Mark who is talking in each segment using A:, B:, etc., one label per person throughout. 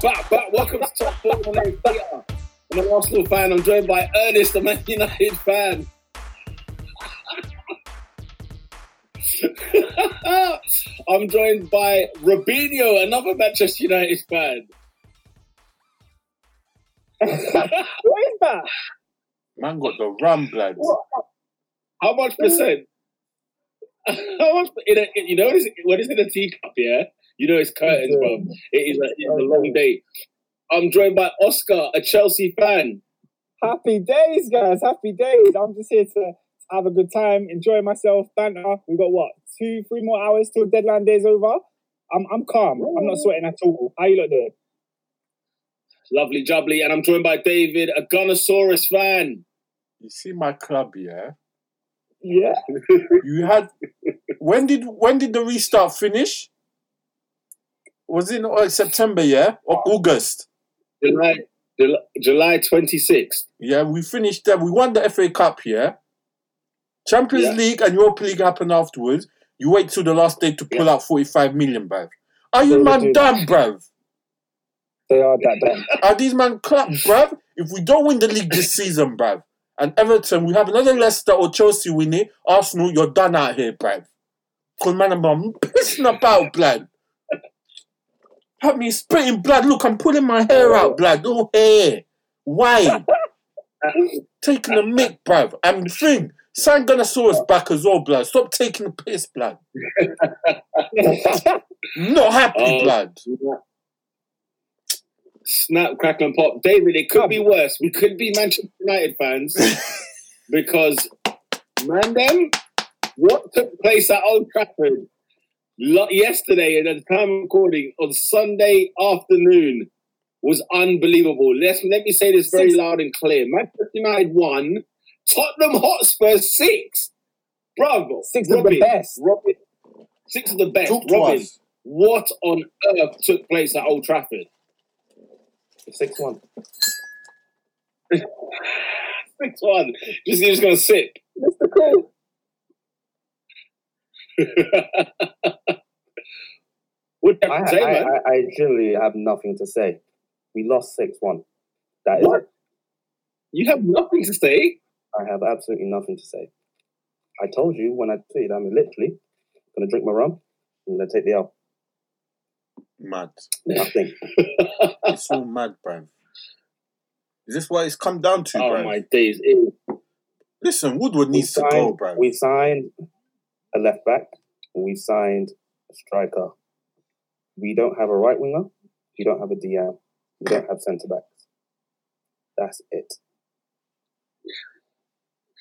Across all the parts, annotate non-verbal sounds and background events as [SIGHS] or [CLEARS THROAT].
A: back, back, back. Welcome to Top Four. My name Peter. I'm an Arsenal fan. I'm joined by Ernest, a Man United fan. [LAUGHS] I'm joined by Robinho, another Manchester United fan. [LAUGHS]
B: what is that?
C: Man got the rum blood.
B: What?
A: How much percent? [LAUGHS] How much? In a, you know what is, what is in a teacup? Yeah, you know it's curtains, bro. Um, it is a, it's a oh, long day. I'm joined by Oscar, a Chelsea fan.
B: Happy days, guys. Happy days. I'm just here to have a good time, enjoy myself, banter. We got what? Two, three more hours till deadline day's over. I'm I'm calm. I'm not sweating at all. How you look doing?
A: Lovely jubbly. And I'm joined by David, a Gunnersaurus fan.
C: You see my club, yeah?
B: Yeah.
C: You had when did when did the restart finish? Was it uh, September, yeah? Or August?
A: July, July, July 26th.
C: Yeah, we finished there. We won the FA Cup, yeah? Champions
A: Yeah.
C: League and Europa League happened afterwards. You wait till the last day to pull
A: Yeah.
C: out 45 million, bruv. Are you
B: They
C: man dumb, bruv?
B: They are that damn. [LAUGHS]
C: Are these man clap, bruv? If we don't win the league this season, bruv, and Everton, we have another Leicester or Chelsea win it, Arsenal, you're done out here, bruv. Because, man, I'm, I'm pissing about, blood. Have me spitting blood. Look, I'm pulling my hair out, blood. All hair. Why? taking a mick, bruv. And the thing, San Gunnersaurus back as well, blood. Stop taking the piss, blood. [LAUGHS] Not happy,
A: Oh.
C: blood.
A: Snap, crackle, and pop. David, it could be worse. We could be Manchester United fans [LAUGHS] because, man, them, what took place at Old Trafford yesterday and at the time of recording on Sunday afternoon was unbelievable. Let's, let me say this very
B: Six-
A: loud and clear. Manchester United won, Tottenham Hotspur six. Bravo.
B: Six of the best.
A: Robin, six of the best.
C: Talk
A: Robin, what on earth took place at Old Trafford?
B: Six one. [LAUGHS]
A: Six one. Just you're just gonna sip.
B: Mr. Cool. [LAUGHS]
A: what do
D: I,
A: have say,
D: I,
A: man?
D: I, I generally have nothing to say. We lost 6 1. That is
A: What?
D: it.
A: You have nothing to say.
D: I have absolutely nothing to say. I told you when I tweeted, I'm literally going to drink my rum. I'm going to take the L.
C: Mad.
D: Nothing. [LAUGHS]
C: It's all mad, bruv. Is this what it's come down to,
A: Oh
C: bruv?
A: my days! It-
C: Listen, Woodward needs to go,
D: signed,
C: bruv.
D: we signed a left back and we signed a striker. We don't have a right winger. We don't have a DM. We don't have centre backs. That's it.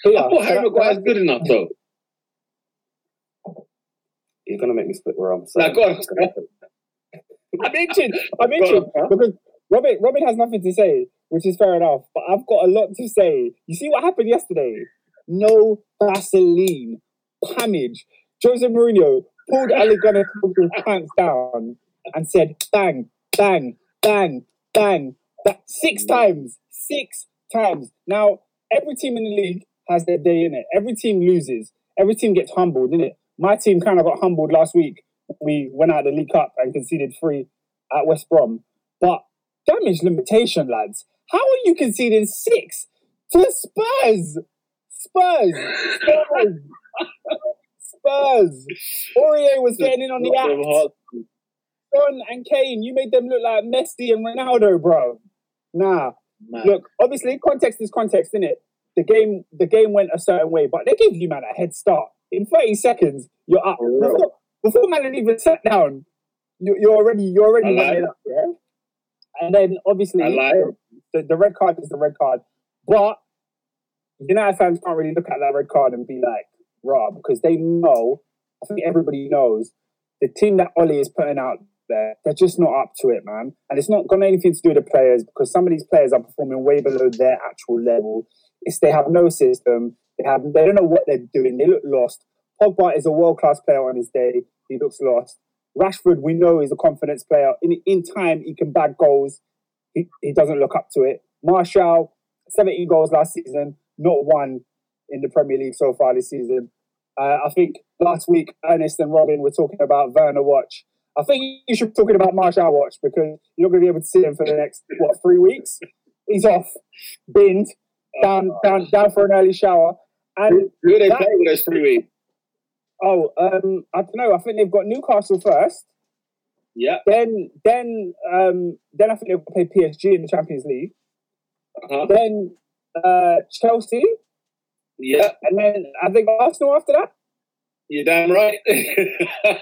B: Peter,
A: I thought Harry
B: I-
A: Maguire's good enough, though.
D: You're going to make me split rum. So
A: Nah, go on.
B: I'm [LAUGHS] injured. I'm
A: Go
B: injured because Robin Robin has nothing to say, which is fair enough. But I've got a lot to say. You see what happened yesterday? No Vaseline, Pamage. Jose Mourinho pulled Gunnar pants down and said, "Bang, bang, bang, bang, bang," six times, six times. Now every team in the league has their day in it. Every team loses. Every team gets humbled, isn't it? My team kind of got humbled last week we went out the League Cup and conceded three at West Brom. But damage limitation, lads. How are you conceding six to Spurs? Spurs. Spurs. Spurs. Aurier was getting in on the act. Son and Kane, you made them look like Messi and Ronaldo, bro. Nah.
A: Man.
B: Look, obviously, context is context, innit? The game, the game went a certain way, but they gave you man a head start. In 30 seconds, you're up. Before, before man had even sat down, you, you're already, you're already
A: I like
B: running
A: it.
B: up, yeah. And then obviously,
A: it.
B: the, the red card is the red card, but United fans can't really look at that red card and be like, "Raw," because they know. I think everybody knows the team that Ollie is putting out there. They're just not up to it, man. And it's not got anything to do with the players because some of these players are performing way below their actual level. It's they have no system. They have they don't know what they're doing. They look lost. Pogba is a world class player on his day. He looks lost. Rashford, we know, is a confidence player. In in time, he can bag goals. He, he doesn't look up to it. Martial, 17 goals last season, not one in the Premier League so far this season. Uh, I think last week, Ernest and Robin were talking about Werner Watch. I think you should be talking about Martial Watch because you're not going to be able to see him for the next what three weeks. He's off, binned, down, down, down for an early shower, and
A: Who are they
B: That-
A: with those three weeks?
B: oh, um, I don't know. I think they've got Newcastle first,
A: Yeah.
B: then, then, um, then I think they'll play PSG in the Champions League,
A: Uh-huh.
B: then uh, Chelsea,
A: Yeah.
B: and then I think Arsenal after that.
A: You're damn right.
B: Uh,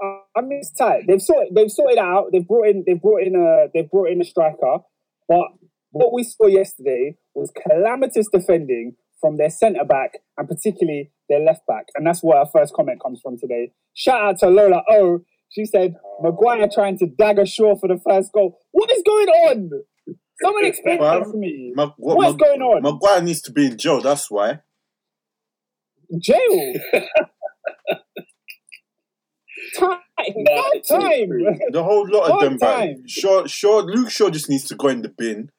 B: [LAUGHS] I mean, it's tight. They've sorted. They've sorted out. They've brought in. They've brought in a. They've brought in a striker. But what we saw yesterday was calamitous defending from their centre back and particularly their left back, and that's where our first comment comes from today. Shout out to Lola O. She said Maguire trying to dagger Shaw for the first goal. What is going on? Someone explain that to me.
C: Mag- what-
B: What's
C: Mag-
B: going on?
C: Maguire needs to be in jail. That's why.
B: Jail. [LAUGHS] time.
A: No,
B: time.
C: The whole lot of them, man.
B: time.
C: Shaw, Shaw, Luke Shaw just needs to go in the bin.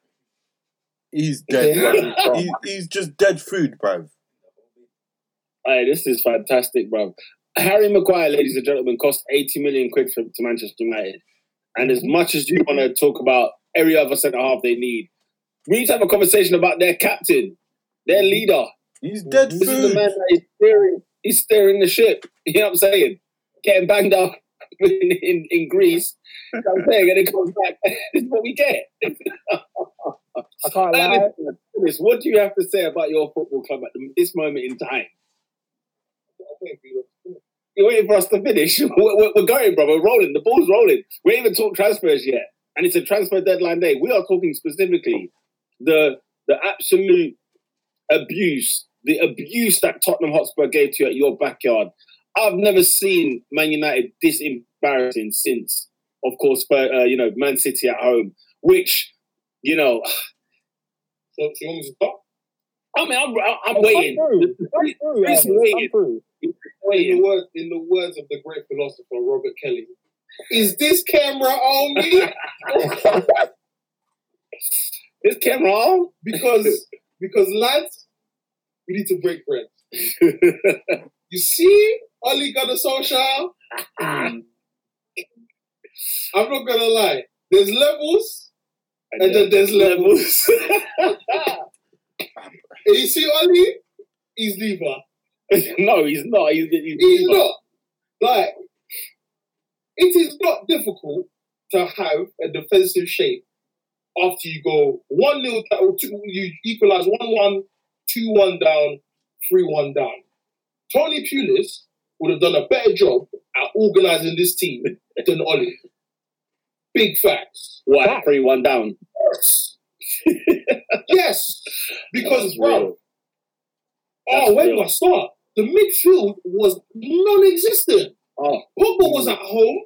C: He's dead,
B: Yeah.
C: bro. [LAUGHS] He, he's just dead food, bro.
A: Hey, this is fantastic, bro. Harry Maguire, ladies and gentlemen, cost 80 million quid for, to Manchester United. And as much as you want to talk about every other centre half they need, we need to have a conversation about their captain, their leader.
C: He's dead
A: This is the man that is steering, he's steering the ship. You know what I'm saying? Getting banged up [LAUGHS] in, in, in Greece. You know what I'm saying? And it comes back. [LAUGHS] this is what we get.
B: I can't lie.
A: Dennis, what do you have to say about your football club at this moment in time? You're waiting for us to finish. [LAUGHS] We're, we're- we're going, bro. We're rolling. The ball's rolling. We ain't even talked transfers yet, and it's a transfer deadline day. We are talking specifically the the absolute abuse, the abuse that Tottenham Hotspur gave to you at your backyard. I've never seen Man United this embarrassing since, of course, for, uh, you know, Man City at home, which, you know, [SIGHS]
E: So, so you want me to stop?
A: I mean, I'm, I'm
B: Come
A: waiting.
B: through. Come through.
A: It's
B: Ernest. Come
A: waiting.
B: through.
E: In the, words, in the words of the great philosopher Robert Kelly, is this camera on me? [LAUGHS]
A: Is camera on?
E: Because because lads, we need to break bread. [LAUGHS] You see, Oli Gunnar Solskjaer. I'm not gonna lie. There's levels, and then there's levels. [LAUGHS] and you see, Oli, he's diva.
A: no, he's not. He's, he's,
E: He's not. Like, it is not difficult to have a defensive shape after you go 1 0 down, two, you equalize 1 1, 2 1 down, 3 1 down. Tony Pulis would have done a better job at organizing this team [LAUGHS] than Oli. Big facts.
A: What? Three, one down.
E: Yes. [LAUGHS] yes. Because, bro. Oh, where do I start? The midfield was non existent.
A: Oh,
E: Pogba was at home.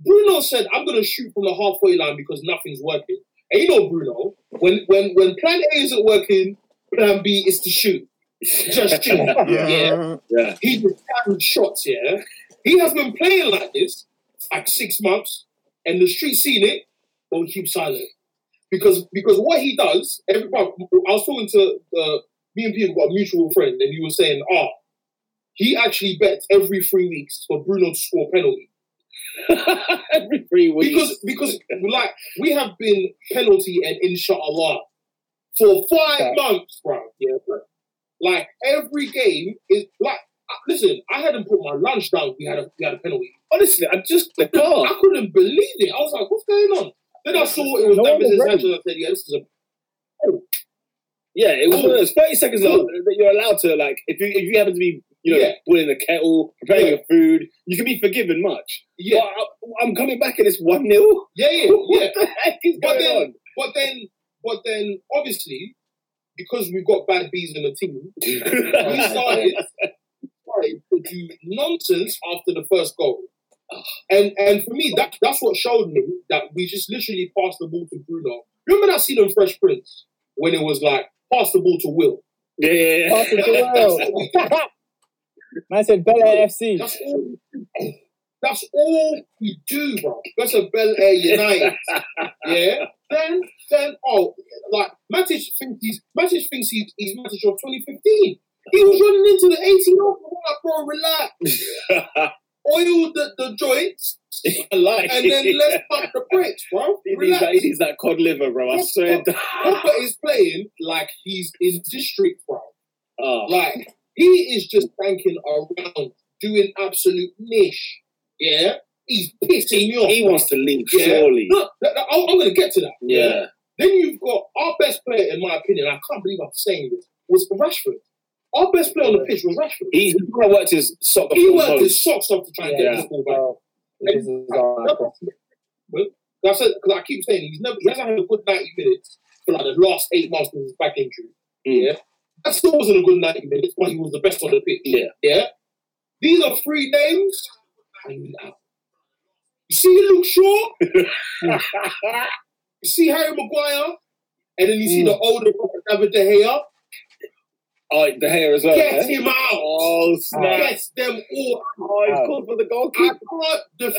E: Bruno said, "I'm going to shoot from the halfway line because nothing's working." And you know, Bruno, when when when Plan A isn't working, Plan B is to shoot. [LAUGHS] Just shoot. [LAUGHS] yeah,
A: yeah. yeah.
E: he just carried shots. Yeah, he has been playing like this for like six months, and the street seen it, but we keep silent because because what he does. Everybody, I was talking to uh, me and Peter got a mutual friend, and he was saying, "Ah." He actually bets every three weeks for Bruno to score a penalty [LAUGHS]
A: Every three weeks.
E: because because like we have been penalty and inshallah for five
B: Okay.
E: months, bro. Yeah, bro. Like every game is like. uh, Listen, I hadn't put my lunch down. We had a we had a penalty.
A: honestly, I just car.
E: I couldn't believe it. I was like, "What's going on?" Then I saw it was
B: No
E: David
B: was.
E: Sanchez. I said, "Yeah, this is a
A: Yeah, it was
E: Oh.
A: thirty seconds that that you're allowed to like. If you if you happen to be you know
E: Yeah.
A: boiling the kettle, preparing
E: Yeah.
A: your food, you can be forgiven much.
E: yeah,
A: I, I'm coming back and it's one 0
E: yeah, yeah, [LAUGHS] yeah."
A: What the heck is
E: But
A: going
E: then,
A: on?
E: but then, but then, obviously, because we've got bad bees in the team, [LAUGHS] we started, started to do nonsense after the first goal. And and for me, that that's what showed me that we just literally passed the ball to Bruno. Remember that scene in Fresh Prince when it was like pass the ball to Will.
A: yeah, yeah, [LAUGHS] yeah.
B: Pass it to Will. Man said Bel Air FC.
E: That's all. That's all we do, bro. That's a Bel Air United. yeah. Then, then, oh, like Matic thinks he's Matic thinks he's, he's Matic of 2015. He was running into the 18 off. I'm like, bro, relax. [LAUGHS] oil the, the joints, [LAUGHS]
A: like,
E: and then let's pump the brakes, bro. [LAUGHS]
A: he, needs that, he needs that cod liver, bro. I swear.
E: Pogba is playing like he's in district, bro.
A: Oh,
E: Like he is just banking around, doing absolute niche. Yeah, he's pissing me off.
A: he wants to leave,
E: Yeah.
A: surely.
E: Look, th- th- I'm, I'm going to get to that.
A: Yeah.
E: Then you've got our best player, in my opinion. I can't believe I'm saying this. Was Rashford. Our best player on the pitch was Rashford.
A: He, he kind worked his sock off
E: He worked
A: home.
E: his socks off to try and
A: Yeah.
E: get this ball back.
F: Well, this is our-
E: I said, because I keep saying he's never he hasn't had a good 90 minutes for like the last eight months of his back injury.
A: Mm.
E: Yeah. That still wasn't a good 90 minutes, but he was the best on the pitch.
A: Yeah.
E: Yeah. These are three names. out. You see Luke Shaw, [LAUGHS] you see Harry Maguire, and then you see
F: Mm.
E: the older brother, David De Gea.
A: Oh, the hair as well.
E: Get
A: yeah?
E: him out.
A: Oh, snap.
E: Get them all.
A: Oh, he's
F: Out.
A: called for the
E: I can't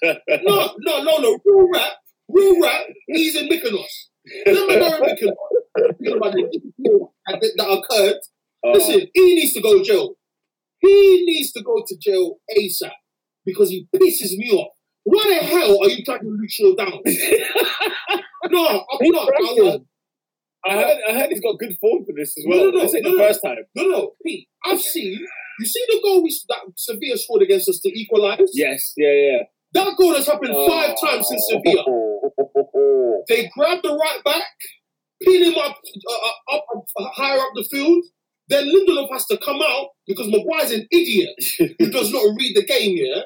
E: defend. [LAUGHS] No, no, no, no. Real rap. Real rap. He's in Mykonos. Remember Mykonos? Thinking about the incident that occurred.
A: Oh.
E: Listen, he needs to go to jail. He needs to go to jail ASAP because he pisses me off. Why the hell are you tracking Luke Shaw down? [LAUGHS] no, I'm not. I
A: I heard, I heard he's got good form for this as well.
E: No, no, no,
A: this ain't
E: no,
A: the first time.
E: no, no, Pete. I've seen. You see the goal we, that Sevilla scored against us to equalise?
A: Yes, yeah, yeah.
E: That goal has happened five times since Sevilla. Oh. [LAUGHS] They grabbed the right back, pin him up, uh, up, up higher up the field. Then Lindelof has to come out because Maguire's an idiot [LAUGHS] who does not read the game. Yeah,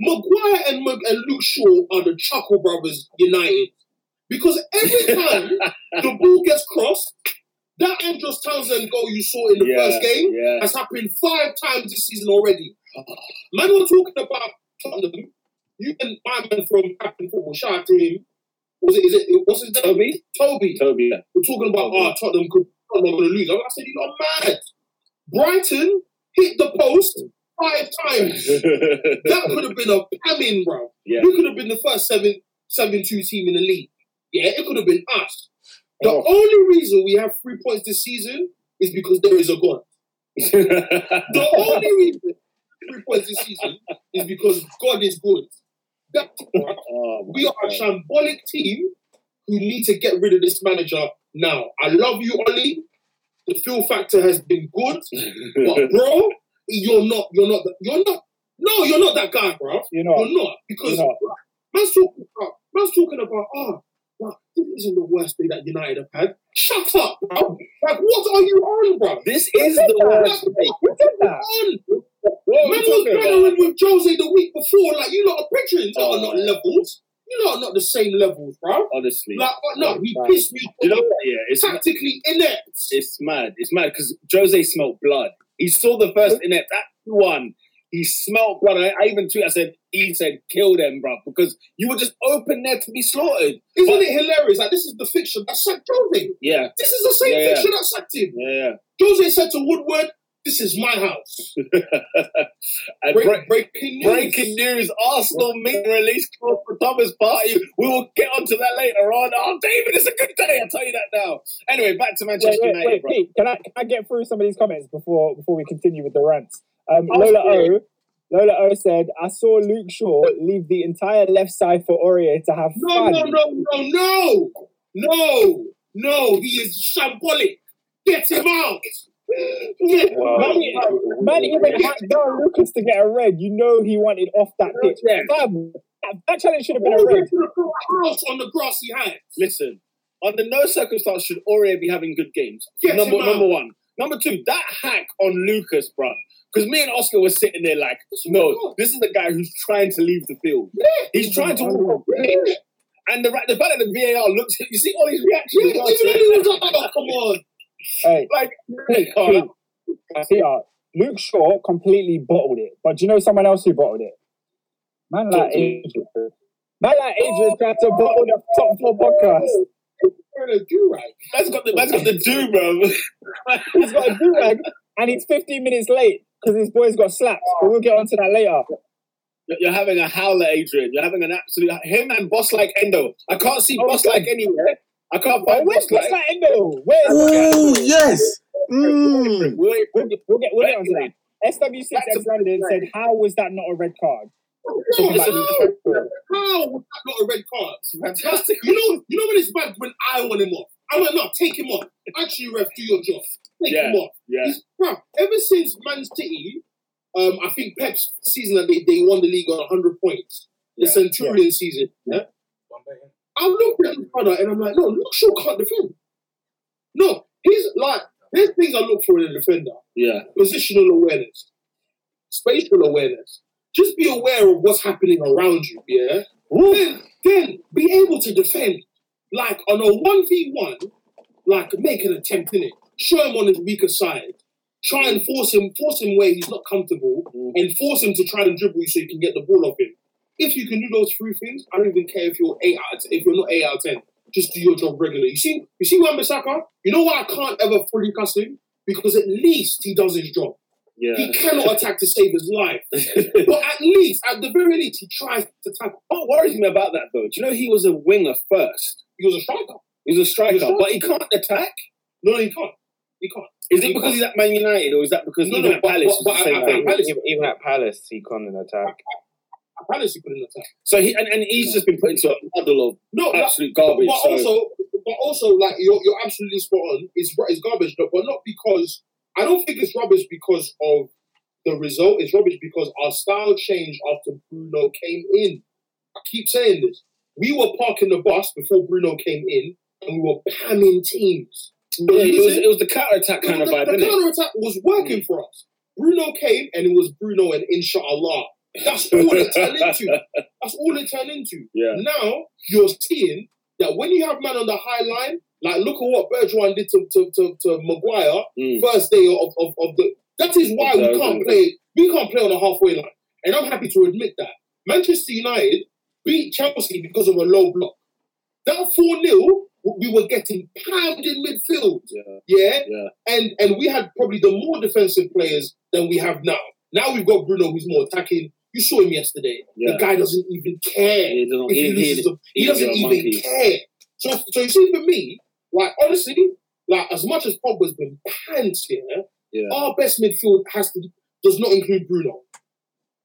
E: Maguire and, Mag- and Luke Shaw are the Chuckle Brothers united because every time [LAUGHS] the ball gets crossed, that Andros Townsend goal you saw in the
A: yeah,
E: first game
A: Yeah.
E: has happened five times this season already. Man, we're talking about Tottenham. You and my man from Captain Football, shout out to him. Was it, is it, what's his name?
A: Toby?
E: Toby.
A: Toby, yeah.
E: We're talking about, oh, Tottenham could, Tottenham going to lose. I said, you're mad. Brighton hit the post five times. [LAUGHS] that could have been a pamming, bro.
A: yeah.
E: We could have been the first 7 7 2 team in the league. Yeah, it could have been us. The
A: Oh.
E: only reason we have three points this season is because there is a God. [LAUGHS] The only reason three points this season is because God is good.
A: Oh,
E: We are a shambolic team who need to get rid of this manager now. I love you, Ollie. The feel factor has been good, but [LAUGHS] bro, you're not. You're not. You're not. No, you're not that guy, bro.
F: You know,
E: You're not because
F: You're not.
E: man's talking about. Man's talking about. Oh, wow, this isn't the worst day that United have had. Shut up, bro. Like, what are you on, bro?
A: This is the worst.
F: that?
A: What are we
E: Man was battling with Jose the week before. Like, you lot are picturing. You lot are not
A: Oh.
E: levels. You lot are not the same levels, bro.
A: Honestly.
E: Like, oh, no, he
F: Right.
E: pissed me off.
A: you know what? Yeah, it's
E: tactically inept.
A: it's mad. It's mad because Jose smelt blood. He saw the first inept that one. He smelt blood. I, I even tweeted. I said, "He said, kill them, bro, because you were just open there to be slaughtered."
E: Isn't
A: But-
E: it hilarious? Like, this is the fiction that sacked Jose.
A: Yeah,
E: This is the same
A: Yeah, yeah.
E: fiction that sacked him.
A: yeah,
E: Jose said to Woodward, This is my house.
A: yeah. [LAUGHS] and
E: Break,
A: break,
E: breaking news.
A: breaking news: Arsenal meet release clause for Thomas Partey. We will get onto that later on. Oh, David, it's a good day. I'll tell you that now. Anyway, back to
F: Wait,
A: Manchester
F: wait,
A: United,
F: wait,
A: bro.
F: Pete, can I, can I get through some of these comments before before we continue with the rants? Um, Lola. O, Lola O said, "I saw Luke Shaw leave the entire left side for Aurier to have
E: No,
F: fun."
E: no, no, no, no. No, no. No, he is shambolic. Get him out. [LAUGHS] Get
G: Wow.
F: Man, man even hacked down Lucas to get a red. You know he wanted off that pitch.
A: Yeah.
F: Fam, that, that challenge should have been a red.
E: should have built a house on the grassy heights.
A: Listen, under no circumstance should Aurier be having good games.
E: Get
A: number number one. Number two, that hack on Lucas, bro. Because me and Oscar were sitting there like, no, this is the guy who's trying to leave the field. He's trying to walk off the pitch. And the, the fact that the VAR looks, you see all his reactions.
E: Yeah,
A: as well,
E: even
A: so-
E: though he was like, oh, come on.
F: Hey,
A: like, oh, [LAUGHS] uh,
F: Peter, Luke Shaw completely bottled it. But do you know someone else who bottled it? Man like
A: Talk.
F: Adrian. Man like Adrian tried to bottle the top four podcast.
E: A do-rag.
A: that's got the that's got the do, bro.
F: He's got a do-rag and he's 15 minutes late because his boys got slapped. But we'll get onto that later.
A: You're having a howler, Adrian. You're having an absolute him and boss like Endo. I can't see
F: Oh,
A: boss
F: God.
A: like anywhere. I can't find
F: where's
A: boss like.
F: what's that Endo? Where's
C: Oh yes. Mm.
A: We'll,
F: We'll get, we'll get, we'll get onto that. SW6
A: Back to
F: X London said, "How was that not a red card?"
E: No,
F: Talking
E: it's
F: about
E: how, how was that not a red card?
A: Fantastic. [LAUGHS]
E: You know, you know when it's bad when I want him off. I'm like, no, take him off. Actually, ref, do your job.
A: Yeah.
E: him off.
A: Yeah.
E: Bro, ever since Man City, um, I think Pep's season that they, they won the league on 100 points, the
A: Yeah.
E: Centurion season. Yeah? I looked at his brother and I'm like, no, Luke Shaw can't defend. No, he's like, there's things I look for in a defender
A: Yeah.
E: positional awareness, spatial awareness. Just be aware of what's happening around you, yeah? Then, then be able to defend. Like on a 1v1, like make an attempt in it. Show him on his weaker side. Try and force him, force him where he's not comfortable,
A: Mm.
E: and force him to try and dribble you so you can get the ball off him. If you can do those three things, I don't even care if you're eight out of 10, if you're not eight out of ten. Just do your job regularly. You see, you see Wan-Bissaka? You know why I can't ever fully cuss him? Because at least he does his job.
A: Yeah.
E: He cannot attack to save his life. [LAUGHS] But at least, at the very least, he tries to tackle.
A: What worries me about that though, do you know he was a winger first?
E: He was a striker.
A: He was a striker,
E: He's a striker.
A: but he can't attack.
E: No, he can't. He can't.
A: Is it because he's at Man United, or is that because
E: No,
A: even
E: no,
A: at
E: but-
A: Palace?
E: but- but at- at Palace-
G: Even, even at Palace, he can't attack.
E: At Palace, he couldn't attack.
A: So he and, and he's just been put into a muddle of
E: No,
A: absolute
E: but,
A: garbage.
E: but
A: so
E: also, but also, like you're, you're absolutely spot on. It's it's garbage, but but not because I don't think it's rubbish because of the result. It's rubbish because our style changed after Bruno came in. I keep saying this. We were parking the bus before Bruno came in, and we were pamming teams.
A: It was it was the counter attack kind of
E: the,
A: vibe,
E: the
A: isn't it?
E: counter attack was working for us. Bruno came and it was Bruno and inshallah. That's all it turned into. [LAUGHS] That's all it turned into.
A: Yeah.
E: Now you're seeing that when you have man on the high line, like look at what Bergeron did to to, to, to Maguire
A: Mm.
E: first day of, of, of the. That is why we can't play. We can't play on the halfway line, and I'm happy to admit that Manchester United beat Chelsea because of a low block. That four 0 we were getting pounded in midfield.
A: Yeah,
E: Yeah,
A: yeah.
E: and and we had probably the more defensive players than we have now. Now we've got Bruno, who's more attacking. You saw him yesterday.
A: Yeah.
E: The guy doesn't even care
A: He doesn't-
E: he,
A: he- he-
E: the- he doesn't even
A: monkey.
E: care. So, so you see, for me, like honestly, like as much as Pogba's been pants here,
A: Yeah.
E: our best midfield has to does not include Bruno.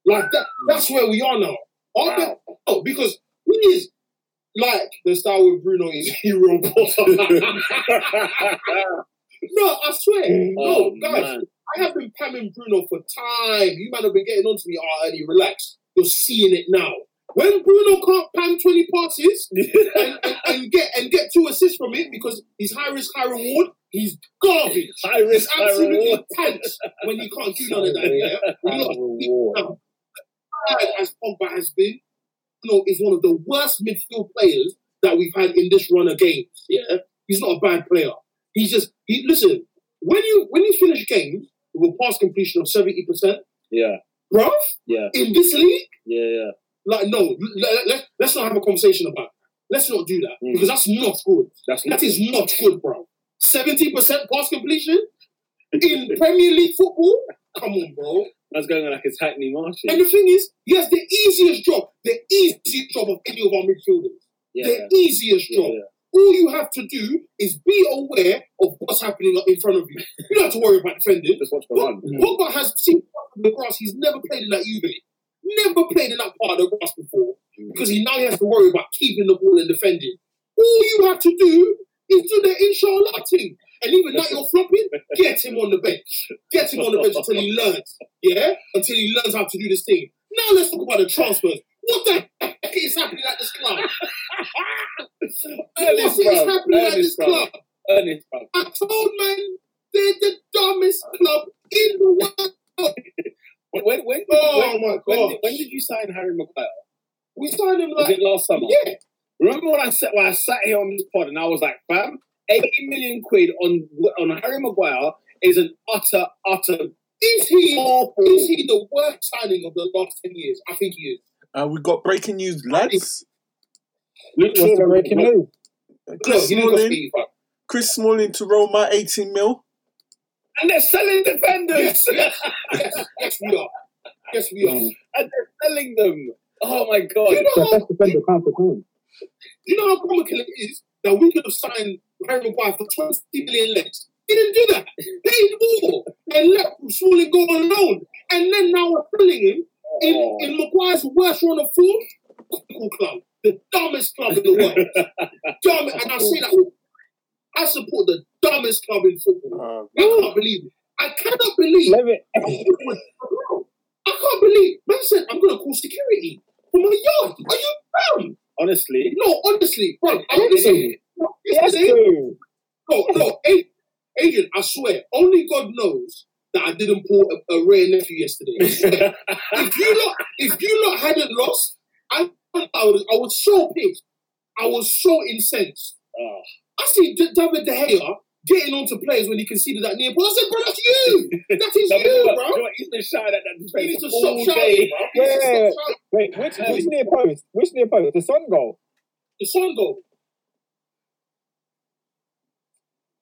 E: Like that. Hmm. That's where we are now. Our
A: Wow.
E: best, oh, because he is like the style with Bruno is [LAUGHS] hero. No, I swear.
A: Oh,
E: no, guys,
A: man.
E: I have been pamming Bruno for time. You might have been getting onto me, ah, oh, Eddie, relax. You're seeing it now. When Bruno can't pam 20 passes [LAUGHS] and, and, and get and get two assists from it because he's high risk, high reward, he's garbage.
A: High risk,
E: He's
A: high
E: absolutely
A: reward.
E: pants when he can't [LAUGHS] do none of that. Yeah?
G: High reward.
E: as Pogba has been, Is one of the worst midfield players that we've had in this run of games. Yeah, he's not a bad player. He's just he. Listen, when you when you finish games with a pass completion of seventy percent,
A: yeah,
E: bruv,
A: yeah,
E: in this league,
A: yeah, yeah.
E: like no, let, let, let's not have a conversation about. That. Let's not do that
A: Mm.
E: because that's not good.
A: That's not.
E: That is not good, bro. Seventy percent pass completion [LAUGHS] in Premier League football. Come on, bro.
A: That's going on like it's Hackney Marshy.
E: And the thing is, he has the easiest job, the easiest job of any of our midfielders.
A: Yeah,
E: The easiest job.
A: yeah.
E: All you have to do is be aware of what's happening in front of you. You don't have to worry about defending.
A: Just watch the
E: Pog-
A: run.
E: Pogba has seen the grass. He's never played in that Juve. Never played in that part of the grass before mm. because he now has to worry about keeping the ball and defending. All you have to do is do the inshallah thing. And even now you're flopping, [LAUGHS] get him on the bench. Get him on the bench until he learns. Yeah? Until he learns how to do this thing. Now let's talk about the transfers. What the heck is happening at this club? what
A: Ernest,
E: is
A: bruv.
E: happening at
A: Ernest,
E: this
A: bruv.
E: club?
A: Ernest, bruv.
E: I told man they're the dumbest club in the world. [LAUGHS]
A: When, when, when,
E: Oh
A: when,
E: my
A: when,
E: god.
A: did, when did you sign Harry Maguire?
E: We signed him
A: Was it last summer?
E: yeah.
A: Remember when I sat when I sat here on this pod and I was like, fam, 80 million quid on on Harry Maguire is an utter, utter
E: Is he
A: awful.
E: is he the worst signing of the last ten years? I think he is.
C: Uh, we got breaking news, lads.
A: Luke
F: What's the
A: Shaw-
F: breaking news?
C: Chris
E: he
C: Smalling, Chris Smalling to Roma, 18 mil.
A: And they're selling defenders.
E: Yes, [LAUGHS] yes, yes, we are. Yes, we are.
A: and they're selling them. Oh my god.
E: You know
F: The
E: how
F: best defender can't perform.
E: you know how comical it is that we could have signed Harry Maguire for 20 million less. He didn't do that. Paid more. and let Smalling go on loan. And then now we're filling him in,
A: Oh.
E: in Maguire's worst run of form. Football club, the dumbest club in the world. [LAUGHS] Dumb, and I say that I support the dumbest club in football.
C: Uh,
E: I can't believe it. I cannot believe [LAUGHS] I can't believe man said I'm gonna call security for my yard. Are you dumb?
A: Honestly,
E: No, honestly, bro. I'm
F: Yes, yes, dude.
E: no, no, Ad- Adrian, I swear, only God knows that I didn't pull a, a rare nephew yesterday. [LAUGHS] If you lot, if you lot hadn't lost, I, I was, I was so pissed. I was so incensed.
A: Oh.
E: I see David De Gea getting onto players when he conceded that near ball. I said, bro, that's you. That is [LAUGHS]
A: No, you what-
E: bro.
A: you know what? He's been shouting at that
E: He needs to
A: defense
E: stop shouting, bro. Needs to stop.
F: Wait, which which near post? Which near post? The Son goal.
E: The son goal.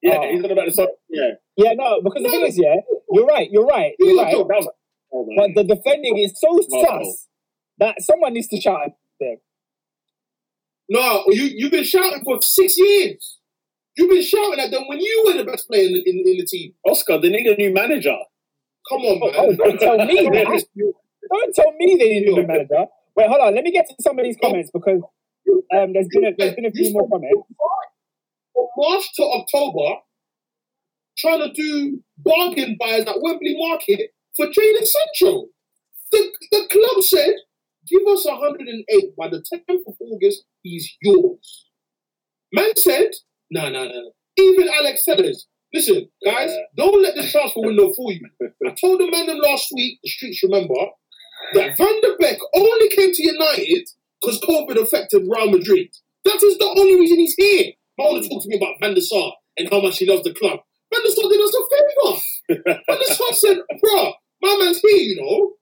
A: Yeah,
F: Oh.
A: he's on about the song. Yeah,
F: Yeah, no, because the thing is, yeah, you're right, you're right, you're right.
A: that. Oh.
F: But the defending is so
A: Wow.
F: sus that someone needs to shout at them.
E: No, you you've been shouting for six years. You've been shouting at them when you were the best player in the, in, in the team.
A: Oscar, they need a new manager.
E: Come on, man.
F: Oh, don't tell me [LAUGHS] that. Don't tell me they need a new manager. Wait, hold on. Let me get to some of these comments because um, there's been a, there's been a few more comments.
E: From March to October, trying to do bargain buys at Wembley Market for Jadon Sancho. The, the club said, give us 108 by the 10th of August, he's yours. Man said, no, no, no. Even Alex Telles, listen, guys,
A: Yeah.
E: don't let the transfer window fool you. I told the man them last week, the streets remember, that Van der Beek only came to United because COVID affected Real Madrid. That is the only reason he's here. I want to talk to me about Van der Sar and how much he loves the club. Van der Sar did us a favour. Van der Sar said, bruh, my man's here, you know.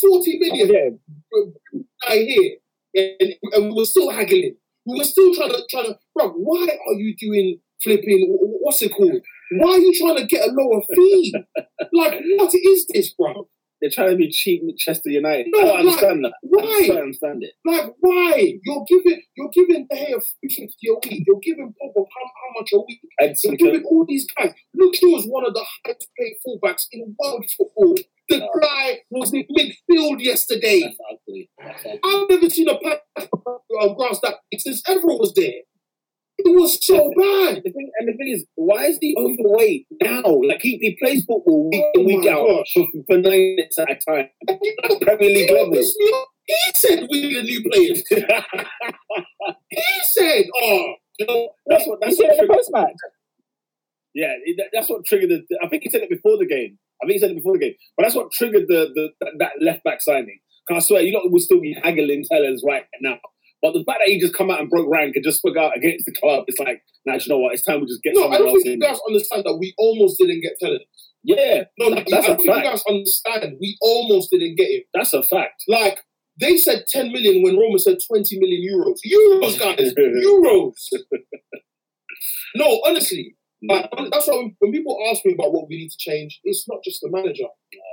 E: 40 million
F: Yeah,
E: guy here. And, and we were still haggling. We were still trying to, trying to, bro, why are you doing flipping, wh- wh- what's it called? Why are you trying to get a lower fee? like, what is this, bro?
A: They're trying to be cheap with Chester United.
E: No,
A: I don't
E: like,
A: understand that. I
E: why?
A: just don't understand it.
E: Like, why? You're giving, you're giving the hair 50 a week. You're giving Pop how, how much a week?
A: Edson
E: You're giving all these guys. Luke Shaw is one of the highest paid fullbacks in world football. The
A: No.
E: guy was in midfield yesterday.
A: That's ugly. That's ugly.
E: I've never seen a patch of um, grass that big since everyone was there. It was so bad.
A: The thing, and the thing is, why is he overweight now? Like he, he plays football week in
E: Oh
A: week out
E: gosh.
A: for, nine minutes at a time. Premier League level.
E: He said we need a new players. [LAUGHS] He said, oh,
A: You know, that's what that's
F: it
A: what
F: in the post match.
A: yeah, that's what triggered the. I think he said it before the game. I think he said it before the game, but that's what triggered the, the that, that left back signing. Cause I swear, you lot will still be haggling Telles right now. But the fact that he just come out and broke rank and just spoke out against the club, it's like, now you know what? It's time we just get
E: no, I don't think
A: in.
E: you guys understand that we almost didn't get talent.
A: Yeah,
E: No, like,
A: That's
E: I don't think you guys understand. We almost didn't get him.
A: that's a fact.
E: Like, they said 10 million when Roma said 20 million euros. Euros, guys. [LAUGHS] euros. No, honestly. Like, that's why when, when people ask me about what we need to change, it's not just the manager.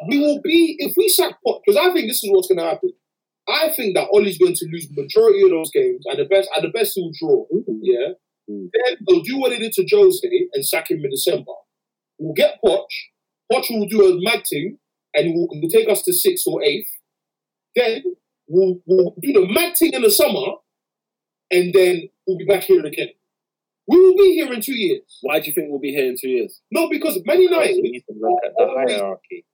E: We will be, if we sack Pot, because I think this is what's going to happen. I think that Ollie's going to lose majority of those games, and the best, at the best he'll draw. Yeah.
A: Mm.
E: Then they'll do what they did to Jose and sack him in December. We'll get Poch. Poch will do a mag thing, and will will take us to sixth or eighth. Then we'll, we'll do the mag thing in the summer, and then we'll be back here again. We will be here in two years.
A: Why do you think we'll be here in two years?
E: No, because Man United,
G: We need to look at the hierarchy.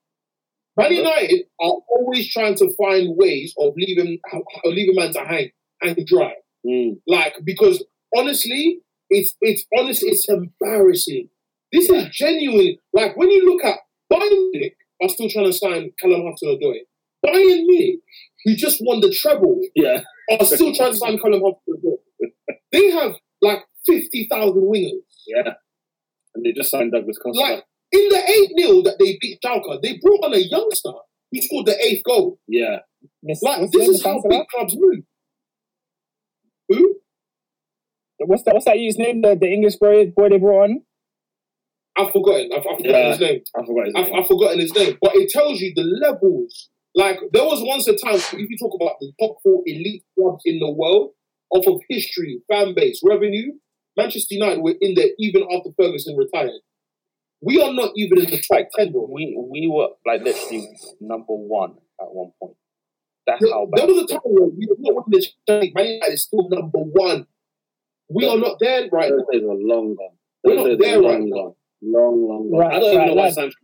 E: Man United are always trying to find ways of leaving, of leaving man to hang and dry.
A: Mm.
E: Like because honestly, it's it's honestly it's embarrassing. This is genuine. Like when you look at Bayern Munich are still trying to sign Callum Hudson-Odoi. Bayern Munich, who just won the treble,
A: Yeah,
E: are still trying to sign Callum Hudson-Odoi. They have like fifty thousand wingers.
A: yeah. And they just signed Douglas Costa.
E: Like in the eight 0 that they beat Schalke, they brought on a youngster who scored the eighth goal.
A: yeah,
F: Miss,
E: Like
F: what's,
E: this is how big clubs move. Who?
F: that? what's that? What's that you's name? The, the English boy, boy they brought on.
E: I've forgotten. I've, I've forgotten
A: Yeah.
E: his name.
A: I forgot his
E: I've. I've forgotten his name, but it tells you the levels. Like there was once a time if you talk about the top four elite clubs in the world, off of history, fan base, revenue, Manchester United were in there even after Ferguson retired. We are not even in the top ten.
D: We we were like literally number one at one point. That's
E: There,
D: how
E: there
D: bad.
E: was a time where we were not winning the League. Man United is still number one. We are not there right now.
A: Thursdays are long gone.
E: We're not
A: Thursdays
E: there right
A: long
E: now.
A: gone. Long, long gone.
B: Right,
A: I don't even
B: right,
A: know why
B: lads.
A: Sancho.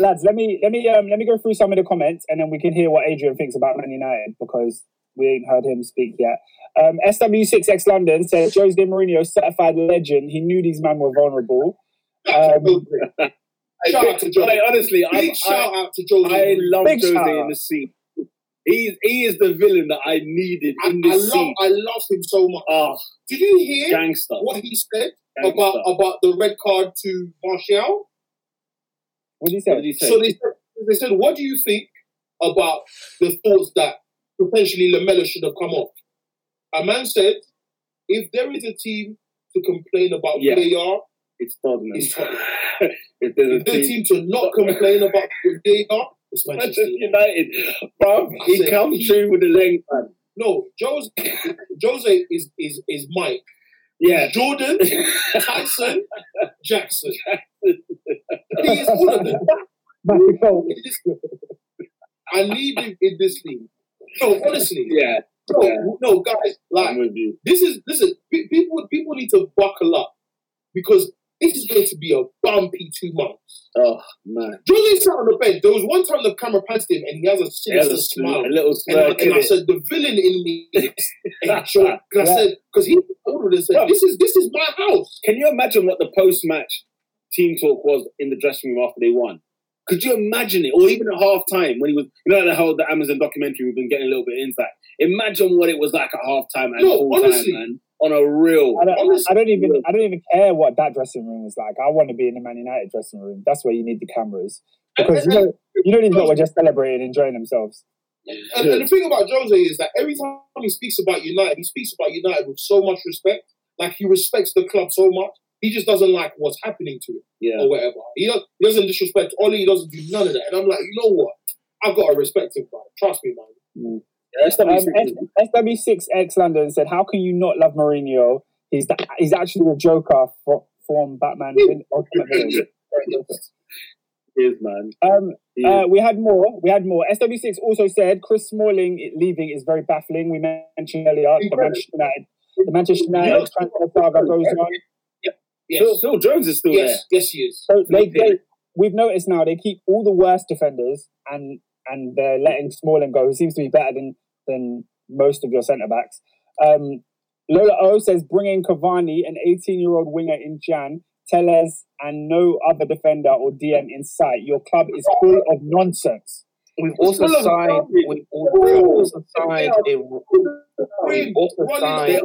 B: lads, let me let me um let me go through some of the comments and then we can hear what Adrian thinks about Man United because we ain't heard him speak yet. Um, SW6X London said Jose De Mourinho certified legend. He knew these men were vulnerable. Um,
E: Shout out to Jose.
A: hey, honestly,
E: Big
A: I,
E: shout out to Jose.
A: I love
B: Big
A: Jose in the scene. He's he is the villain that I needed
E: I,
A: in
E: I
A: this
E: love,
A: scene.
E: I love him so much.
A: Oh,
E: Did you hear
A: gangster.
E: what he said
A: gangster.
E: about about the red card to Martial?
B: what did he
A: what
B: say?
A: did he say?
E: So they said, they said, what do you think about the thoughts that potentially Lamela should have come off? A man said, if there is a team to complain about
A: Yeah.
E: VAR,
A: it's Tottenham.
E: it's Tottenham.
A: if there's a
E: a
A: team,
E: team to not [LAUGHS] complain about VAR, it's Manchester United.
A: Bro, he comes through with the length, man.
E: No, Jose, Jose is is is Mike.
A: Yeah.
E: Jordan, Tyson, [LAUGHS] Jackson. He is all of them. [LAUGHS] This- I need him in this league. No, honestly,
A: Yeah,
E: no,
A: Yeah.
E: no, guys, like
A: I'm with you.
E: this is listen. pe- People people need to buckle up because this is going to be a bumpy two months.
A: Oh man,
E: Jose sat on the bench. There was one time the camera passed him and he has a sinister
A: a,
E: smile.
A: sm- a little
E: And I, and I said, the villain in me is. [LAUGHS] Because I said, because he ordered and said, this is this is my house.
A: Can you imagine what the post-match team talk was in the dressing room after they won? Could you imagine it? Or even at half time when he was, you know, the whole the Amazon documentary, we've been getting a little bit insight. Imagine what it was like at half time and
E: No,
A: full
E: honestly.
A: time, man on a real.
B: I don't,
E: honestly,
B: I don't even. Real. I don't even care what that dressing room was like. I want to be in the Man United dressing room. That's where you need the cameras because and, and, you know you know we're just celebrating, enjoying themselves.
E: And, and, the thing about Jose is that every time he speaks about United, he speaks about United with so much respect. Like he respects the club so much. He just doesn't like what's happening to it
A: yeah.
E: or whatever. He, does, he doesn't disrespect Oli. He doesn't do none of that. And I'm like, you know what? I've got to respect him, bro. Trust me, man.
A: Mm.
B: SW6
A: X
B: um, London said, "How can you not love Mourinho? He's the, he's actually the Joker for, from Batman." [LAUGHS]
A: is man.
B: Um, uh, we had more. We had more. SW6 also said Chris Smalling leaving is very baffling. We mentioned earlier the Manchester United, the Manchester United transfer saga goes on.
E: Yes.
A: Phil, Phil, Jones is still
E: yes. there. Yes, he is.
B: So they, they, we've noticed now they keep all the worst defenders and and they're letting Smalling go, who seems to be better than than most of your centre backs. Um, Lola O says bring in Cavani, an 18 year old winger in Jan, Telles, and no other defender or DM in sight. Your club is full of nonsense.
D: We've also signed. We've also signed a. We've also signed.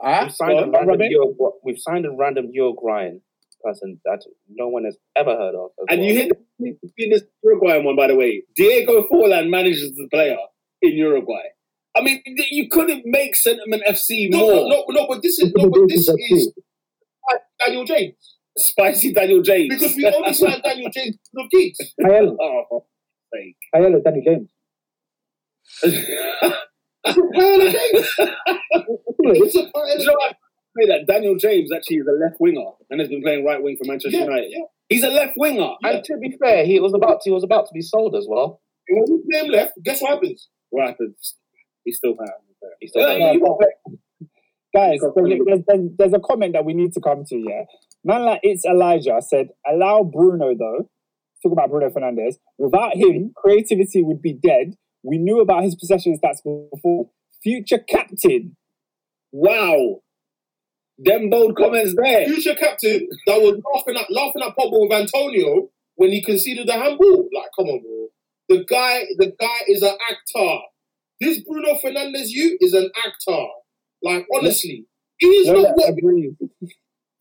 D: We've signed a random
B: Robin.
D: Euro, We've signed a random Euro Ryan person that no one has ever heard of.
A: And
D: well.
A: you hit the, in this Uruguayan one, by the way. Diego Forlan manages the player in Uruguay. I mean, you couldn't make Sentiment FC
E: No,
A: more
E: no, no, no, but this is no, but this is Daniel James
A: spicy Daniel James.
E: because we only signed Daniel James because of Giggs.
B: Ayala,
A: oh, for sake.
B: Ayala, Danny James.
E: Daniel James. [LAUGHS] He's [LAUGHS] a part of
A: Do you know what? Say that Daniel James actually is a left winger and has been playing right wing for Manchester
E: Yeah,
A: United.
E: yeah.
A: He's a left winger.
D: And to be fair, he was about to, he was about to be sold as well.
E: And when we play him left, guess what happens?
A: What happens? He's still playing.
D: He still
A: Yeah.
B: Guys, there's, there's, there's, there's a comment that we need to come to, yeah. Man like it's Elijah said, allow Bruno though. Talk about Bruno Fernandes. Without him, creativity would be dead. We knew about his possession stats before. Future captain.
A: Wow. Them bold comments there.
E: Future captain that was laughing at laughing at Pogba with Antonio when he conceded the handball. Like, come on, bro. The guy, the guy is an actor. This Bruno Fernandes, you is an actor. Like, honestly, he is
B: Lola
E: not what.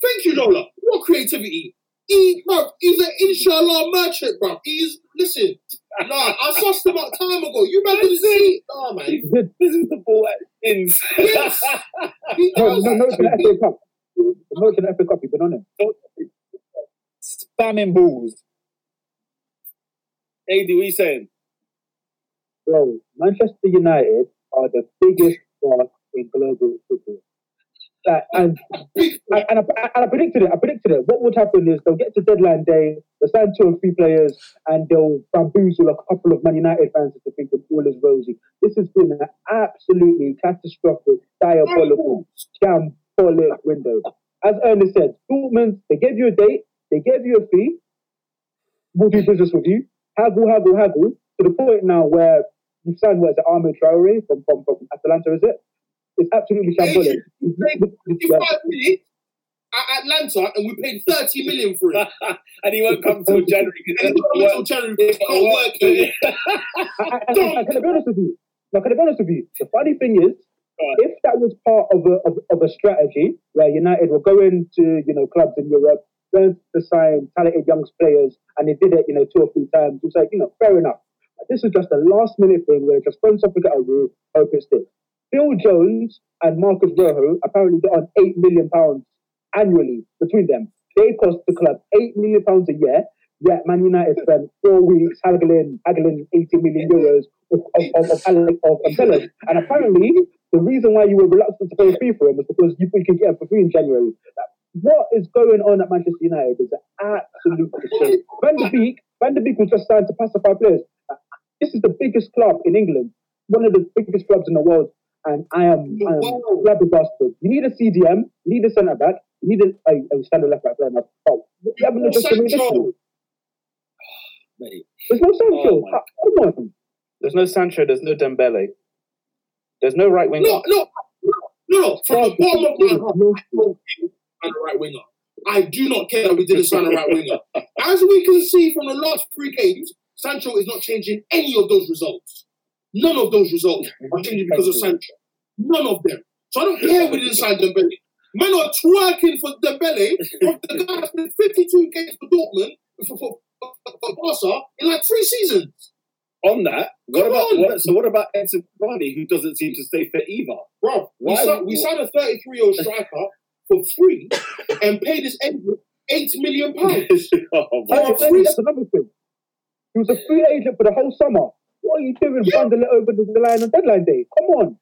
E: Thank you, Lola. What creativity? He, bro, he's an inshallah merchant, bro. He's listen. Nah, I sussed him out time ago. You better see. Nah, man.
A: This is the ball at ins.
E: Yes.
B: No,
E: does.
B: no, no, to the FA Cup. No, to the FA Cup. You've been on it. Spamming balls.
A: AD, what are you saying?
B: Bro, Manchester United are the biggest star in global football.
H: And and, I, and I predicted it. I predicted it. What would happen is they'll get to deadline day, they'll sign two or three players, and they'll bamboozle a couple of Man United fans into thinking all is rosy. This has been an absolutely catastrophic, diabolical, shambolic window. As Ernest said, Dortmund, they gave you a date, they gave you a fee, we'll do business with you, haggle, haggle, haggle, to the point now where you've signed, what is it, Ahmed Traore from, from, from Atalanta, is it? It's absolutely shambolic. Yeah.
E: 55 minutes at Atalanta, and we paid 30 million for it. [LAUGHS]
A: and he won't come till January.
E: And it's not until January. It can't work here.
H: And- and- and can I be honest with you? Now, can I be honest with you? The funny thing is, if that was part of a of, of a strategy where United were going to you know clubs in Europe, going to sign talented young players, and they did it you know two or three times, it's like you know fair enough. But this is just a last minute thing where just thrown something at a wall, hope it sticks. Phil Jones and Marcus Rojo apparently get on eight million pounds annually between them. They cost the club eight million pounds a year. Yet Man United spent four weeks haggling, haggling 80 million euros of, of, of, of. And apparently, the reason why you were reluctant to pay fee for him is because you can get him for free in January. What is going on at Manchester United is an absolute disgrace. Van de Beek, Van de Beek was just signed to pacify players. This is the biggest club in England, one of the biggest clubs in the world. And I am, I am
E: Wow.
H: flabbergasted. You need a CDM, you need a centre back, you need a, a, a standard left back player. now. Oh, you haven't just
E: Sancho.
A: Mate,
H: There's no Sancho.
A: Oh
H: Ah, Come on.
D: There's no Sancho. There's no Dembele. There's no right winger.
E: No, no, no, no. From the bottom of my heart, I don't care and a right winger. I do not care that we didn't sign a right [LAUGHS] winger. As we can see from the last three games, Sancho is not changing any of those results. None of those results are changing because of Sancho. None of them. So I don't care we didn't sign Dembele. Men are twerking for Dembele. The guy has played 52 games for Dortmund, for, for, for, Barca, in like three seasons.
A: on that, what
E: Come
A: about
E: on.
A: what, so? What about Edinson Cavani, who doesn't seem to stay fit either?
E: Bro, we, signed, we signed a 33 year old striker for free and paid his agent 8 million pounds. [LAUGHS]
A: oh, my
H: Hey, hey, that's another thing. He was a free agent for the whole summer. What are you doing
E: Yeah.
H: bundling it over the, line on deadline day? Come on.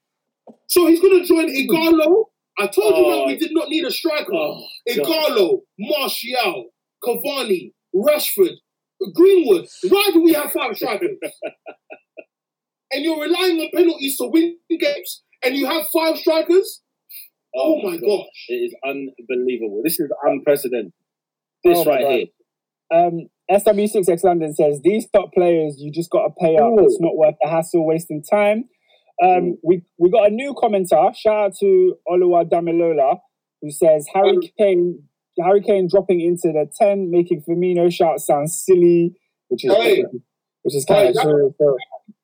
E: So he's going to join Ighalo. I told you that
A: Oh.
E: we did not need a striker.
A: Oh,
E: Ighalo, Martial, Cavani, Rashford, Greenwood. Why do we have five strikers? [LAUGHS] and you're relying on penalties to win games, and you have five strikers? Oh, my gosh.
A: It is unbelievable. This is unprecedented. This
H: Oh,
A: right
H: God.
A: here.
H: Um, SW6X London says these top players you just got to pay up.
A: Ooh.
H: It's not worth the hassle, wasting time. Um, we we got a new commenter. Shout out to Oluwa Damilola who says Harry
E: Um,
H: Kane Harry Kane dropping into the ten, making Firmino shout sound silly, which is
E: Hey.
H: which is
E: Hey,
H: kind of
E: that-
H: true. So,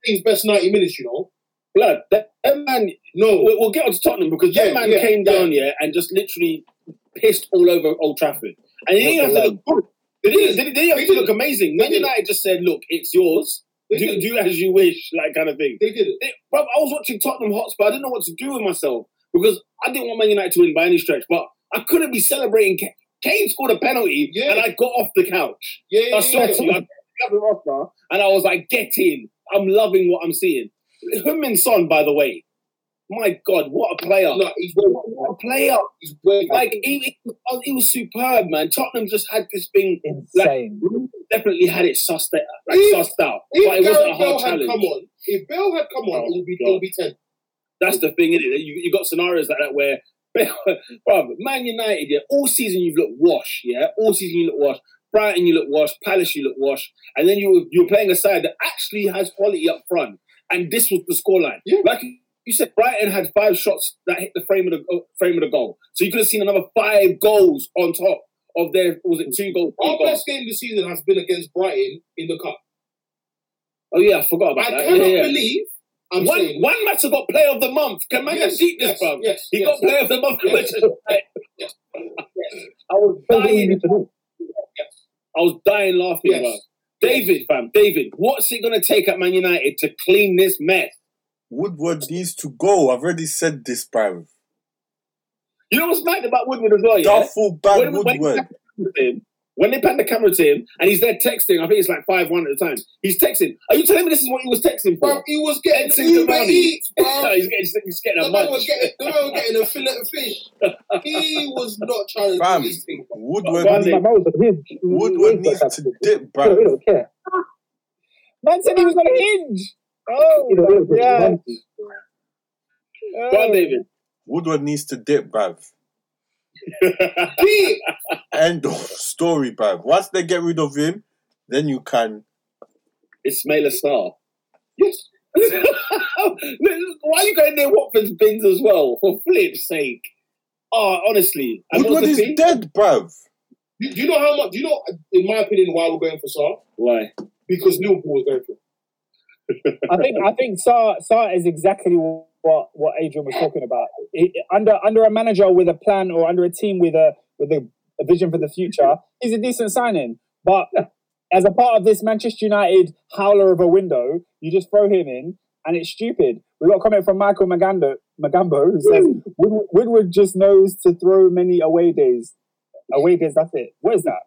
E: His best 90 minutes, you know.
A: Blood, that, that man,
E: No.
A: we'll, we'll get on to Tottenham because
E: Yeah,
A: that man
E: yeah,
A: came
E: yeah.
A: down here and just literally pissed all over Old Trafford. And he didn't have to look good. They didn't, they didn't, they didn't have to look amazing. Man United just said, look, it's yours.
E: They
A: Do,
E: did.
A: do as you wish, like kind of thing.
E: They did it.
A: Bro, I was watching Tottenham Hotspur. I didn't know what to do with myself because I didn't want Man United to win by any stretch, but I couldn't be celebrating. Kane, Kane scored a penalty
E: Yeah.
A: and I got off the couch.
E: Yeah, yeah,
A: I swear
E: yeah.
A: to you, I got the roster and I was like, get in. I'm loving what I'm seeing. Heung-Min Son, by the way, my God, what a player.
E: No, he's
A: What a player.
E: He's
A: Like, he, he, was- he was superb, man. Tottenham just had this thing,
H: insane.
A: definitely had it sussed out. Like,
E: If-
A: sussed out
E: If
A: but it wasn't a
E: Gareth Bale
A: hard
E: had
A: challenge.
E: come on, if Bale had come on,
A: Oh,
E: it would be it would be ten.
A: That's the thing, isn't it? You, you got scenarios like that where, [LAUGHS] bro, Man United, yeah, all season you've looked wash, yeah, all season you look wash. Brighton, you look wash. Palace, you look wash. And then you were, you were playing a side that actually has quality up front. And this was the scoreline.
E: Yeah.
A: Like you said, Brighton had five shots that hit the frame of the uh, frame of the goal. So you could have seen another five goals on top of their was it two goals?
E: Our
A: goals?
E: best game this season has been against Brighton in the cup.
A: Oh yeah, I forgot
E: I
A: about that.
E: I cannot
A: Yeah, yeah.
E: believe I'm
A: One,
E: saying
A: one Matter got Player of the Month. Can man
E: Yes,
A: beat this,
E: yes,
A: bro?
E: yes,
A: he
E: yes.
A: got Player of the Month.
E: Yes.
A: United. [LAUGHS] I was
H: That's all you
A: dying. I was dying laughing,
E: Yes.
A: bro. David, fam, David, what's it gonna take at Man United to clean this mess?
C: Woodward needs to go. I've already said this, bruv.
A: You know what's mad about Woodward as well, yeah?
C: Duffel bag
A: When- when-
C: Woodward.
A: When they pan the camera to him and he's there texting, I think it's like five one at the time. He's texting. Are you telling me this is what he was texting for?
E: Bro, he was getting
A: Edinson
E: Uber
A: Cavani.
E: Eats, bro. [LAUGHS]
A: he's getting, he's getting
E: The
A: a
E: man was getting, the man was getting a fillet of fish. He was not trying to
C: Fam.
E: do this thing.
C: Woodward,
A: One
F: My mouth was a hinge.
C: Woodward needs to dip,
F: He
C: bro.
F: don't care.
B: Man said he was on a hinge. Oh,
F: He don't
B: yeah.
A: Go on, David.
C: Woodward needs to dip, bruv. [LAUGHS]
E: He,
C: End of story, bruv. Once they get rid of him, then you can.
A: It's Ismaila Sarr.
E: yes. [LAUGHS]
A: Why are you going near Watford's bins as well? For flip's sake. Oh, honestly.
C: Woodward is
A: thing?
C: dead, bruv.
E: Do, do you know how much? Do you know, in my opinion, why we're going for Sarr?
A: Why?
E: Because Liverpool was going for. him.
B: I think I think Sa Sa is exactly what what Adrian was talking about. He- under under a manager with a plan or under a team with a with a, a vision for the future, he's a decent signing. But as a part of this Manchester United howler of a window, you just throw him in, and it's stupid. We got a comment from Michael Magando, Magambo who says Woodward, Woodward just knows to throw many away days. Away days, that's it. What is that?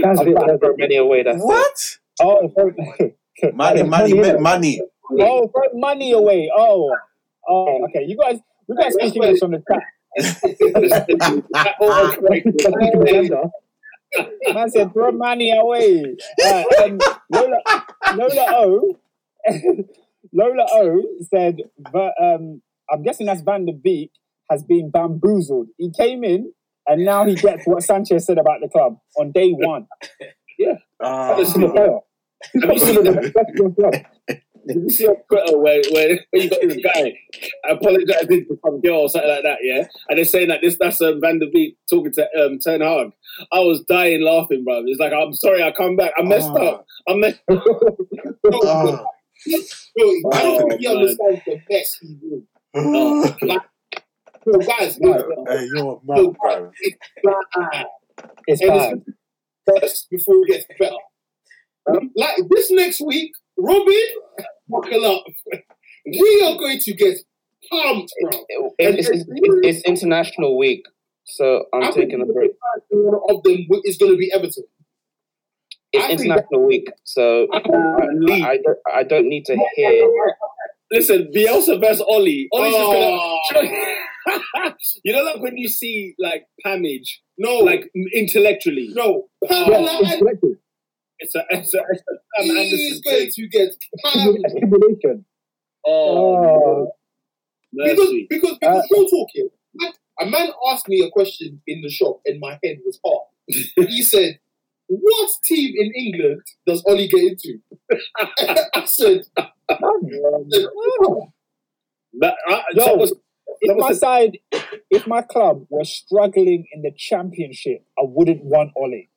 F: That's it. That's
G: Throw many away. That's it.
C: What?
B: Oh, throw, [LAUGHS] [LAUGHS]
C: Money, money,
F: Money,
B: oh, throw money away. Oh, oh, okay. You guys, we guys speak English on the chat. [LAUGHS] Man said, throw money away. Uh, Lola, Lola O, [LAUGHS] Lola O said, but, um, I'm guessing that's Van de Beek has been bamboozled. He came in and now he gets what Sanchez said about the club on day one.
C: Ah,
F: a player.
A: Have you seen the Did you see on Twitter where, where you got this guy apologizing to some girl or something like that, yeah? And they're saying that this that's um, Van de Beek talking to um, Ten Hag. I was dying laughing, bro. It's like, I'm sorry, I come back. I messed
C: Ah.
A: up. I messed
E: No,
C: ah.
E: no, I don't think he
A: Oh,
E: understands the best he would.
A: Oh.
E: No, guys, no,
C: Hey, you're mad, bro.
E: it's bad.
B: It's bad.
E: first before it gets better. Uh, like this next week, Robin, buckle up. [LAUGHS] We are going to get pumped, bro.
G: It- It's, it's, it's international week, so I'm
E: I
G: taking a break.
E: one of them is going to be Everton.
G: It's
E: I
G: international week, so I, I, don't, I don't need to hear.
A: Listen, Bielsa versus Ole. Ole's
E: Oh.
A: just gonna. Oh. [LAUGHS] you know, like when you see like Pamage,
E: No,
A: like intellectually,
E: no. Pamela.
F: It's
A: a, it's a, it's a Sam
E: he's
A: Anderson
E: going to get pumped.
F: Stimulation.
A: Oh,
F: Oh.
E: Because,
A: mercy.
E: because, because real talking, man, a man asked me a question in the shop and my head was hot. [LAUGHS] he said, What team in England does Ole get into? [LAUGHS] I said,
A: That, uh,
B: Yo,
A: that was,
B: If my side, if my club was struggling in the championship, I wouldn't want Ole.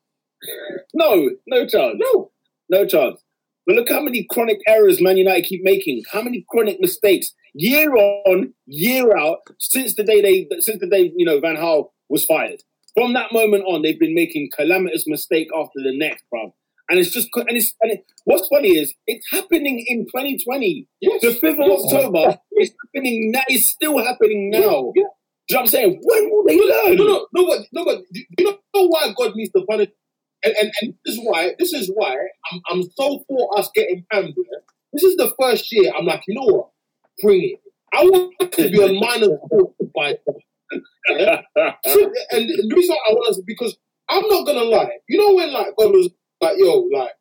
A: No, no chance.
E: No.
A: No chance. But look how many chronic errors Man United keep making. How many chronic mistakes year on, year out since the day they since the day you know Van Gaal was fired. From that moment on, they've been making calamitous mistake after the next, bruv. And it's just and it's and it, what's funny is it's happening in 2020.
E: Yes.
A: The fifth of October. It's happening now. It's still happening now.
E: Yeah.
A: Do you know what I'm saying? When will they learn?
E: No, no, no, but, no, but do you know why God needs to punish? And, and, and this is why, this is why I'm, I'm so for us getting panned. here. This is the first year I'm like, you know what? Bring it. I want to be a minor sport by [LAUGHS] So, and the reason I want us because I'm not gonna lie. You know when like God was like, yo, like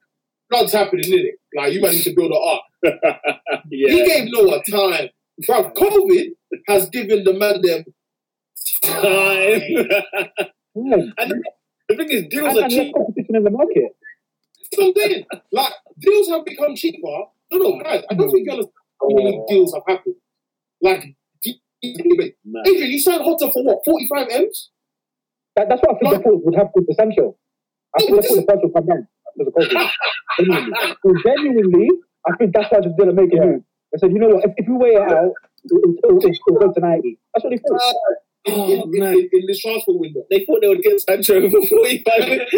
E: nothing's happening in it. Like you might need to build an ark. [LAUGHS] He gave Noah time. Bro, COVID has given the man them
A: Time. [LAUGHS] And the, the thing is, deals
F: And,
A: are cheap.
F: In the market.
E: So then, like deals have become cheaper. No, no, guys, I don't think you understand how many deals have happened. Like, d- d-
A: Man.
E: Adrian, you signed Hotter for what? Forty-five m's?
F: That, that's what I think the Port would have the Sancho. I think the Port the price will come down because of COVID. genuinely. So genuinely, I think that's why they didn't make a move. They said, you know what, if, if we weigh it out, it'll, it'll, it'll go to 90. That's what they thought.
E: In,
A: Oh,
E: in, in,
A: man.
E: in, in this transfer window.
A: They thought they would get Sancho for 45 minutes.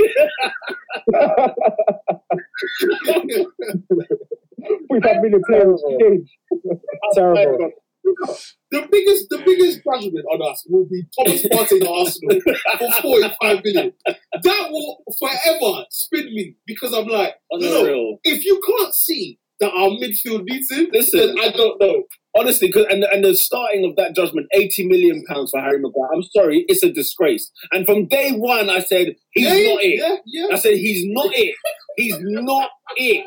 F: We have million players change.
B: Terrible.
E: The biggest the biggest judgment on us will be Thomas Partey at Arsenal for 45 million. That will forever spin me because I'm like, no, no, if you can't see that our midfield needs him,
A: Listen.
E: I don't know.
A: Honestly, 'cause- and, and the starting of that judgment, 80 million pounds for Harry Maguire. I'm sorry, it's a disgrace. And from day one, I said, he's
E: yeah,
A: not it.
E: yeah, yeah.
A: I said, he's not it. He's not it.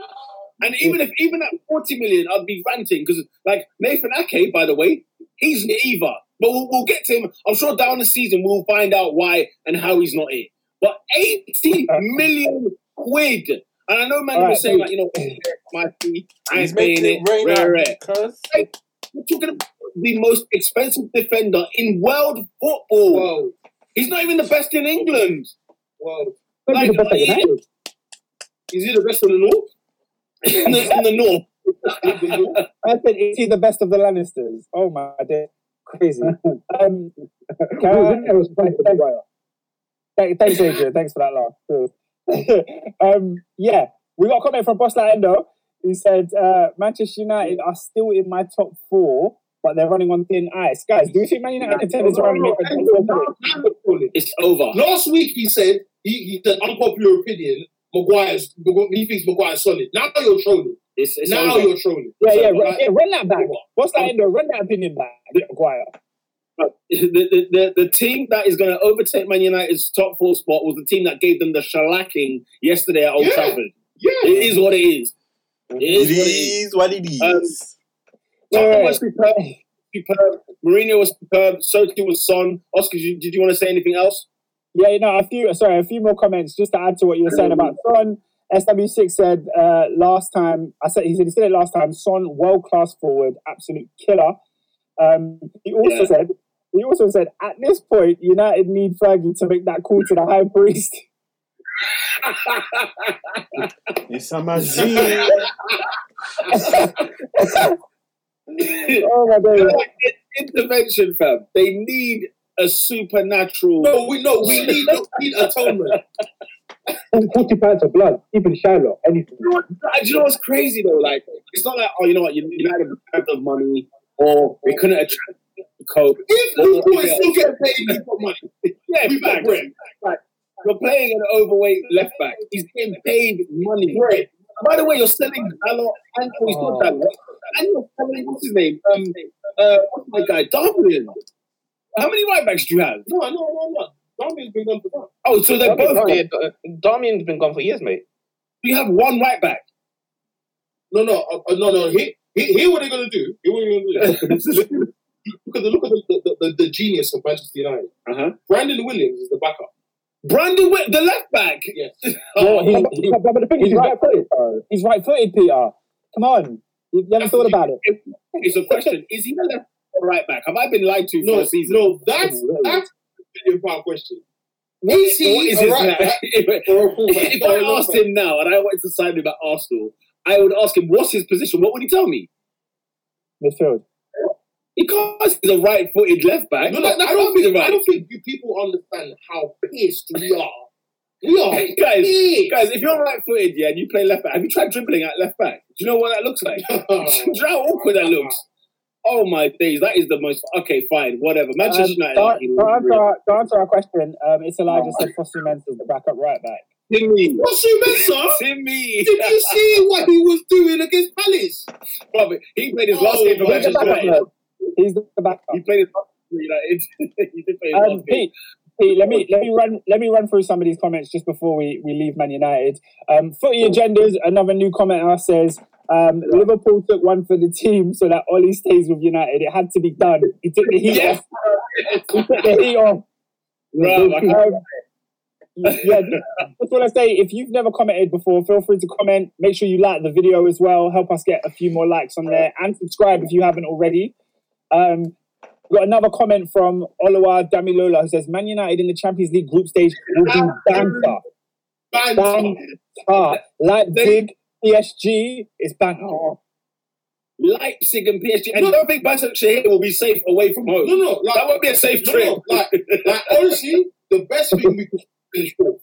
A: And even if, even at 40 million, I'd be ranting because, like, Nathan Ake, by the way, he's not either. But we'll, we'll get to him. I'm sure down the season, we'll find out why and how he's not it. But 80 [LAUGHS] million quid. And I know man
B: Alright,
A: was saying, like, you know, [CLEARS THROAT] my fee, I
C: He's
A: ain't paying
C: making
A: it.
C: it rain
A: Rare, rare.
C: because
A: We're talking about the most expensive defender in world football.
E: Whoa,
A: He's not even the best in England.
E: whoa.
B: Maybe the best
A: Like,
B: United.
E: Is he the best in the north?
A: in, the, in the north. [LAUGHS]
B: I said, is he the best of the Lannisters? Oh my day, crazy. [LAUGHS] Um, [LAUGHS] can I- Thank- Thanks, Adrian. Thanks for that laugh. Cheers. [LAUGHS] um, yeah, we got a comment from Boss Endo. He said, uh, Manchester United are still in my top four, but they're running on thin ice. Guys, do you think Man United contenders are running make a top four?
A: It's over.
E: Last week he said he, he said unpopular opinion. Maguire's he thinks Maguire's solid. Now you're trolling.
A: It's, it's
E: now
A: over.
E: you're trolling.
B: Yeah, yeah,
E: So,
B: run,
E: like,
B: yeah, run that back. What's that Endo? Run that opinion back, Maguire. [LAUGHS]
A: the, the, the, the team that is going to overtake Man United's top four spot was the team that gave them the shellacking yesterday at Old
E: Yeah.
A: Trafford.
E: Yeah.
A: It is what it is. It
C: it
A: is what it is.
C: is what it is.
A: Um, Tottenham was superb. superb. Mourinho was superb. So too was Son. Oscar, did you, did you want to say anything else?
B: Yeah, you know, a few. Sorry, a few more comments just to add to what you were saying about Son. SW6 said uh, last time. I said he said he said it last time. Son, world class forward, absolute killer. Um, he also
A: Yeah.
B: said he also said at this point, United need Fergie to make that call to the high priest. [LAUGHS]
C: it's a machine. [LAUGHS]
B: oh my god!
A: Intervention, fam. They need a supernatural.
E: No, we no, we need, we need atonement.
F: Forty pounds of blood, even Shiloh, anything.
A: You know, what, do you know what's crazy though? Like, it's not like, oh, you know what, United have the money or they couldn't attract the coach.
E: If is still getting paid, we got money. [LAUGHS]
A: Yeah,
E: We
A: facts.
E: bread.
A: Facts. You're playing an overweight left back. He's getting paid money.
E: Bread.
A: By the way, you're selling Dalot and oh, he's not Dalot. And you're selling what's his name? Um, uh, what's my guy? Darwin. How many right backs do you have?
E: No, no, no, no. Darmian's been gone for that.
A: Oh, so they're both.
G: Yeah,
A: gone.
G: Darmian's been gone for years, mate.
A: You have one right back.
E: No, no, uh, uh, no, no. Here, here, here what they're gonna do. Here what they're gonna do. [LAUGHS] [LAUGHS] look at the look at the, the, the, the genius of Manchester United.
A: Uh-huh.
E: Brandon Williams is the backup.
A: Brandon, Wi- the left back.
E: Yes. [LAUGHS]
B: He-
F: But,
B: he-
F: but, but the thing is,
B: he's
F: he's
B: right
F: right footed.
B: He's right footed, Peter. Come on, you, you haven't thought about it.
A: It's a question. Is he the left or right back? Have I been lied to for
E: No,
A: a season?
E: no, that's that's a million pound question. Is he
A: What is
E: a
A: his
E: right back
A: if
E: or a fullback?
A: if I asked him now and I wanted to sign him at Arsenal, I would ask him, what's his position? What would he tell me?
B: Midfield.
A: He can't be the right footed left back.
E: No, no,
A: that
E: I don't
A: be
E: think
A: the
E: I don't think you people understand how pissed we are. We are
A: guys,
E: pissed.
A: guys, if you're right footed, yeah, and you play left back, have you tried dribbling at left back? Do you know what that looks like? [LAUGHS] [LAUGHS] Do you know how awkward that looks? Oh my days, that is the most. Okay, fine, whatever. Manchester
B: Um,
A: United.
B: to, to answer our, to answer our question, um, it's Elijah said Fosu Mensah is the backup right back.
A: Timmy.
E: What's you meant.
A: Timmy.
E: Did you see what he was doing against Palace?
A: Brother, he played his last
E: Oh,
A: game for
E: he's
A: Manchester United.
B: He's the backup.
A: He played for United. [LAUGHS] he did play
B: Um. Pete, Pete, let me let me run let me run through some of these comments just before we, we leave Man United. Um, Footy agendas. Another new commenter says um, Liverpool took one for the team so that Ole stays with United. It had to be done. He took the heat
A: Yes.
B: off. He took the heat off.
A: Bro,
B: Um, yeah, just want to say if you've never commented before, feel free to comment. Make sure you like the video as well. Help us get a few more likes on there and subscribe if you haven't already. Um, we got another comment from Oluwa Damilola who says Man United in the Champions League group stage will be banter.
E: Banter.
B: Banter. Leipzig, PSG is banter.
A: Leipzig and PSG. And you don't think Basaksehir will be safe away from home?
E: No, no, like,
A: that won't be a safe
E: no,
A: trip.
E: no, like, like honestly, the best thing we could finish fourth.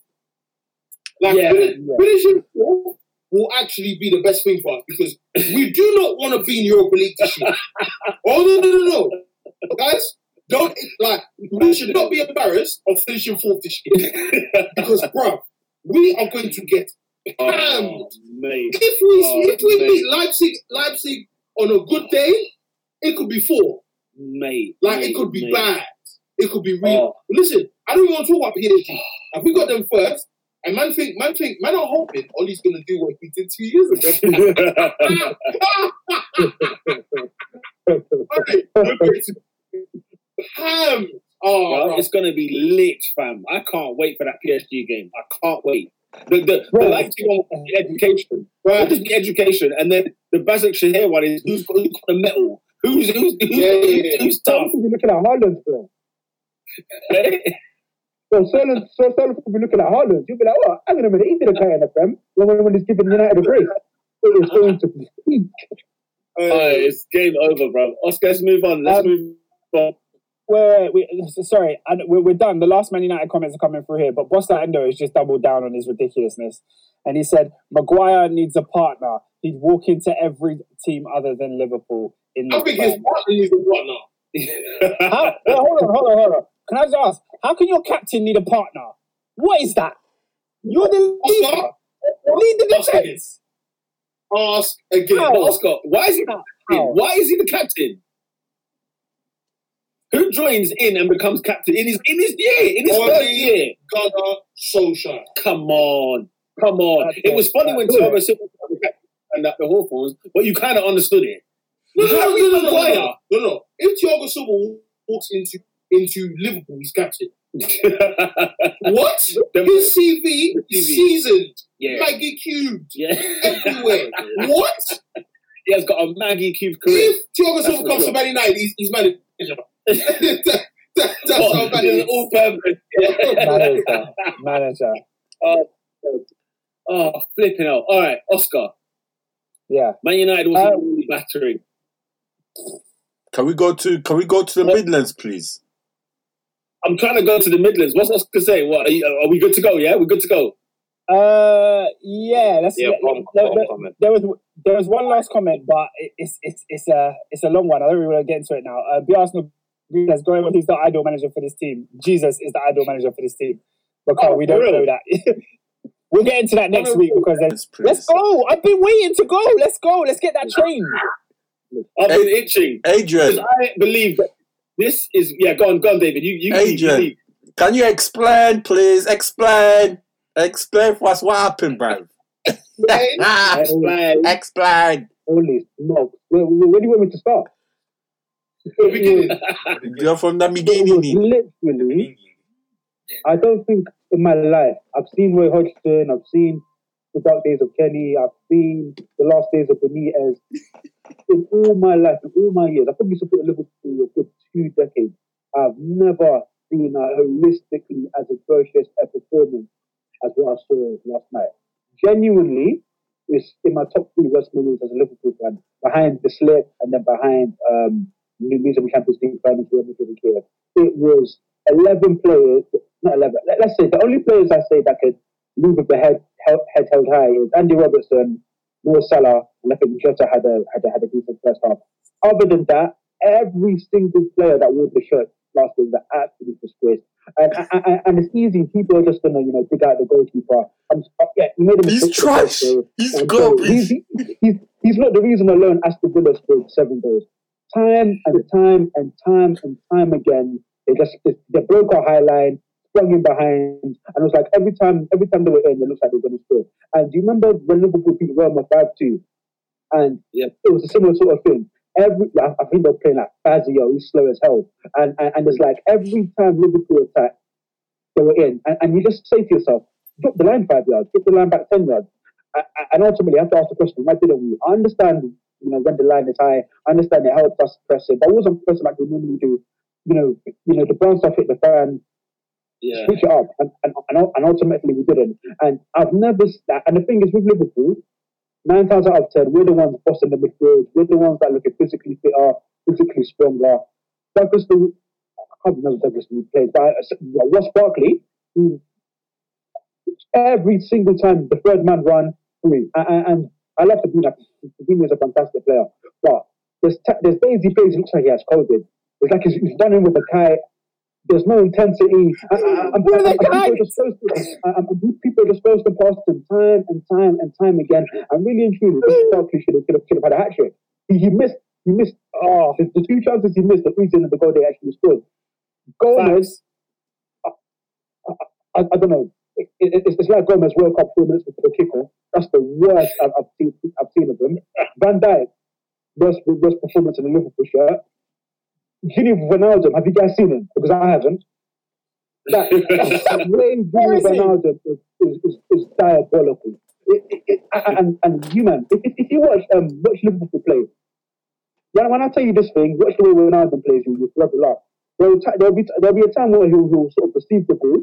E: Like
A: Yeah,
E: finish,
B: yeah.
E: finishing fourth will actually be the best thing for us because we do not want to be in Europa League this year. oh no, no, no, no. guys, don't like we should not be embarrassed of finishing fourth this year [LAUGHS] because, bro, we are going to get.
A: Oh.
E: If we
A: Oh,
E: if we
A: mate.
E: beat Leipzig Leipzig on a good day, it could be four.
A: Mate.
E: Like
A: mate,
E: it could be
A: mate.
E: bad. It could be real.
A: Oh.
E: Listen, I don't even want to talk about PSG. If we got them first, and man think man think man are hoping Ole's gonna do what he did two years ago. [LAUGHS] Alright, we're going to ham. Oh,
A: bro. it's gonna be lit, fam. I can't wait for that PSG game. I can't wait. The the, the
H: Bro.
A: Leipzig one was the education. Right? Just the education, and then the Basaksehir one is who's got, who's got the metal, who's who's who's,
E: Yeah, yeah, yeah.
A: who's tough.
H: we'll looking at Haaland, [LAUGHS] So Sterling, so Sterling will be looking at Haaland. You'll be like, oh, I'm gonna minute, he did a cut in the prem when, when he's giving United a break. It is going to be.
A: Alright, it's game over, bro. Oscar, let's move on. Let's
H: Um,
A: move on.
B: Wait, wait, wait, sorry, and we're, we're done. The last Man United comments are coming through here, but Bosta Endo has just doubled down on his ridiculousness. And he said, Maguire needs a partner. He'd walk into every team other than Liverpool in the
E: I think his partner is the partner.
B: How, hold on, hold on, hold on. Can I just ask, how can your captain need a partner? What is that? You're the leader. Lead the defense.
E: ask again.
B: How?
A: Oscar, why is he why is he the captain? Who joins in and becomes captain in his in his year, in his
E: Ole
A: first year?
E: Gunnar Solskjaer.
A: Come on, come on.
B: That's
A: it was funny when Thiago Silva was captain and at the Hawthorns, but you kind of understood it.
E: No,
A: Harry
E: no, no, no,
A: Maguire.
E: no, no, no. If Thiago Silva walks into into Liverpool, he's captain. [LAUGHS] What?
A: Them-
E: His CV is
A: CV.
E: seasoned,
A: yeah,
E: Maggie cubed
A: yeah.
E: everywhere. [LAUGHS] what?
A: he has got a Maggie Cube career.
E: If Thiago
A: That's
E: Silva
A: for
E: comes to Man United, he's, he's manager. [LAUGHS] that, that, that's how bad it is.
A: all purpose.
B: Manager, manager.
A: Oh, flipping out. All right, Oscar.
B: Yeah.
A: Man United was
B: Um,
A: really battering.
C: Can we go to Can we go to the Midlands, please?
A: I'm trying to go to the Midlands. What's Oscar to say? What are, you, are we good to go? Yeah, we're good to go.
B: Uh, yeah. Let's.
D: Yeah,
B: let- there,
D: one
B: there- there was there was one last comment, but it- it's it's it's a it's a long one. I don't really want to get into it now. Uh, be Arsenal is going on. He's the ideal manager for this team. Jesus is the ideal manager for this team. Because
A: Oh,
B: we don't
A: for real?
B: know that. [LAUGHS] we'll get into that next week because then.
C: Yes.
B: Let's go! I've been waiting to go. Let's go. Let's get that train.
A: I've been itching.
C: Adrian,
A: Because I believe that this is yeah. Go on, go on, David. You you, you,
C: Adrian.
A: you
C: can you explain, please? Explain. Explain for us what happened, bro. [LAUGHS] Ah,
A: explain.
C: explain.
H: Holy smoke. Where, where, where do you want me to start?
E: From The beginning.
C: You're from the
H: It
C: beginning.
H: literally, I don't think in my life I've seen Roy Hodgson, I've seen the dark days of Kenny, I've seen the last days of Benitez. [LAUGHS] In all my life, in all my years, I've probably supported Liverpool for a good two decades. I've never seen a holistically as atrocious a performance as what I saw last night. Genuinely, it's in my top three worst moments as a Liverpool fan, behind the slip and then behind um, losing the Champions League final to here. It was 11 players, not 11, let, us say the only players I say that could move with the head, held, head held high is Andy Robertson, Mo Salah, and I think Jota had a, had a, had a decent first half. Other than that, every single player that wore the shirt last year was an absolute disgrace. And, and, and- it's easy, people are just going to, you know, dig out the goalkeeper. And, uh, yeah, he made a
C: He's trash. He's garbage.
H: He's, he's, he's not the reason alone Aston Villa scored seven goals. Time and time and time and time again, they just they, they broke our high line, sprung in behind, and it was like every time every time they were in, it looks like they were going to score. And do you remember when Liverpool beat Roma five two? And
A: Yeah.
H: it was a similar sort of thing. Every I, I think they're playing like Fazio, he's slow as hell, and and, and it's like every time Liverpool attack, they were in, and, and you just say to yourself, drop the line five yards, drop the line back ten yards, I- I- and ultimately, I have to ask the question: Why didn't we? I understand, you know, when the line is high. I understand it helps us press it, but it wasn't pressing like we normally do. You know, you know, the brown stuff hit the fan,
A: Yeah.
H: switch it up, and, and, and ultimately we didn't. And I've never. And the thing is, with Liverpool, nine times out of ten, we're the ones bossing the midfield. We're the ones that look physically fitter, physically stronger. Douglas, Lu- I can't remember Douglas Luiz plays, but uh, Ross Barkley, who every single time the third man run through, and, and- I love Fabinho. Fabinho is a fantastic player, but there's t- there's days he plays. Looks like he has COVID. It's like he's, he's running with a kite. There's no intensity.
B: A
H: and people,
B: kite?
H: are just supposed to, and, and uh, um, these people are just supposed to pass him time and time and time again. I'm really intrigued. Barkley should have, should have, had a hat trick. He, he missed. He missed. Oh, the, the two chances he missed, the reason of the goal they actually scored. Gomez, I, I don't know. It, it, it's, it's like Gomez World Cup four minutes before the kickoff. That's the worst I've, I've seen. I've seen of him. Van Dijk, worst worst performance in the Liverpool shirt. Gini Wijnaldum, have you guys seen him? Because I haven't. That, [LAUGHS] that way
B: Where
H: Gini
B: is?
H: Wijnaldum is, is, is, is diabolical. It, it, it, and, and you man, if, if if you watch um watch Liverpool play, when, when I tell you this thing, watch the way Wijnaldum plays, you will forever laugh. There'll, ti- there'll be there'll be a time where he'll, he'll sort of receive the ball,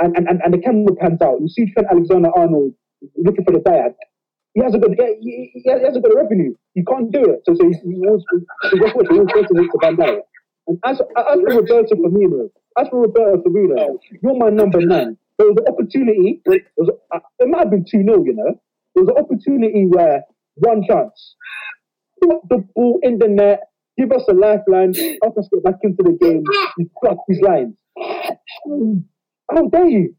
H: and, and, and, and the camera pans out. You see Trent Alexander Arnold looking for the diag. He hasn't got he, he, he got a revenue. He can't do it. So, so he, he always he just watch, he goes to to. And as as for Roberto Firmino, as for Roberto Firmino, you're my number nine. There was an opportunity. There was a, uh, it might have been two 0 you know. There was an opportunity where one chance, put the ball in the net, give us a lifeline, help us get back into the game. You cut these lines. How dare you?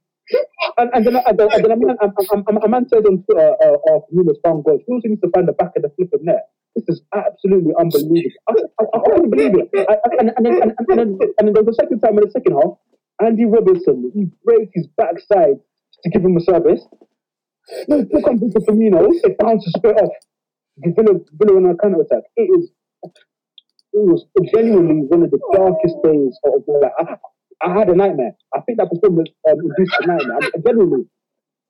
H: And, and then, and then, and then a, man, a, a, a man said on Twitter, uh, uh, Nunes found goals. He also needs to find the back of the flipping net. This is absolutely unbelievable. I, I, I can't believe it. I, and, and, then, and, then, and then a second time in the second half, Andy Robertson, he breaks his backside to give him a service. Look on Victor Firmino, it bounces straight off. Villa, Villa on a counter attack. It is, it was genuinely one of the darkest days of my life. I, had a nightmare. I think that performance um, induced a nightmare. I, genuinely.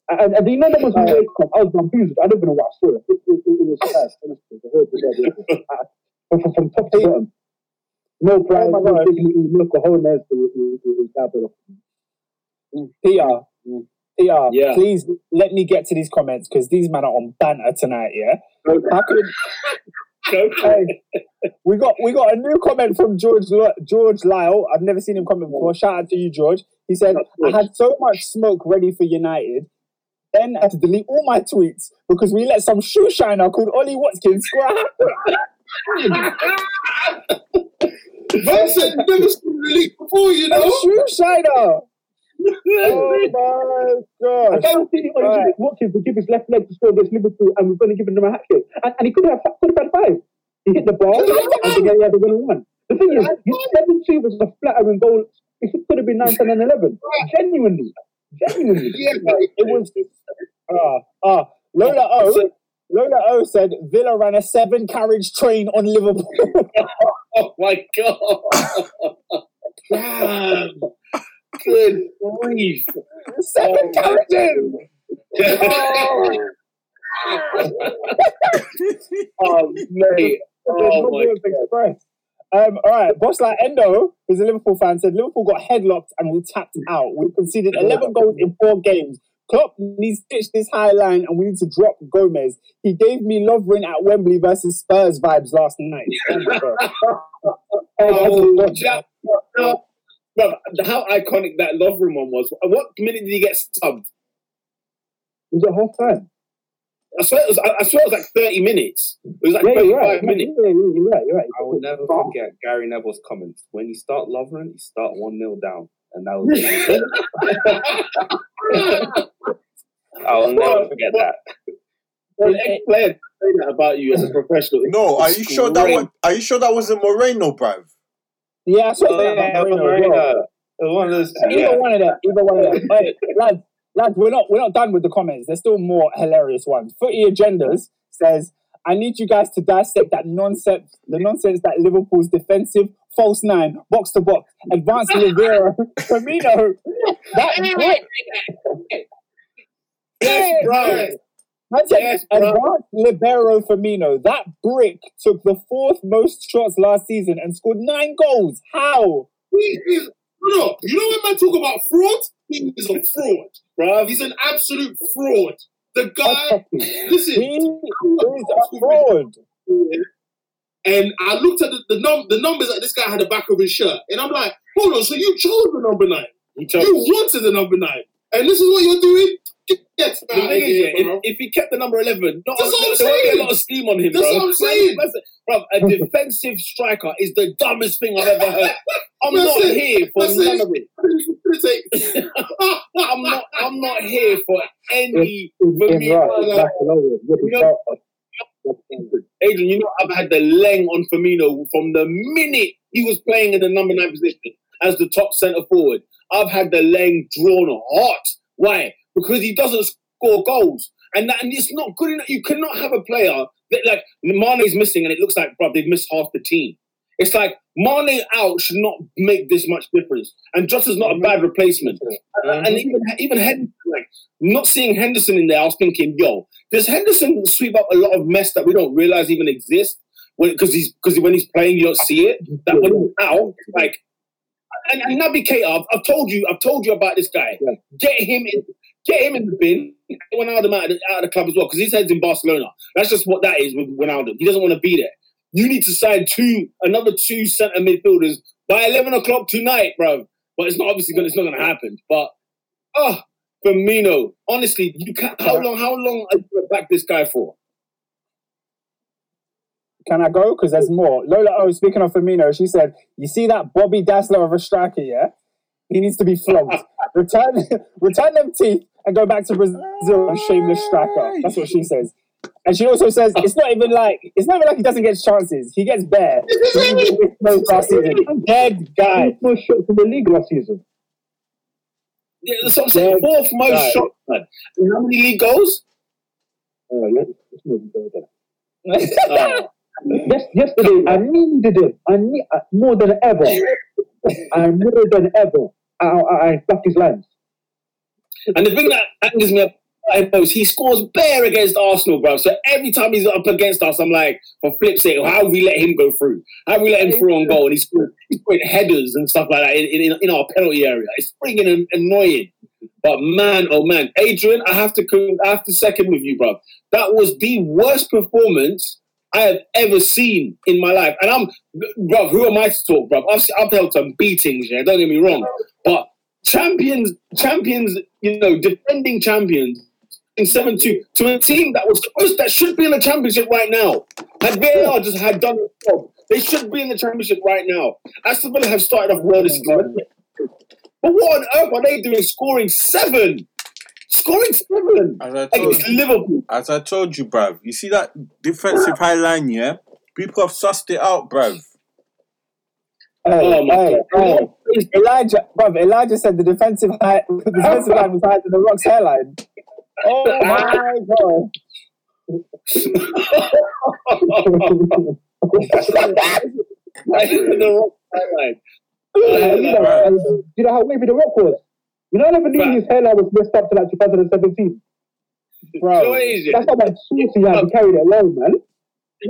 H: And, and know that was wake up. I was confused. I don't even know what I saw. It, it, it, it was sad, honestly. The whole uh, [LAUGHS] from, top to bottom. No pride,
B: Oh
H: no dignity, no cojones. It, it, it, diabolical.
B: Peter, Peter,
A: Yeah.
B: please let me get to these comments because these men are on banter tonight. Yeah, how could
A: Go for it.
B: Hey, we got we got a new comment from George Lo- George Lyle. I've never seen him comment before. Shout out to you, George. He said, "I had so much smoke ready for United, then I had to delete all my tweets because we let some shoe shiner called Ollie Watkins score a hat
E: Man said never seen the league before, you
B: A
E: know.
B: shoe shiner. [LAUGHS] Oh my
H: I
B: god!
H: guarantee you,
B: Right.
H: Watkins would give his left leg to score against Liverpool, and we're going to give him a hat trick. And, and he could have could have had five. He hit the ball, and then he had the winning one. The thing is, seven two was a flattering goal. It could have been nine, ten, and eleven. Genuinely, genuinely. [LAUGHS]
E: Yeah,
B: It was ah ah Lola O. Lola O said Villa ran a seven carriage train on Liverpool. [LAUGHS]
A: Oh my god. Damn. Good grief.
B: seven carriages. [LAUGHS]
A: Oh, [LAUGHS] mate. [LAUGHS] Oh my
B: Um, all right, boss like Endo, who's a Liverpool fan, said Liverpool got headlocked and we tapped out. We conceded 11 goals in four games. Klopp needs to ditch this high line and we need to drop Gomez. He gave me Lovren at Wembley versus Spurs vibes last night. [LAUGHS] Oh my God.
A: Oh, Jack. No, Bruv, how iconic that Lovren one was. What minute did he get subbed?
H: Was it half time?
A: I swear it was. I I swear it was like thirty minutes. It was like
H: Yeah,
A: thirty-five
H: you're right.
A: minutes.
H: Yeah, yeah, you're right. You're right.
G: I will never forget Gary Neville's comments. When you start Lovren, you start 1 0 down. And that was [LAUGHS] it. I will never forget that.
A: Well, ex-player say that about you as a professional.
C: No, are you sure that was? Are you sure that wasn't Moreno, bruv?
B: Yeah, I saw
G: Oh,
B: that
G: yeah,
B: about
G: it was
B: Mourinho as well.
G: Marina. It was one of those.
B: Either
G: Yeah.
B: one of them. Either one of them. Hey, lads, lads, we're not we're not done with the comments. There's still more hilarious ones. Footy agendas says, I need you guys to dissect that nonsense, the nonsense that Liverpool's defensive false nine, box to box, advanced libero, [LAUGHS] Firmino, that.
A: Yes, bro.
B: Said,
A: Yes, bro.
B: advanced libero Firmino. That brick took the fourth most shots last season and scored nine goals. How?
E: He is, no, you know when man talk about fraud? He is a fraud.
A: Bruv.
E: He's an absolute fraud. The guy,
B: He
E: listen,
B: is a fraud.
E: and I looked at the, the, num- the numbers that this guy had the back of his shirt, and I'm like, hold on, so you chose the number nine.
A: He chose.
E: You wanted the number nine. and this is what you're doing. Get, get
A: The
E: out of here,
A: yeah, if, if he kept the number 11, not,
E: That's what I'm
A: there won't be
E: saying.
A: a lot of steam on him,
E: That's
A: bro.
E: what I'm saying.
A: Bro, a defensive striker is the dumbest thing I've ever heard. [LAUGHS] I'm
E: That's
A: not
E: it.
A: here for
E: That's
A: none
E: it.
A: of it. [LAUGHS] [LAUGHS] I'm not. I'm not here for any.
H: Right, that's the lower. You're the
A: You know- Adrian, you know I've had the leng on Firmino from the minute he was playing in the number nine position as the top centre forward. I've had the leng drawn hot. Why? Because he doesn't score goals, and that, and it's not good enough. You cannot have a player that like Mane's missing, and it looks like, bro, they've missed half the team. It's like Mane out should not make this much difference, and Jota's not a bad replacement. Uh, and, and even even Henderson, like not seeing Henderson in there, I was thinking, yo, does Henderson sweep up a lot of mess that we don't realize even exists? Because he's because when he's playing, you don't see it. That when he's out, like, and, and Naby Keita, I've, I've told you, I've told you about this guy.
H: Yeah.
A: Get him in, get him in the bin. Get Wijnaldum out of the, out of the club as well because his head's in Barcelona. That's just what that is with Wijnaldum. He doesn't want to be there. You need to sign two, another two centre midfielders by eleven o'clock tonight, bro. But it's not obviously going. It's not going to happen. But oh, Firmino, honestly, you can How long? How long are you going to back this guy for?
B: Can I go? Because there's more. Lola Oh, speaking of Firmino, she said, You see that Bobby Dazzler of a striker, yeah? He needs to be flogged. [LAUGHS] return [LAUGHS] return them teeth and go back to Brazil and shameless striker. That's what she says. And she also says it's not even like it's not even like he doesn't get chances. He gets bare. [LAUGHS] He gets no last season. Dead guy.
H: No shots in the league last season.
A: Yeah, that's what I'm saying. Fourth most
B: Right.
A: shots, man. And how many league goals?
H: Yeah. Let's not go there.
A: Oh.
H: Yes, yesterday I needed it. I need uh, more than ever. I more than ever. I, I, I stuck his lines.
A: And the thing that angers me he scores bare against Arsenal, bro. So every time he's up against us, I'm like, for flip's sake, how have we let him go through? How have we let him through on goal? And he's scoring, headers and stuff like that in, in, in our penalty area. It's freaking an- annoying. But man, oh man, Adrian, I have to I have to second with you, bro. That was the worst performance I have ever seen in my life. And I'm, bro, who am I to talk, bro? I've, I've held some beatings, yeah. Don't get me wrong, but champions, champions, you know, defending champions in seven two to a team that was close, that should be in the championship right now. Had VAR just had done the job, they should be in the championship right now. Aston Villa have started off well this season. But what on earth are they doing scoring seven? Scoring seven
C: As I told
A: against
C: you,
A: Liverpool.
C: as I told you, bruv. You see that defensive high line, yeah? People have sussed it out, bruv.
B: Hey,
A: Oh my
B: hey,
A: God.
B: hey. Elijah, bruv, Elijah said the defensive high, [LAUGHS] the defensive [LAUGHS] line was higher than the Rock's hairline. Oh my god!
A: the wrong highlight.
H: Uh, you, know, uh, you know how wavy the rock was? You know, I never knew
A: Right.
H: his hairline was messed up to like 2017.
A: So
B: Bro,
A: it?
H: That's how much sauce he had to carry it alone, man.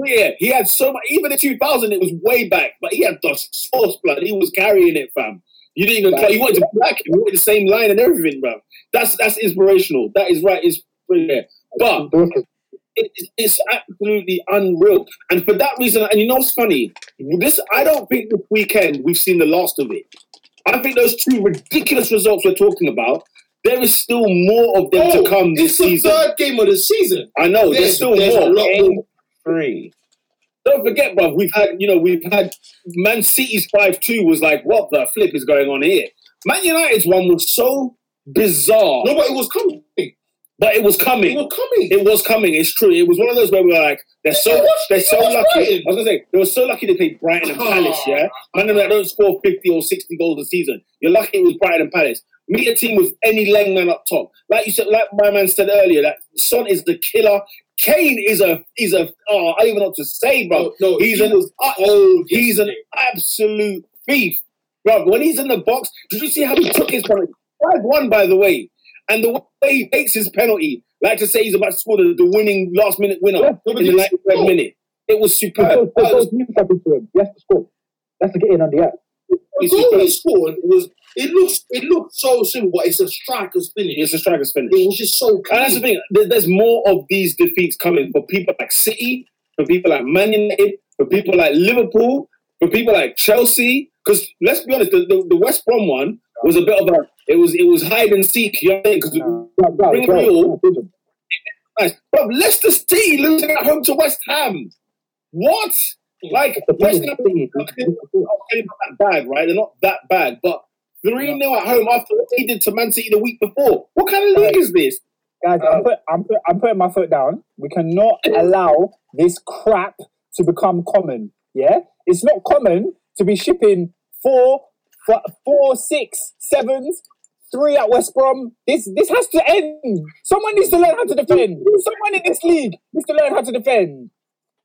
A: Yeah, he had so much. Even in 2000, it was way back, but he had the sauce blood. He was carrying it, fam. You didn't even.
H: Right.
A: You wanted to black him. You wanted the same line and everything, bro. That's that's inspirational. That is right. Is yeah. But
H: The Rock is-
A: it, it- it's absolutely unreal. And for that reason, and you know what's funny? This I don't think this weekend we've seen the last of it. I think those two ridiculous results we're talking about. There is still more of them
E: Oh,
A: to come this
E: it's the
A: season.
E: third game of the season.
A: I know there's,
E: There's,
A: still
E: there's
A: more.
E: more.
G: Three.
A: Don't forget, bro. We've had, you know, we've had Man City's five two was like, what the flip is going on here? Man United's one was so bizarre,
E: No, but it was coming.
A: But it was coming.
E: It was coming.
A: It was coming. It's true. It was one of those where we were like, they're so they're so lucky.
E: Brighton.
A: I was gonna say they were so lucky they played Brighton and Palace. Yeah, man, them that don't score fifty or sixty goals a season. You're lucky it was Brighton and Palace. Meet a team with any leg man up top. Like you said, like my man said earlier, that Son is the killer. Kane is a is a oh I don't even know what to say, bro.
E: No, no,
A: he's
E: he
A: an
E: old.
A: he's an absolute thief, bro. When he's in the box, did you see how he took his penalty? Five one, by the way, and the way he takes his penalty, like to say he's about to score the, the winning last minute winner in the 93rd minute. It was superb.
H: Because the goals mean to. He has to score. He has to get in on the act.
E: The goal he scored was. It looks. It looked so simple, but it's a striker's finish.
A: It's a striker's finish.
E: It was just so
A: And that's the thing. There's more of these defeats coming for people like City, for people like Man United, for people like Liverpool, for people like Chelsea. Because let's be honest, the, the, the West Brom one was a bit of a It was it was hide and seek. You know what I'm saying? 'Cause
B: No.
H: Right, right,
A: Bring it all. Nice. Bro, Leicester City losing at home to West Ham. What? Like
H: The
A: West Ham
H: is,
A: okay, they're not that bad, right? They're not that bad, but three 0 at home after what they did to Man City the week before. What kind of league is this?
B: Guys, I'm, um, put, I'm, put, I'm putting my foot down. We cannot [LAUGHS] allow this crap to become common. Yeah, it's not common to be shipping four, six, sevens, three at West Brom. This this has to end. Someone needs to learn how to defend. Someone in this league needs to learn how to defend.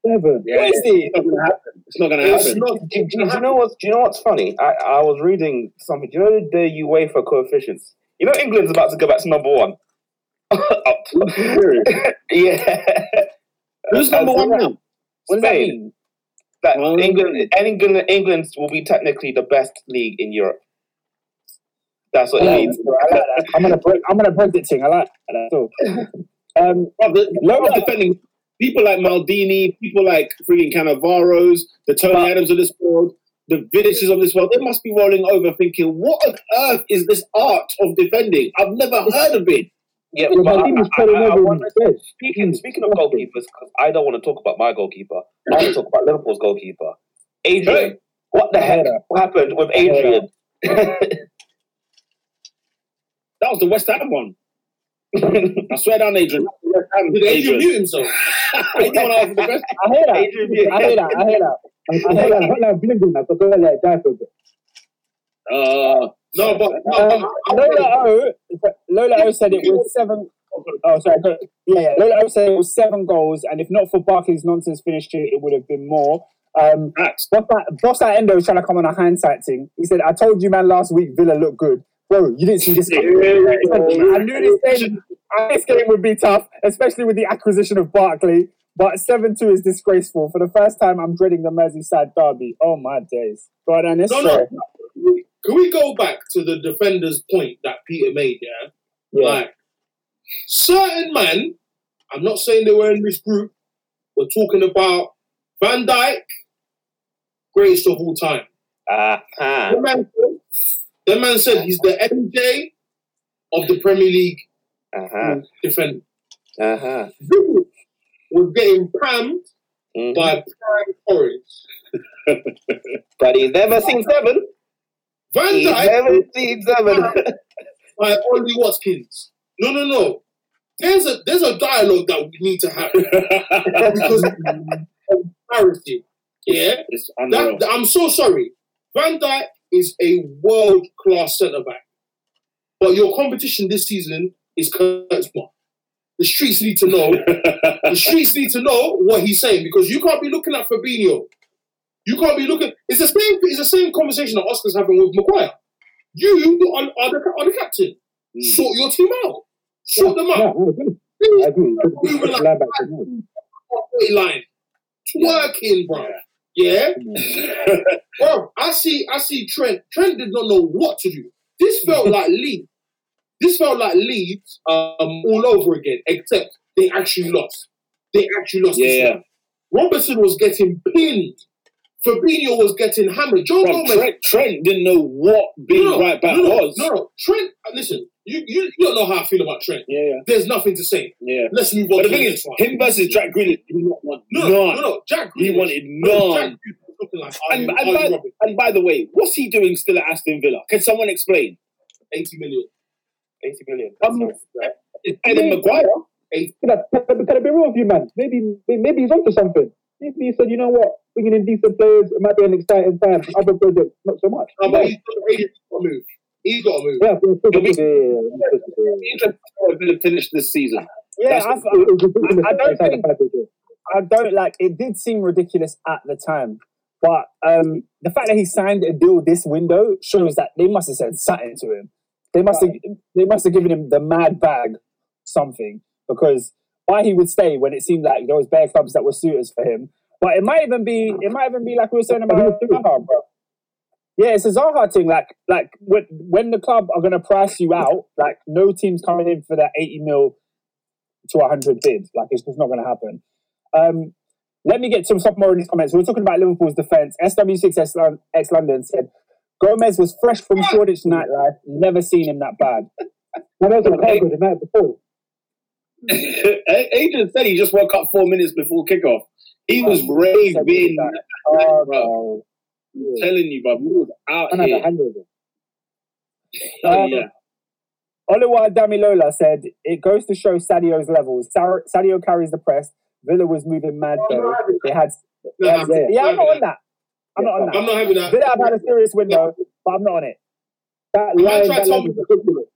H: Seven.
B: What is this?
A: It's not gonna happen. It's not gonna
D: It's
A: happen.
D: not, do, do- do you know what's do you know what's funny? I, I was reading something. Do you know the UEFA coefficients? You know England's about to go back to number one. [LAUGHS] Up [LAUGHS] yeah.
A: Who's number one now?
B: What does that mean?
D: That
A: Um,
D: England, England, England will be technically the best league in Europe. That's what it means.
B: I like that. I'm gonna break. I'm gonna break it. Thing. I like that. So, [LAUGHS] um,
A: Bro, the,
B: No,
A: defending people like Maldini, people like freaking Cannavaros, the Tony Adams of this world, the Vidiches of this world, they must be rolling over thinking, what on earth is this art of defending? I've never heard of it.
D: Yeah,
H: Yeah,
D: but I, I, I, I wanna- speaking speaking of goalkeepers, because I don't want to talk about my goalkeeper. I want to talk about Liverpool's goalkeeper, Adrian. What the heck? What happened with Adrian?
A: That was the West Ham one. [LAUGHS] I swear down, Adrian. That was the West Ham
E: Did Adrian
A: Adrian.
E: mute himself?
A: I didn't want to answer the question.
B: I hear that. I hear that. I hear that.
H: I heard that. I heard that blinking. I thought that die for a.
A: Uh,
E: No, but no,
B: Um, Lola O, Lola O said it was seven. Oh, sorry. Yeah, yeah. Lola O said it was seven goals, and if not for Barkley's nonsense finishing, it would have been more. Um, boss that, boss that Endo is trying to come on a hindsight thing. He said, "I told you, man, last week Villa looked good, bro. You didn't see this. coming." I knew this game. This game would be tough, especially with the acquisition of Barkley. But seven two is disgraceful. For the first time, I'm dreading the Merseyside derby. Oh my days! Go on, Dennis.
E: no, no. Can we go back to the defender's point that Peter made? Yeah,
B: Yeah.
E: like certain man. I'm not saying they were in this group. We're talking about Van Dijk, greatest of all time.
D: uh-huh.
E: The man, said he's the MJ of the Premier League
D: Uh-huh.
E: defender.
D: Uh-huh.
E: Was getting pammed
D: Mhm.
E: by prime Torres. [LAUGHS]
D: But he's never seen seven.
E: Van
D: He's
E: Dijk
D: never seen seven.
E: by Ollie Watkins. No, no, no. There's a there's a dialogue that we need to have [LAUGHS] because clarity. Yeah, that, I'm so sorry. Van Dijk is a world class centre back, but your competition this season is Kurtzman. The streets need to know. [LAUGHS] the streets need to know what he's saying because you can't be looking at Fabinho. You can't be looking. It's the same. It's the same conversation that Oscar's having with Maguire. You are, are, the, are the captain.
A: Mm.
E: Sort your team out. Sort them
H: Yeah. I agree. I agree.
E: Moving like
H: Line back to
E: line. Twerking, bro. Yeah, [LAUGHS] bro. I see. I see. Trent. Trent did not know what to do. This felt like [LAUGHS] Leeds. This felt like Leeds um, all over again, except they actually lost. They actually lost.
A: Yeah,
E: one. Robertson was getting pinned. Fabinho was getting hammered. Joe
A: Bro,
E: Gomez.
A: Trent, Trent didn't know what being
E: no,
A: right back
E: no,
A: was.
E: No, no. Trent. Listen, you, you you don't know how I feel about Trent.
A: Yeah, yeah,
E: There's nothing to say.
A: yeah.
E: Let's move on.
A: But the thing is, him versus Jack Grealish, he did not want
E: No,
A: none.
E: no, no, no. Jack.
A: He wanted none.
E: Looking like
A: And, and, by, and by the way, what's he doing still at Aston Villa? Can someone explain?
E: 80 million.
D: 80 million.
A: Um, it's better than Maguire.
H: Can I, can I- be real with you, man? Maybe maybe he's onto something. Maybe he said, you know what, bringing in decent players, it might be an exciting time. Other projects, not so much.
E: No, but he's got, he's got to move. He's got to move.
H: Yeah, yeah,
A: It'll be-
H: yeah.
A: Interesting how Villa this season.
B: Yeah, I,
H: ridiculous
B: I don't think-
H: the package, yeah.
B: I don't like it did seem ridiculous at the time. But um, the fact that he signed a deal this window shows that they must have said something to him. They must have they must have given him the mad bag something because why he would stay when it seemed like there was bare clubs that were suitors for him. But it might even be it might even be like we were saying about Zaha, bro. Yeah, it's a Zaha thing. Like like when when the club are gonna price you out, like no team's coming in for that eighty mil to hundred bid. Like it's just not gonna happen. Um, let me get some stuff more in these comments. We were talking about Liverpool's defence. SW6 X London said, Gomez was fresh from Shoreditch nightlife. Never seen him that bad.
H: And there was a cargo the night before.
A: Adrian said he just woke up four minutes before kickoff. He was raving.
H: Oh,
A: bro.
H: no.
A: I'm telling you, he was out
H: a
A: here.
H: hangover.
A: Oh,
B: Um,
A: yeah.
B: Oliwa Damilola said it goes to show Sadio's levels. Sadio carries the press. Villa was moving mad though. They had, they had
E: Nah,
B: yeah, I'm not on that. I'm not on that.
E: I'm not having that.
B: Villa have had a serious window, but I'm not on it.
H: That line, that line
E: tell
H: ridiculous.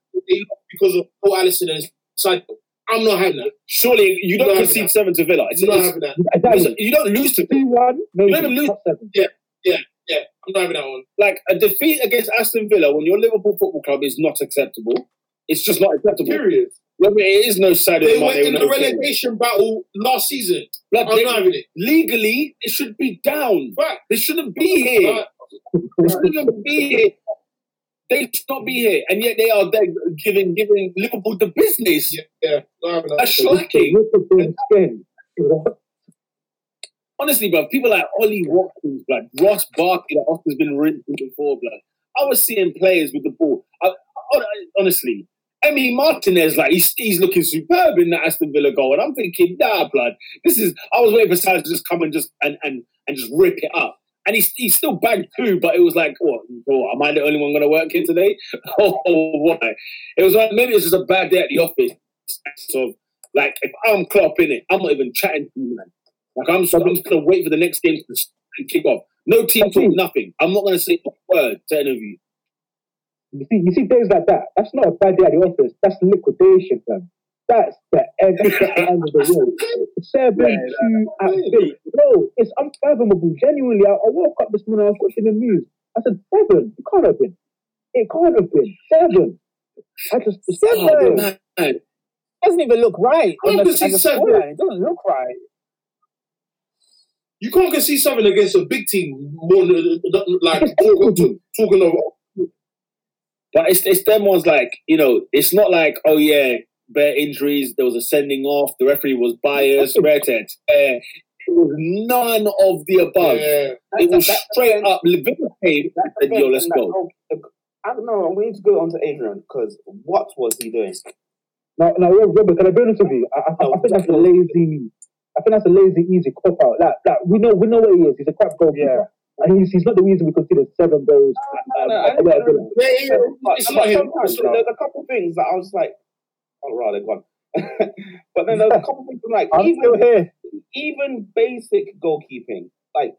E: because of Paul Alisson and Psycho. I'm not having that.
A: Surely you don't concede
E: no.
A: seven to Villa. It's,
E: I'm not having that.
H: Exactly.
A: you don't lose to
H: Two one, maybe
A: Let him lose.
H: top seven.
E: Yeah, I'm not having that one.
A: like a defeat against Aston Villa when your Liverpool Football Club is not acceptable. It's just not acceptable.
E: Period.
A: Well, it is no Sadio
E: They
A: Mane,
E: went in the
A: Kane.
E: relegation battle last season.
A: Like,
E: I'm
A: they-
E: not having it.
A: legally, it should be down.
E: Fact.
A: They shouldn't be here.
E: Fact.
A: They shouldn't be here. They should not be here, and yet they are there giving giving Liverpool the business.
E: Yeah, yeah, not having that.
A: That's shocking.
H: Look at them skin.
A: Honestly, bro, people like Ollie Watkins, like Ross Barkley, that Oscar's been written before, blood. I was seeing players with the ball. I, I, honestly, Emi Martinez, like he's, he's looking superb in that Aston Villa goal, and I'm thinking, nah, blood. This is. I was waiting for Salah to just come and just and and and just rip it up, and he's he's still bagged two, but it was like, what? Oh, am I the only one going to work here today? [LAUGHS] Oh, oh, why? It was like maybe it's just a bad day at the office. So, like, if I'm Klopp in it, I'm not even chatting to you, man. Like I'm, I'm just gonna wait for the next game to kick off. No team talk, nothing. I'm not gonna say a word to any of you.
H: You see, you see days like that. That's not a bad day at the office. That's liquidation, man. That's the end, that's [LAUGHS] the end of the road. Seven two at Villa. Bro, it's unfathomable. Genuinely, I, I woke up this morning. I was watching the news. I said seven. It can't have been. It can't have been seven. I just oh,
B: Seven.
A: Oh.
B: It doesn't even look right. On the, as a
E: seven.
B: It doesn't look right.
E: You can't concede seven against a big team. More than, like [LAUGHS] talking, talking of
A: But it's it's them ones like you know. It's not like oh yeah, bare injuries. There was a sending off. The referee was biased. [LAUGHS] Rated. Uh, it was none of the above.
E: yeah.
A: It was
D: That-
A: straight up. Liverpool came and yo, let's go.
D: I don't know. We need to go on to Adrian because what was he doing?
H: No, no, Robert, can I be honest with you? I, I, I think that's a lazy. I think that's a lazy, easy cop out. Like, like we know, we know what he is. He's a crap goalkeeper, and he's, he's not the reason we consider seven goals.
D: No, no, I
E: Yeah, yeah, yeah.
D: There's a couple things that I was like, oh, right, they're gone. [LAUGHS] but then there's a couple things I'm like, [LAUGHS]
B: I'm
D: even, even basic goalkeeping, like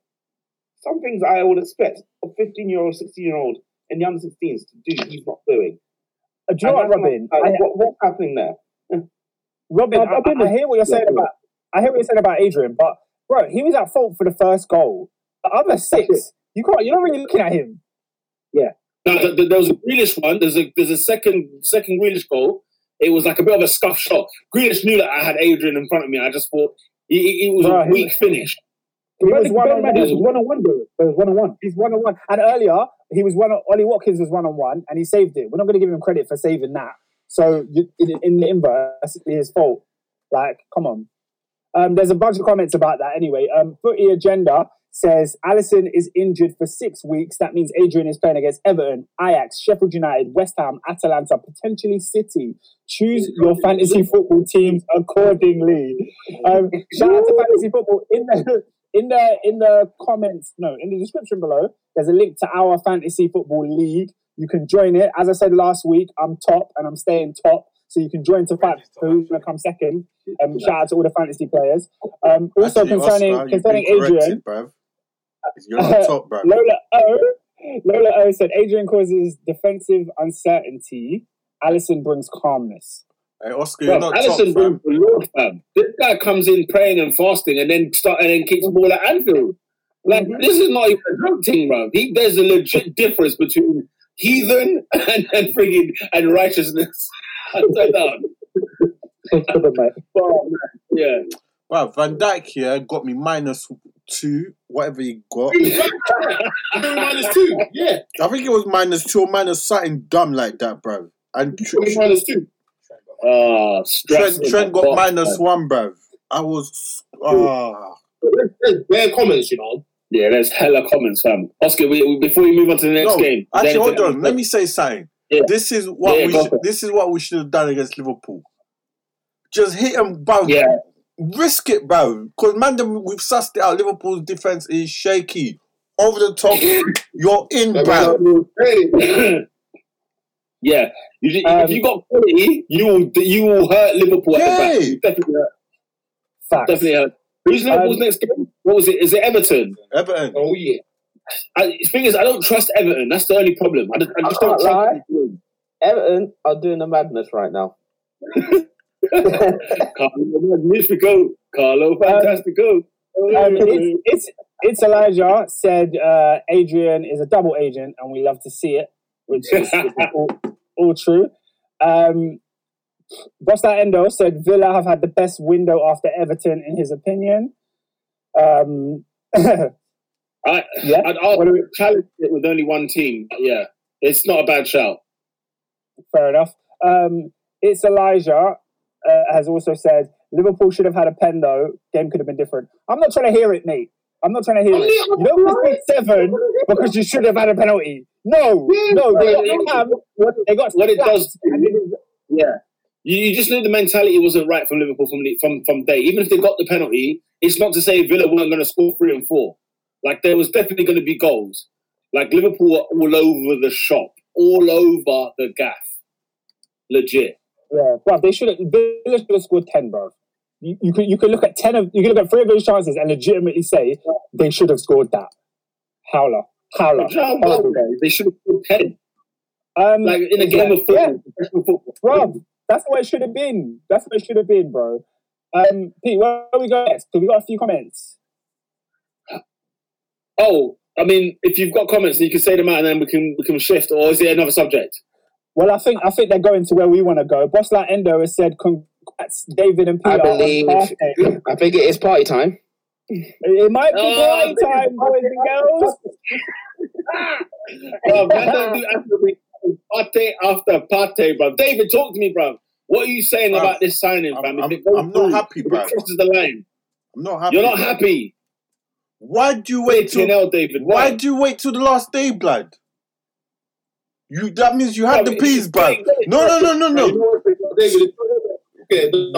D: some things I would expect a 15 year old, 16 year old in the under 16s to do, he's not doing.
B: Uh, Do you know what,
D: And
B: Robin?
D: like,
B: I,
D: what, what's happening there?
B: Robin, [LAUGHS]
H: I've
B: I, I hear what you're saying
H: Yeah.
B: about. I hear what you're saying about Adrian, but bro, he was at fault for the first goal. The other six, you can't. You're not really looking at him.
A: Now, th- th- there was a Grealish one. There's a there's a second second Grealish goal. It was like a bit of a scuff shot. Grealish knew that I had Adrian in front of me. I just thought it, was
B: Right,
A: a
B: he-
A: weak finish.
B: He was one on
H: Madden was
B: one.
H: one on one, though. It was one on one.
B: He's one on one. And earlier, he was one. On, Ollie Watkins was one on one, and he saved it. We're not going to give him credit for saving that. So you, in, in the inverse, it's his fault. Like, come on. Um, there's a bunch of comments about that. Anyway, um, Footy Agenda says Alisson is injured for six weeks. That means Adrian is playing against Everton, Ajax, Sheffield United, West Ham, Atalanta, potentially City. Choose your fantasy football teams accordingly. Um, shout out to fantasy football in the in the in the comments. No, in the description below. There's a link to our fantasy football league. You can join it. As I said last week, I'm top and I'm staying top. So you can join to fight who's going to come second. Um, shout out to all the fantasy players. Um, also
C: Actually,
B: concerning
C: Oscar,
B: concerning Adrian,
C: bruv. You're on top, bruv. [LAUGHS]
B: Lola O. Lola O said Adrian causes defensive uncertainty. Alisson brings calmness.
C: Hey, Oscar, you're not
A: Alisson
C: top,
A: brings
C: fam.
A: the Lord, fam. This guy comes in praying and fasting and then start and then kicks the ball at Anfield. Like this is not even a joke thing, bro. He, there's a legit difference between heathen [LAUGHS] and and friggin' and righteousness. Upside down.
H: So, so good.
A: Oh, man. Yeah.
C: Bruv, Van Dijk here got me minus two, whatever he got.
E: minus two. Yeah,
C: I think it was minus two or minus something dumb like that, bro. And Tr-
E: minus two.
A: Stress.
C: Trent, Trent got minus one, bruv. I was. ah.
E: There's bare comments, you know.
A: Yeah, there's hella comments, fam. Oscar, we, we- before we move on to the next
C: No,
A: game,
C: actually, hold on. Let me say something.
A: Yeah.
C: This is what
A: Yeah,
C: we this is what we should have done against Liverpool. Just hit them, bro.
A: Yeah.
C: Risk it, bro. Because man, them- we've sussed it out. Liverpool's defense is shaky. Over the top, [LAUGHS] you're in, bro. [COUGHS]
A: Yeah, you,
B: Um,
A: if you got quality, you will you will hurt Liverpool at the back.
C: Yeah.
A: Definitely, hurt,
B: Facts.
A: definitely hurt. Who's Liverpool's
B: Um,
A: next game? What was it? Is it Everton?
C: Everton.
E: oh yeah.
A: I, the thing is, I don't trust Everton. That's the only problem. I just, I just
D: I
A: don't trust
D: lie. Everton are doing the madness right now. [LAUGHS]
A: Carlo Magnifico. Carlo Fantastico.
B: Um, it's, it's it's Elijah said uh, Adrian is a double agent, and we love to see it, which is, [LAUGHS] is all, all true. Um, Bosta Endo said Villa have had the best window after Everton, in his opinion. Um, [LAUGHS]
A: I,
B: yeah,
A: I'd to challenge it with only one team. Yeah, it's not a bad shout.
B: fair enough. Um, it's Elijah uh, has also said Liverpool should have had a pen though. Game could have been different. I'm not trying to hear it, mate. I'm not trying to hear it. You don't seven because you should have had a penalty. No, no, they, they, have, they got
A: What it does, yeah. You, you just knew the mentality wasn't right from Liverpool from from from day. Even if they got the penalty, it's not to say Villa weren't going to score three and four. Like there was definitely going to be goals. Like Liverpool were all over the shop, all over the gaff. Legit.
B: Yeah, bro, they should have. Villa should have scored ten, bro. You, you could you could look at ten of you could look at three of those chances and legitimately say they should have scored that. Howler, howler. Game.
A: They should have scored ten.
B: Um,
A: Like in a game of football,
B: yeah,
A: football.
B: bro, that's what it should have been. That's what it should have been, bro. Um, Pete, where we going go next? 'Cause we got a few comments.
A: Oh, I mean, if you've got comments, you can say them out, and then we can we can shift. Or is it another subject?
B: Well, I think I think they're going to where we want to go. Boss like Endo has said, "Congrats, David and Peter."
I: I believe. I think it is party time.
B: It might be
A: Oh,
B: party time, boys and girls. [LAUGHS]
A: Bro, man, don't do after party after party, bro. David, talk to me, bro. What are you saying
C: Bro,
A: about this signing,
C: I'm-
A: fam?
C: I'm- I'm not happy,
A: if it
C: bro.
A: crosses the line.
C: I'm not happy.
A: You're not
C: bro.
A: happy.
C: Why do you wait till
A: Wait, David.
C: Why do you wait till the last day, blood? You that means you had the peas, blood. No, no, no, no, no.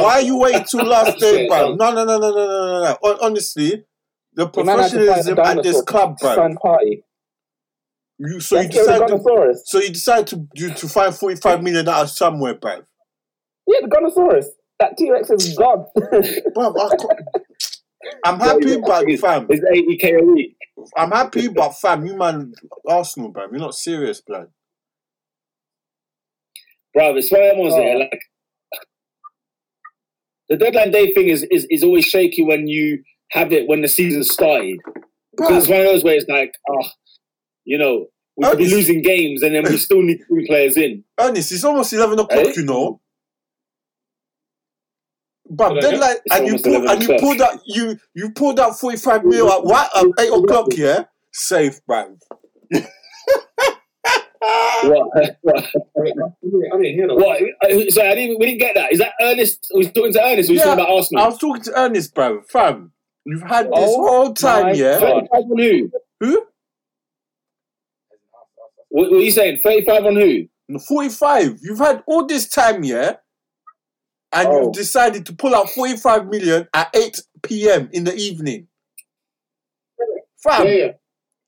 C: Why you wait till last day,
E: Yeah.
C: No, no, no, no, no, no, no, no. Honestly, the
D: The man had to fight
C: professionalism at this club.
D: Party.
C: You so you
D: Let's kill the
C: decide to, so you decide to you, to find forty five million out of somewhere, bro.
D: Yeah, the Gunnersaurus. That T Rex is [LAUGHS] gone.
C: Can't- I'm happy, but fam,
A: It's 80k a week.
C: I'm happy, but fam, you man, Arsenal, bro, you're not serious, blood.
A: Bro, it's one I'm
B: Oh.
A: there. Like the deadline day thing is, is is always shaky when you have it when the season started. Because it's one of those where it's like, oh, you know, we could be losing games and then we still need three players in.
C: Ernest, it's almost eleven o'clock,
A: Eh?
C: you know. But
E: Okay.
C: deadline,
A: It's
C: and you pull, and you
A: o'clock.
C: pulled out you you pulled out forty five mil at what at eight o'clock, yeah. Safe, bro.
A: What? what? [LAUGHS]
E: I didn't hear that.
A: what? Uh, Sorry, I didn't. We didn't get that. Is that Ernest? Was talking to Ernest? Or was
C: Yeah,
A: talking about Arsenal?
C: I was talking to Ernest, bro. Fam, you've had this
D: Oh
C: whole time, yeah.
D: God.
A: Thirty-five on who?
C: Who?
A: What, what are you saying? Thirty-five on who?
C: 45. You've had all this time, yeah? And
A: Oh.
C: you've decided to pull out 45 million at 8 p.m. in the evening. Fam,
E: Yeah, yeah.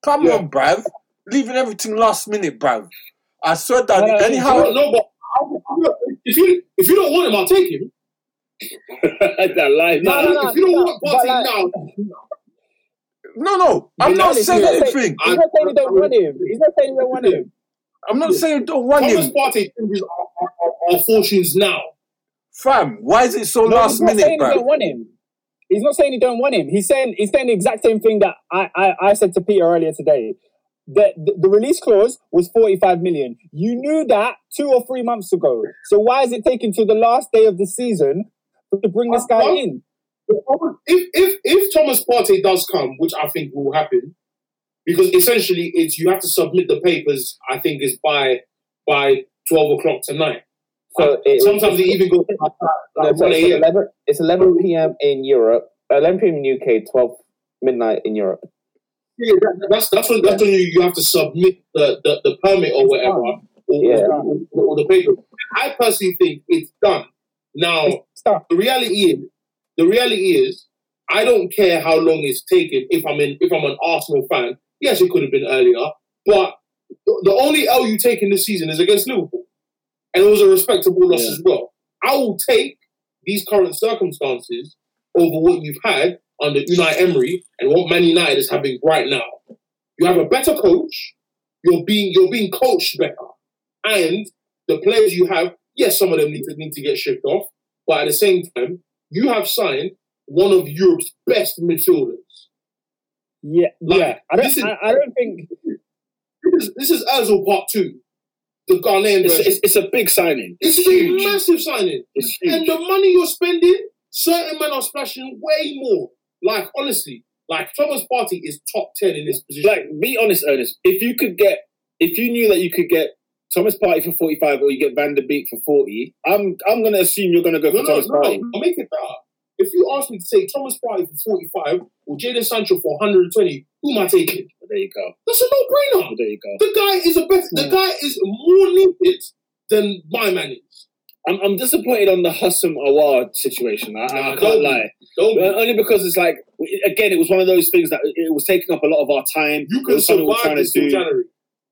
C: come
E: Yeah.
C: on, bruv. Leaving everything last minute, bruv. I swear that
B: No, no,
C: anyhow.
E: No, no, but if you if you don't want him, I'll take him. [LAUGHS]
A: that lie.
B: No, no, no.
E: if you don't want
B: but
E: Partey
B: like-
E: now,
C: No, no, I'm
B: He's
C: not
B: he's
C: saying
B: not saying-
C: anything.
B: He's not saying he don't want him. He's not saying he don't want him.
C: I'm not saying I don't want
E: Thomas
C: him.
E: Partey changes our, our, our fortunes now.
C: Fam, why is it so
B: No,
C: last
B: he's not
C: minute,
B: saying he don't want him. He's not saying he don't want him. He's saying he's saying the exact same thing that I, I, I said to Peter earlier today. The, the the release clause was 45 million. You knew that two or three months ago. So why is it taking till the last day of the season to bring this guy in?
E: If if if Thomas Partey does come, which I think will happen, because essentially it's you have to submit the papers. I think is by by twelve o'clock tonight.
D: So uh, it,
E: Sometimes they even go like,
D: no, so it's, 11, it's 11 p.m. in Europe, 11 p.m. in UK, 12 midnight in Europe.
E: Yeah, that, that's that's when that's when you, you have to submit the, the, the permit or whatever, or,
H: Yeah.
E: or, or, the paper. I personally think it's done. Now,
B: Stop.
E: the reality is, the reality is, I don't care how long it's taken. If I'm in, if I'm an Arsenal fan, yes, it could have been earlier. But the only L you taken this season is against Liverpool, and it was a respectable loss
A: Yeah.
E: as well. I will take these current circumstances over what you've had under Unai Emery and what Man United is having right now. You have a better coach. You're being you're being coached better, and the players you have, yes, some of them need to need to get shipped off, but at the same time, you have signed one of Europe's best midfielders.
B: Yeah,
E: Like,
B: yeah. I don't.
E: is-
B: I, I don't think.
E: This is, this is Özil Part Two, the Ghanaian
A: It's, it's, it's a big signing. It's
E: is a
A: huge.
E: massive signing.
A: It's
E: And the money you're spending, certain men are splashing way more. Like, honestly, like Thomas Partey is top 10 in this position.
A: Like, be honest, Ernest. If you could get, if you knew that you could get Thomas Partey for forty-five, or you get Van de Beek for forty, I'm I'm going to assume you're going to go
E: no,
A: for
E: no,
A: Thomas
E: no,
A: Partey.
E: no, make it better. If you ask me to take Thomas Partey for 45 or Jadon Sancho for 120, who am I taking?
A: There you go.
E: That's a no-brainer.
A: But there you go.
E: The guy is a better, the hmm. guy is more needed than my man is.
A: I'm, I'm disappointed on the Houssem Aouar situation. I, I, I can't
E: don't be.
A: lie.
E: Don't
A: only because it's like again, it was one of those things that it was taking up a lot of our time.
E: you
A: It
E: can
A: was we're
E: survive
A: trying
E: this
A: do.
E: January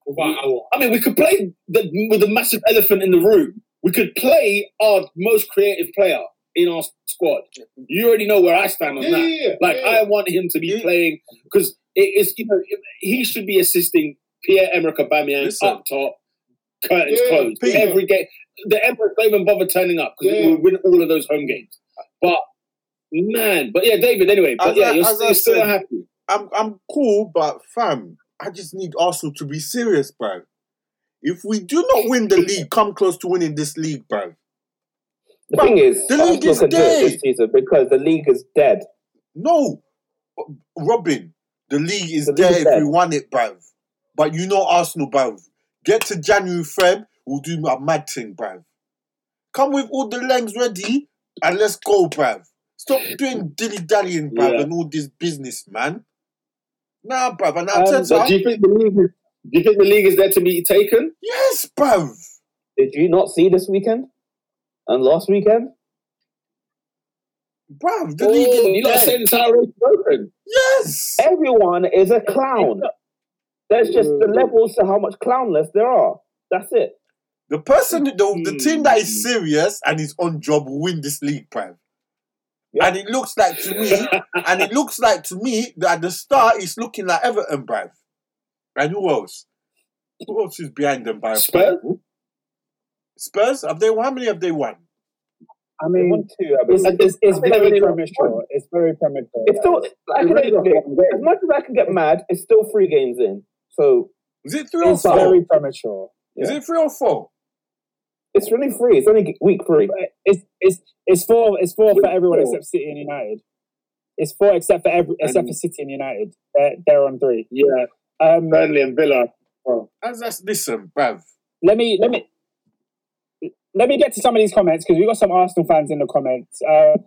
E: without.
A: I mean, we could play the, with the massive elephant in the room. We could play our most creative player in our squad. You already know where I stand on
E: Yeah,
A: that.
E: yeah.
A: Like
E: yeah.
A: I want him to be playing because it is you know he should be assisting Pierre Emerick Aubameyang
C: Listen.
A: up top, curtains
E: Yeah,
A: closed
C: Peter.
A: every game. The Emirates don't even bother turning up because
E: Yeah.
A: we win all of those home games. But man, but yeah, David. Anyway, but
C: As
A: yeah,
C: I,
A: you're, you're still
C: said,
A: happy.
C: I'm I'm cool, but fam, I just need Arsenal to be serious, bro. If we do not win the league, come close to winning this league, bro.
H: The thing is,
C: The league
H: Arsenal
C: is
H: can do it
C: dead.
H: this season because the league is dead.
C: No, Robin, the league is
H: The league
C: if we won it, bruv. But you know Arsenal, bruv. Get to January, Feb, we'll do a mad thing, bruv. Come with all the legs ready and let's go, bruv. Stop doing [LAUGHS] dilly dallying, bruv,
A: Yeah.
C: and all this business, man. Nah, bruv, and
B: Um,
C: Arteta,
A: But do you think the league? Is, do you think the league is there to be taken?
C: yes, bruv.
H: Did you not see this weekend and last weekend?
C: Bruv, the
A: Oh,
C: league is
A: you lot
C: dead.
A: saying it's already broken.
C: Yes.
H: Everyone is a clown. There's just the levels to how much clownless there are. That's it.
C: The person, the, the
A: Hmm.
C: team that is serious and is on job will win this league, bruv.
H: Yeah.
C: And it looks like to me, [LAUGHS] and it looks like to me that the start it's looking like Everton, bruv. And who else? Who else is behind them, bruv?
A: Spurs?
C: Spurs? Have they won? How many have they won?
B: I mean,
H: won two, I
B: it's, it's, it's
H: I
B: very premature. It's very premature.
H: It's still, I can, as much as I can get mad, it's still three games in. So
C: Is it three or
B: It's
C: four?
B: very premature.
C: Is it three or four?
H: it's only three. It's only week three.
B: It's it's it's four it's four for everyone except City and United. It's four except for every except for City and United. They're, they're on three.
A: Yeah,
B: Um,
A: Burnley and Villa.
C: As that's listen, bruv.
B: let me let me let me get to some of these comments because we got some Arsenal fans in the comments. Uh,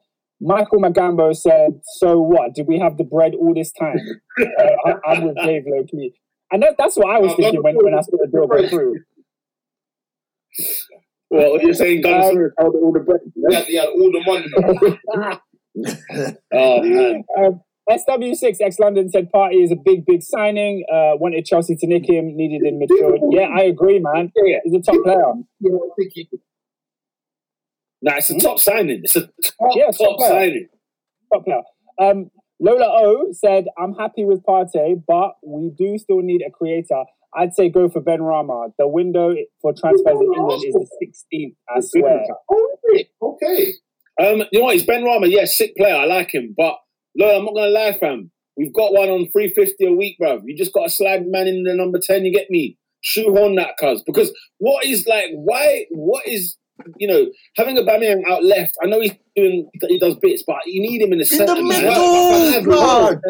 B: Michael Magambo said, "So what? Did we have the bread all this time?" [LAUGHS] uh, I, I'm with Dave Loki, and that, that's what I was
E: Uh,
B: thinking when, when I saw the deal go through.
A: Well, you're saying Gunnar
B: Um,
A: Smith held all the bread.
E: He had, he had all the money. [LAUGHS]
A: Oh man,
B: Um, SW6 ex London said Partey is a big, big signing. Uh, wanted Chelsea to nick him, needed in midfield. [LAUGHS] Yeah, I agree, man.
A: Yeah.
B: He's a top player.
E: You know, I think he-
A: nah, it's a top signing. It's a top,
B: Yeah, top
A: signing.
B: Top player. Um, Lola O said, I'm happy with Partey, but we do still need a creator. I'd say go for Benrahma. The window for transfers in England is the 16th, I swear.
E: Oh. Okay.
A: Um, you know what? He's Benrahma. Yeah, sick player. I like him, but look, I'm not gonna lie, fam. We've got one on three fifty a week, bro. You just got to slide man in the number ten. You get me? Shoehorn that, cuz. Because what is like? Why? What is? You know, having Aubameyang out left. I know he's doing. He does bits, but you need him in the
C: In
A: centre.
C: the middle, blood.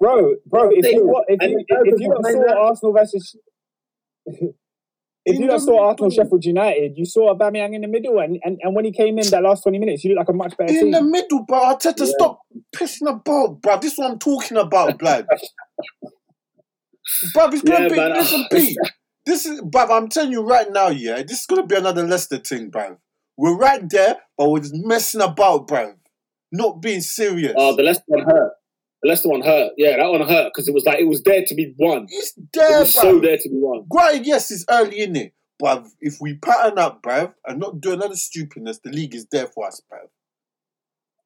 B: Bro, bro, if
A: They-
B: you, wa- if you, [LAUGHS] if you not saw Arsenal versus. If you
C: In
B: saw Arsenal. Sheffield United, you saw Aubameyang in the middle, and, and, and when he came in that last twenty minutes, you looked like a much better
C: In
B: team.
C: the middle, bro. Arteta, stop pissing about, bruv. This is what I'm talking about, blood. Bruv, it's gonna
A: Yeah,
C: be
A: man.
C: listen, uh, [LAUGHS] Pete. This is bruv, I'm telling you right now, yeah, this is gonna be another Leicester thing, bruv. We're right there, but we're just messing about, bruv. Not being serious.
A: Oh, the Leicester one hurt. The Leicester one hurt. Yeah, that one hurt because it was like it was there to be won.
C: it's
A: It
C: there,
A: was so there to be won.
C: Granted, yes, it's early in it, but if we pattern up, bruv, and not do another stupidness, the league is there for us, bruv.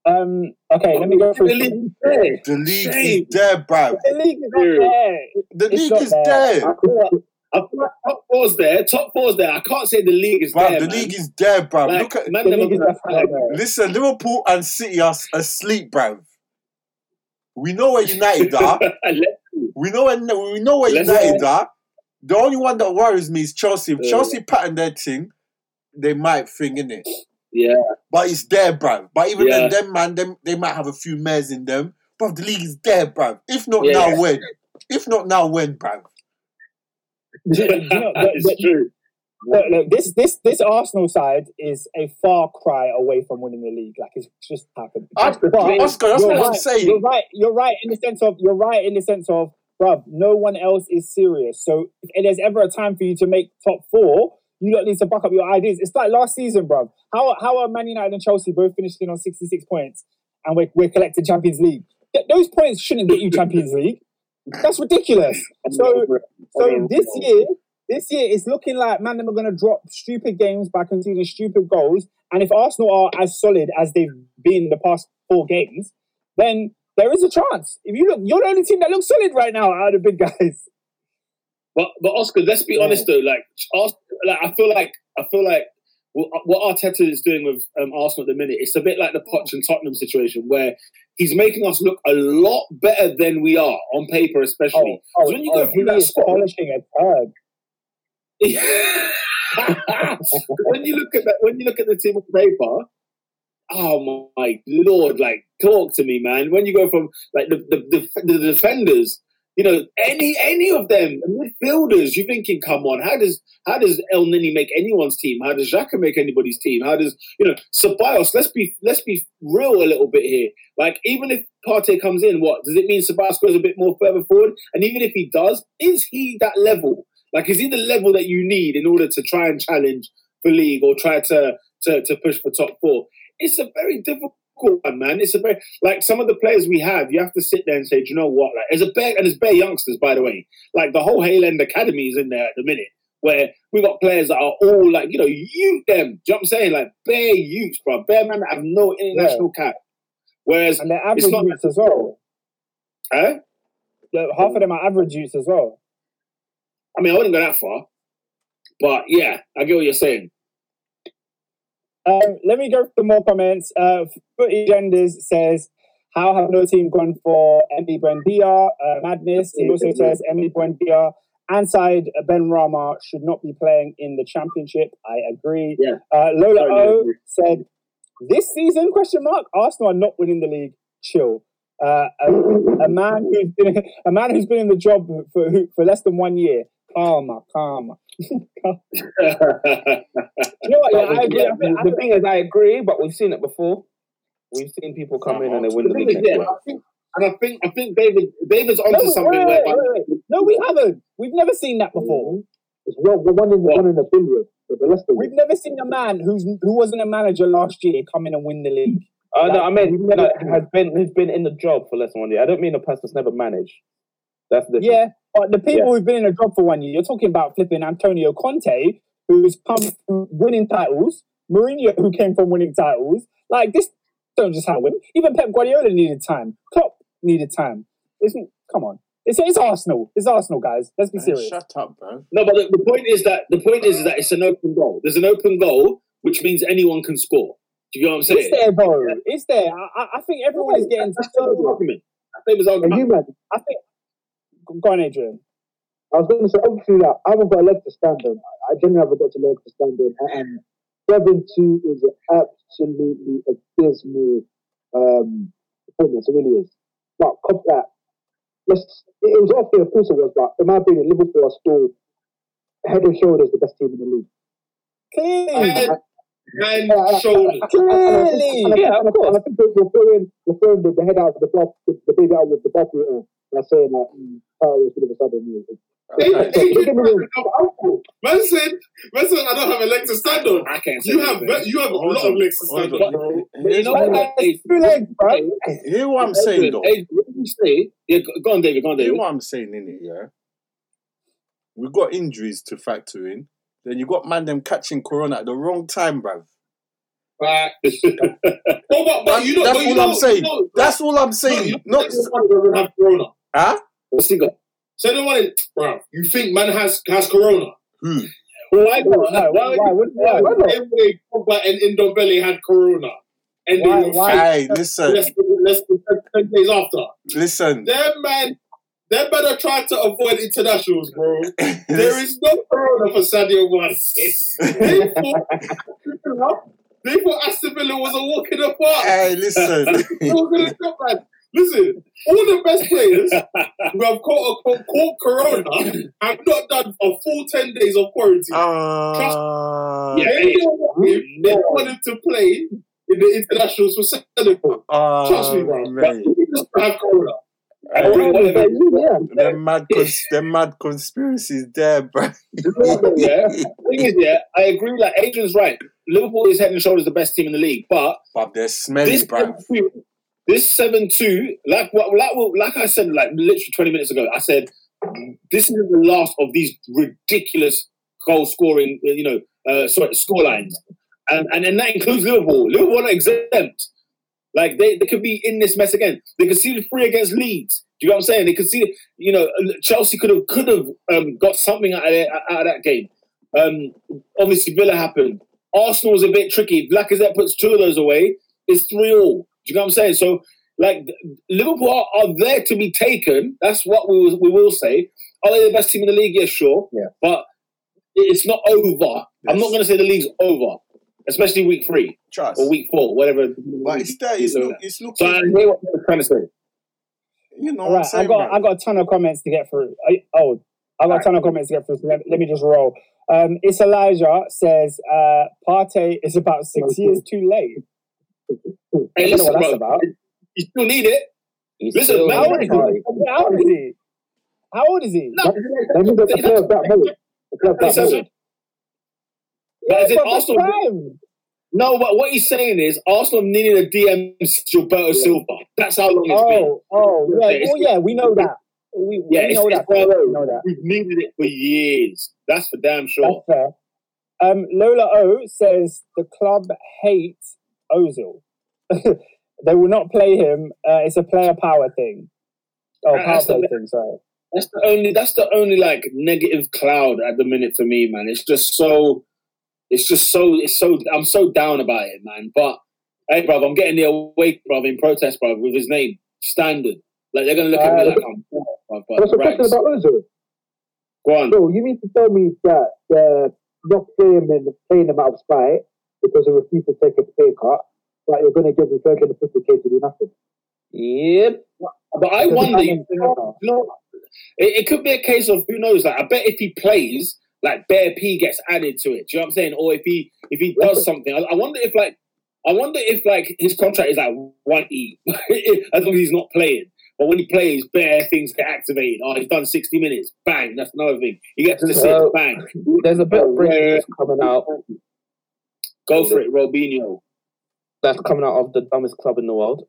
B: Um. Okay, let me go through.
A: The league is there.
C: The league is there, bruv.
B: The league is there.
C: The league
B: not
C: is
B: there.
C: There.
A: I feel like top four's there. Top four's there. I can't say the league is
C: Bruv,
A: there.
C: the
A: man.
C: league is there, bruv.
A: Like,
C: Look at
A: man,
B: The league is
A: gonna
B: definitely not there.
C: listen, Liverpool and City are asleep, bruv. We know where United are. [LAUGHS] We know where we know where
A: Let's
C: United are. The only one that worries me is Chelsea. If
A: Yeah.
C: Chelsea pattern their thing, they might thing in it.
A: yeah,
C: But it's there, bruv. But even
A: Yeah.
C: then, them man, them they might have a few mares in them. But the league is there, bruv. If not
A: Yeah.
C: now, when? If not now, when, bruv?
B: Do you- do you know, [LAUGHS]
A: it's
B: the-
A: true.
B: Look, look, this this this Arsenal side is a far cry away from winning the league. Like it's just happened.
C: Oscar,
B: But
C: Oscar, that's
B: you're
C: what I'm saying.
B: You're right. You're right in the sense of you're right in the sense of, bruv, no one else is serious. So if there's ever a time for you to make top four, you don't need to buck up your ideas. It's like last season, bruv. How how are Man United and Chelsea both finishing on 66 points and we're, we're collecting Champions League? Those points shouldn't get you Champions League. That's ridiculous. So so this year, this year it's looking like man, them are going to drop stupid games by conceding stupid goals. And if Arsenal are as solid as they've been in the past four games, then there is a chance. If you look, you're the only team that looks solid right now out of the big guys.
A: But but Oscar, let's be
B: Yeah.
A: honest though. Like, like I feel like I feel like what, what Arteta is doing with um, Arsenal at the minute, it's a bit like the Poch and Tottenham situation where he's making us look a lot better than we are on paper, especially.
B: Oh, oh,
A: when you
B: oh,
A: go through
B: he
A: that
B: polishing a turd. [LAUGHS]
A: when you look at that, when you look at the team on paper, oh my lord! Like, talk to me, man. When you go from like the the, the, the defenders, you know, any any of them, the midfielders, you're thinking, come on, how does how does Elneny make anyone's team? How does Xhaka make anybody's team? How does you know Ceballos? Let's be let's be real a little bit here. Like, even if Partey comes in, what does it mean? Ceballos goes a bit more further forward, and even if he does, is he that level? Like, is he the level that you need in order to try and challenge the league or try to to, to push for top four? It's a very difficult one, man. It's a very like some of the players we have. You have to sit there and say, do you know what? Like, there's a bare and there's bare youngsters, by the way. Like the whole Hale End Academy is in there at the minute, where we got players that are all like, you know, you them. Do you know what I'm saying? Like bare youths, bro, bare man that have no international cap. Whereas,
B: And they're average
A: not-
B: youths as well.
A: huh?
B: The- half of them are average youths as well.
A: I mean, I wouldn't go that far, but yeah, I get what you're saying.
B: Um, let me go for more comments. Uh, Footy Agenda says, How have no team gone for Emi Buendia? Uh, madness. He also says, Emi Buendia and side Ben Rama should not be playing in the championship. I agree.
A: Yeah.
B: Uh, Lola
A: Totally
B: O
A: agree.
B: said, This season, question mark, Arsenal are not winning the league. Chill. Uh, a, a man who's been [LAUGHS] a man who's been in the job for for less than one year. Calma, calma. You know what? Yeah, I agree. I think- I
D: the thing is, I agree, but we've seen it before. We've seen people come in and they win the
A: The
D: league.
A: yeah. I think, and I think I think David David's onto
B: No,
A: something.
B: wait,
A: where,
B: wait, wait, No, we haven't. We've never seen that before.
H: It's one, one in one in a billion. But the Leicester
B: We've never seen a man who's who wasn't a manager last year come in and win the league.
D: Uh, no, I
B: Like,
D: mean, no, has been who's been in the job for less than one year. I don't mean a person that's never managed. That's the
B: Yeah, but the people who've been in a job for one year, you're talking about flipping Antonio Conte, who's come from winning titles, Mourinho, who came from winning titles. Like this, don't just happen. Even Pep Guardiola needed time. Klopp needed time. Isn't come on? It's, it's Arsenal. It's Arsenal, guys. Let's be serious.
C: Shut up, bro.
A: No, but the, the point is that the point is that it's an open goal. There's an open goal, which means anyone can score. Do you know what I'm saying?
B: It's there, bro. It's there. I, I- I think everyone is getting
A: That's David's
B: so.
A: argument. That's David's
H: And
A: argument.
H: you, man,
B: I think. Go on, Adrian.
H: I was going to say, obviously, like, I haven't got a leg to stand on. I genuinely haven't got a leg to stand on. And 7 2 is an absolutely abysmal um, performance. It really is. But, cop that. Let's, it was off there, of course it was, but in my opinion, Liverpool are still head and shoulders the best team in the league.
B: Clearly.
A: Head and shoulders.
B: Clearly.
H: And I
D: Yeah, of course.
H: And I think we're throwing, we're throwing the, the head out of the bath, the, the baby out with the bathwater by saying that mm, Carlos should have started me.
E: Hey,
C: Okay.
E: hey,
H: Don't get me wrong.
E: uncle. Man said, man said, I don't have a leg to stand on.
A: I can't say
E: You have,
A: anything.
E: you have a lot
C: on,
E: of legs to stand
C: on.
E: on, bro.
A: You know
F: Like,
A: what? Hey,
F: two legs, bro.
C: Hear what I'm saying though.
A: Hey, what did you say? Yeah, go- go on, David. Go on, David.
C: Hear what I'm saying in it, yeah. We got injuries to factor in. Then you got man them catching corona at the wrong time, bruv.
E: Right. [LAUGHS] But, but, but you know,
C: That's
E: but you
C: all
E: know,
C: I'm saying.
E: You know,
C: That's all I'm saying.
E: you
C: Not
E: know, one doesn't have corona.
C: Huh?
A: What's he got?
E: So the one, bro, you think man has has corona? Hmm.
C: Who?
A: Why not?
F: No, why? Why? Why? Why?
E: Why
F: not?
E: Every Pogba and Ndombele had corona, and
F: Why-
E: they were
F: why-
C: Hey,
E: less,
C: listen,
E: less, less than ten days after.
C: listen.
E: Them man, them man are trying to avoid internationals, bro. [LAUGHS] There is no corona for Sadio Mane. they thought, [LAUGHS] they thought Aston Villa was a walk in the park.
C: Hey, listen. [LAUGHS]
E: They were gonna stop, man. Listen, all the best players who have caught, caught, caught corona have not done a full 10 days of quarantine.
C: Uh,
A: Yeah.
E: they, don't want they don't to play in the internationals for Senegal.
C: uh,
E: Trust me, bro.
C: mate.
E: Just have corona.
A: I agree with
F: Yeah,
A: David.
F: yeah.
C: Them mad, cons- them mad conspiracies there, bro.
A: yeah. Thing is, yeah, I agree. Like Adrian's right. Liverpool is head and shoulders the best team in the league, but
C: But they're smelly,
A: this
C: bro.
A: 7-2, this seven two, like what, like like I said, like literally twenty minutes ago, I said this is the last of these ridiculous goal scoring, you know, uh, sorry, score lines, and and then that includes Liverpool. Liverpool are exempt. Like they, they could be in this mess again. They could see the three against Leeds. Do you know what I'm saying? They could see, you know, Chelsea could have could have um, got something out of, it- out of that game. Um, obviously, Villa happened. Arsenal was a bit tricky. Lacazette puts two of those away. It's three all. Do you know what I'm saying? So, like, Liverpool are, are there to be taken. That's what we will, we will say. Are they the best team in the league? Yes, sure.
F: Yeah.
A: But it's not over. I'm not going to say the league's over, especially week three
C: Trust.
A: or week four, whatever.
C: But it's there. It's, look, it's
A: So. I hear what you're trying to say.
C: You know
F: All
C: what I'm
F: right, I
C: saying,
F: got. I got a ton of comments to get through. I, oh, I got a ton of comments to get through. So let, let me just roll. Um, it's Elijah says uh, Partey is about six years too late.
A: Hey,
F: I don't know
A: listen, bro.
F: about.
A: You still need it. Listen, man,
F: How old is he? How old is he? How old is he?
A: No,
H: That means player's that. The player's that mold.
A: 27. But as in Arsenal, no, but what he's saying is Arsenal needed a DM Gilberto Silva. That's how long it's been.
F: Oh, oh, yeah,
A: It's-
F: oh, yeah, we know that. We,
A: yeah,
F: we know, that. we know that.
A: We've needed it for years. That's for damn sure.
F: Um, Lola O says the club hates Ozil. [LAUGHS] they will not play him. Uh, it's a player power thing. Oh,
A: Uh,
F: power
A: that's
F: play
A: the-
F: thing. Sorry.
A: That's the only. That's the only like negative cloud at the minute for me, man. It's just so. It's just so. It's so. I'm so down about it, man. But hey, bro, I'm getting the awake, bro, in protest, bro, with his name standard. Like they're gonna look at me
H: Uh,
A: like I'm.
H: What's the question about Ozil?
A: Go on.
H: Bro, you mean to tell me that they're not playing him and playing him out of spite because they refuse to take a pay cut, but you're going to give him 350k to do nothing?
D: Yep.
A: But I wonder. You know, it, it could be a case of who knows. Like I bet if he plays, like Bear P gets added to it. Do you know what I'm saying? Or if he if he does something, I, I wonder if like I wonder if like his contract is like one E [LAUGHS] as long as he's not playing. But when he plays, bare things get activated. Oh, he's done 60 minutes. Bang, that's another thing. He gets to the
D: So-
A: six. Bang, [LAUGHS]
D: There's a bit of breaking coming out.
A: Go for it, Robinho.
D: That's coming out of the dumbest club in the world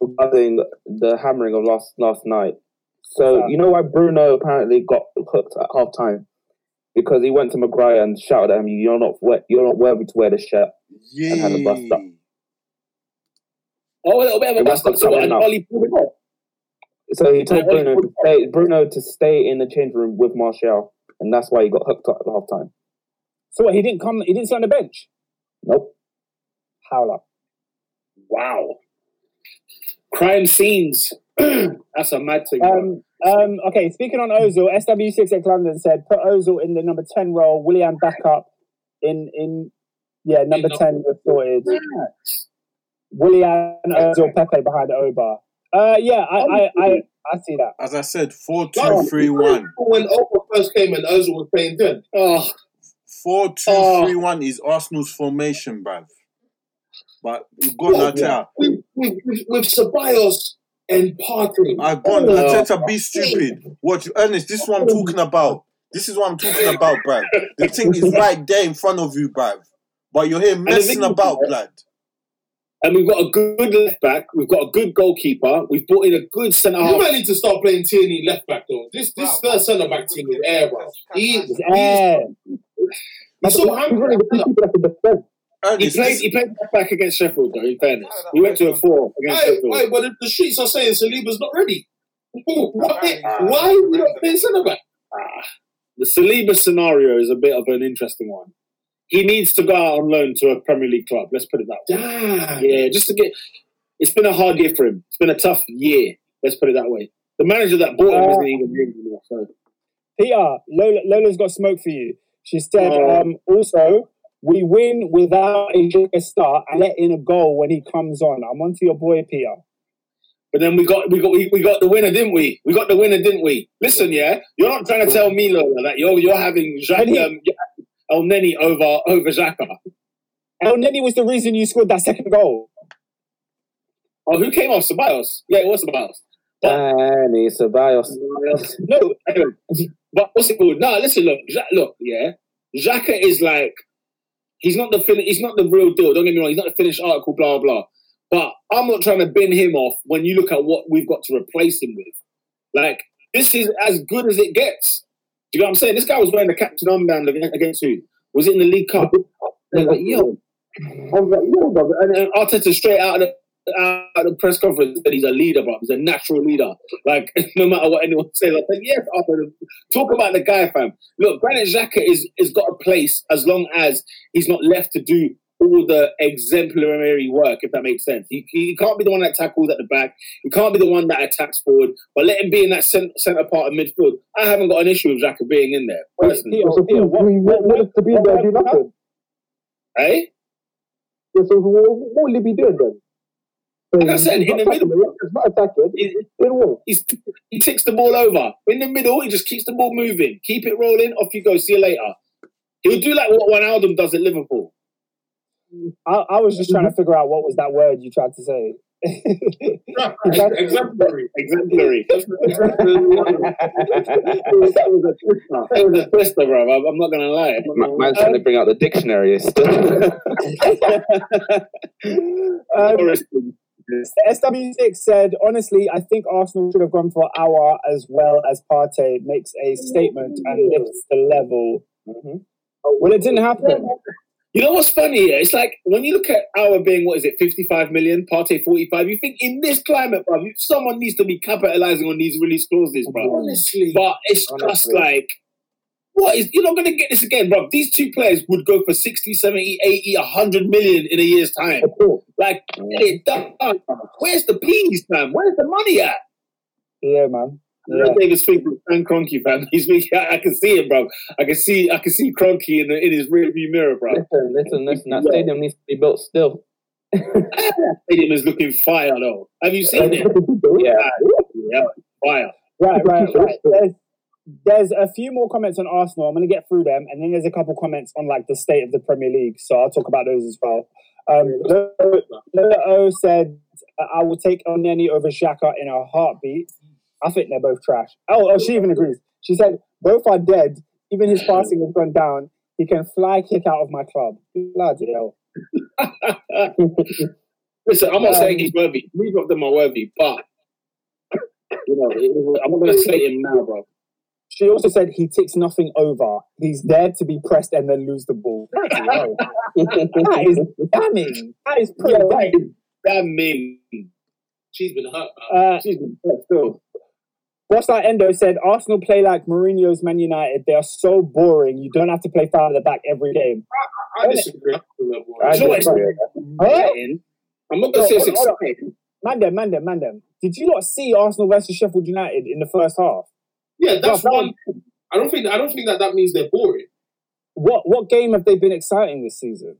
D: regarding the hammering of last last night. So you know why Bruno apparently got hooked at half time? Because he went to Maguire and shouted at him, "You're not you're not worthy to wear this shirt."
C: Yeah.
D: had a bust up.
A: Oh, a little bit of a bust up. So,
D: coming.
A: Ole pulled it off.
D: So he told Bruno to stay Bruno to stay in the change room with Martial, and that's why he got hooked up at half time.
F: So what? He didn't come. He didn't sit on the bench.
D: Nope.
F: Howler.
A: Wow. Crime scenes. [CLEARS THROAT] that's a mad thing.
F: Um, um, okay, speaking on Ozil, SW6X London said put Ozil in the number 10 role, Willian back up in, in yeah, number 10 reported. sorted. Willian, Ozil, Pepe behind Oba. Uh, yeah, I, I, I, I see that.
C: As I said, four
E: No,
C: two three one.
E: When Oprah first came and Ozil was playing then.
A: oh, Oh.
C: Four two
A: Oh.
C: three one is Arsenal's formation, bruv. But you've got
E: Yeah.
C: Natal.
E: With, with, with, with Ceballos and Partey.
C: Ah, I've gone.
A: Oh.
C: Arteta, be stupid. Watch, Ernest. This is what I'm oh. talking about. This is what I'm talking about, bruv. The thing is right there in front of you, bruv. But you're here messing about, blood.
A: And we've got a good left back. We've got a good goalkeeper. We've brought in a good centre
E: You
A: half.
E: might need to start playing Tierney left back though. This this third centre back team is air, bro. He,
B: It's
E: he's,
B: air.
E: He's so
H: He's
E: hungry.
H: running with two people that can defend.
A: He played.
C: this-
A: He played left back against Sheffield, though. In fairness, he went to a four against
E: Hey,
A: Sheffield.
E: hey, but the, the streets are saying Saliba's not ready. [LAUGHS] Why? Why are you not playing centre back?
A: Ah, the Saliba scenario is a bit of an interesting one. He needs to go out on loan to a Premier League club. Let's put it that way.
E: Damn.
A: Yeah, just to get. It's been a hard year for him. It's been a tough year. Let's put it that way. The manager that bought him
B: Uh,
A: isn't even here anymore. So
B: Peter, Lola, Lola's got smoke for you. She said, um, also, we win without a start and let in a goal when he comes on. I'm on onto your boy, Peter.
A: But then we got we got we, we got the winner, didn't we? We got the winner, didn't we? Listen, yeah, you're not trying to tell me, Lola, that you're you're having Jacques,
B: he-
A: um, Elneny over over Xhaka.
B: Elneny was the reason you scored that second goal.
A: Oh, who came off? Ceballos. Yeah, it was Ceballos.
D: Danny eh, Ceballos.
B: No,
A: but what's it called? No, listen, look, look, yeah, Xhaka is like he's not the fin- he's not the real deal. Don't get me wrong, he's not the finished article, blah blah. But I'm not trying to bin him off when you look at what we've got to replace him with. Like this is as good as it gets. Do you know what I'm saying? This guy was wearing the captain armband against, against who? Was it in the League Cup? They're like, yo, I was like, yo, brother. And, and Arteta straight out of the out of the press conference that he's a leader, bro. He's a natural leader. Like [LAUGHS] no matter what anyone says, I think yes, Arteta. Talk about the guy, fam. Look, Granit Xhaka is is got a place as long as he's not left to do all the exemplary work, if that makes sense. He, he can't be the one that tackles at the back. He can't be the one that attacks forward. But let him be in that cent- centre part of midfield. I haven't got an issue with Xhaka being in there. Personally.
B: Peter,
H: So
B: Peter, what, what,
H: what to be there do nothing.
A: Hey?
H: Yeah, so what, what will he be doing then?
A: Like I said, in the middle.
H: attacking, He's not attacking.
A: He-
H: In
A: he ticks the ball over. In the middle, he just keeps the ball moving. Keep it rolling. Off you go. See you later. He'll do like what Wijnaldum does at Liverpool.
B: I, I was just trying to figure out what was that word you tried to say. [LAUGHS]
E: Exemplary.
A: Exemplary. that was a twister. That was a twister, bro. I'm, I'm not gonna lie. I'm not gonna
D: Man's trying to bring out the dictionary still.
B: um,
A: lie.
B: SW6 said, honestly, I think Arsenal should have gone for Aouar as well as Partey makes a statement and lifts the level. Mm-hmm. Well, it didn't happen.
A: You know what's funny? Yeah? It's like when you look at Aouar being what is it, 55 million, Partey 45. You think in this climate, bro, someone needs to be capitalizing on these release clauses, bro.
E: Honestly.
A: But it's just like, what is, you're not going to get this again, bro. These two players would go for 60, 70, 80, 100 million in a year's time. Like, it done. Where's the peas, man? Where's the money at?
B: Yeah, man.
A: Yeah.
B: Yeah.
A: Davis thinking Stan Kroenke, fam. [LAUGHS] He's making, I, I can see it, bro. I can see, I can see Kroenke in, the, in his rearview mirror, bro.
D: listen, listen, listen. That stadium needs to be built still. [LAUGHS]
A: Stadium is looking fire, though. Have you seen it? [LAUGHS]
D: Yeah.
A: Yeah, fire.
B: Right, right, right. There's, a few more comments on Arsenal. I'm going to get through them, and then there's a couple comments on like the state of the Premier League. So I'll talk about those as well. Um, Lola said, "I will take Elneny over Xhaka in a heartbeat." I think they're both trash. Oh, oh, she even agrees. She said, "Both are dead. Even his passing has gone down. He can fly kick out of my club." Bloody hell. [LAUGHS]
A: Listen, I'm not
B: Um,
A: saying he's worthy. Neither of them are worthy, but you know, I'm not going to slate him now, bro.
B: She also said he ticks nothing over. He's there to be pressed and then lose the ball. [LAUGHS] That is damning. That is pretty
A: Yeah,
B: damning.
A: right. Damn me.
E: She's been hurt, man.
B: Uh,
A: She's been hurt still.
B: Boss like Endo said Arsenal play like Mourinho's Man United. They are so boring. You don't have to play five at the back every game.
E: I disagree.
D: I
A: You know what?
D: disagree.
A: Exciting. I'm not going to say it's
B: Hold on, hold on.
A: exciting.
B: Mandem, Mandem, Mandem. Did you not see Arsenal versus Sheffield United in the first half?
E: Yeah, that's
B: Well,
E: one. I don't think. I don't think that that means they're boring.
B: What what game have they been exciting this season?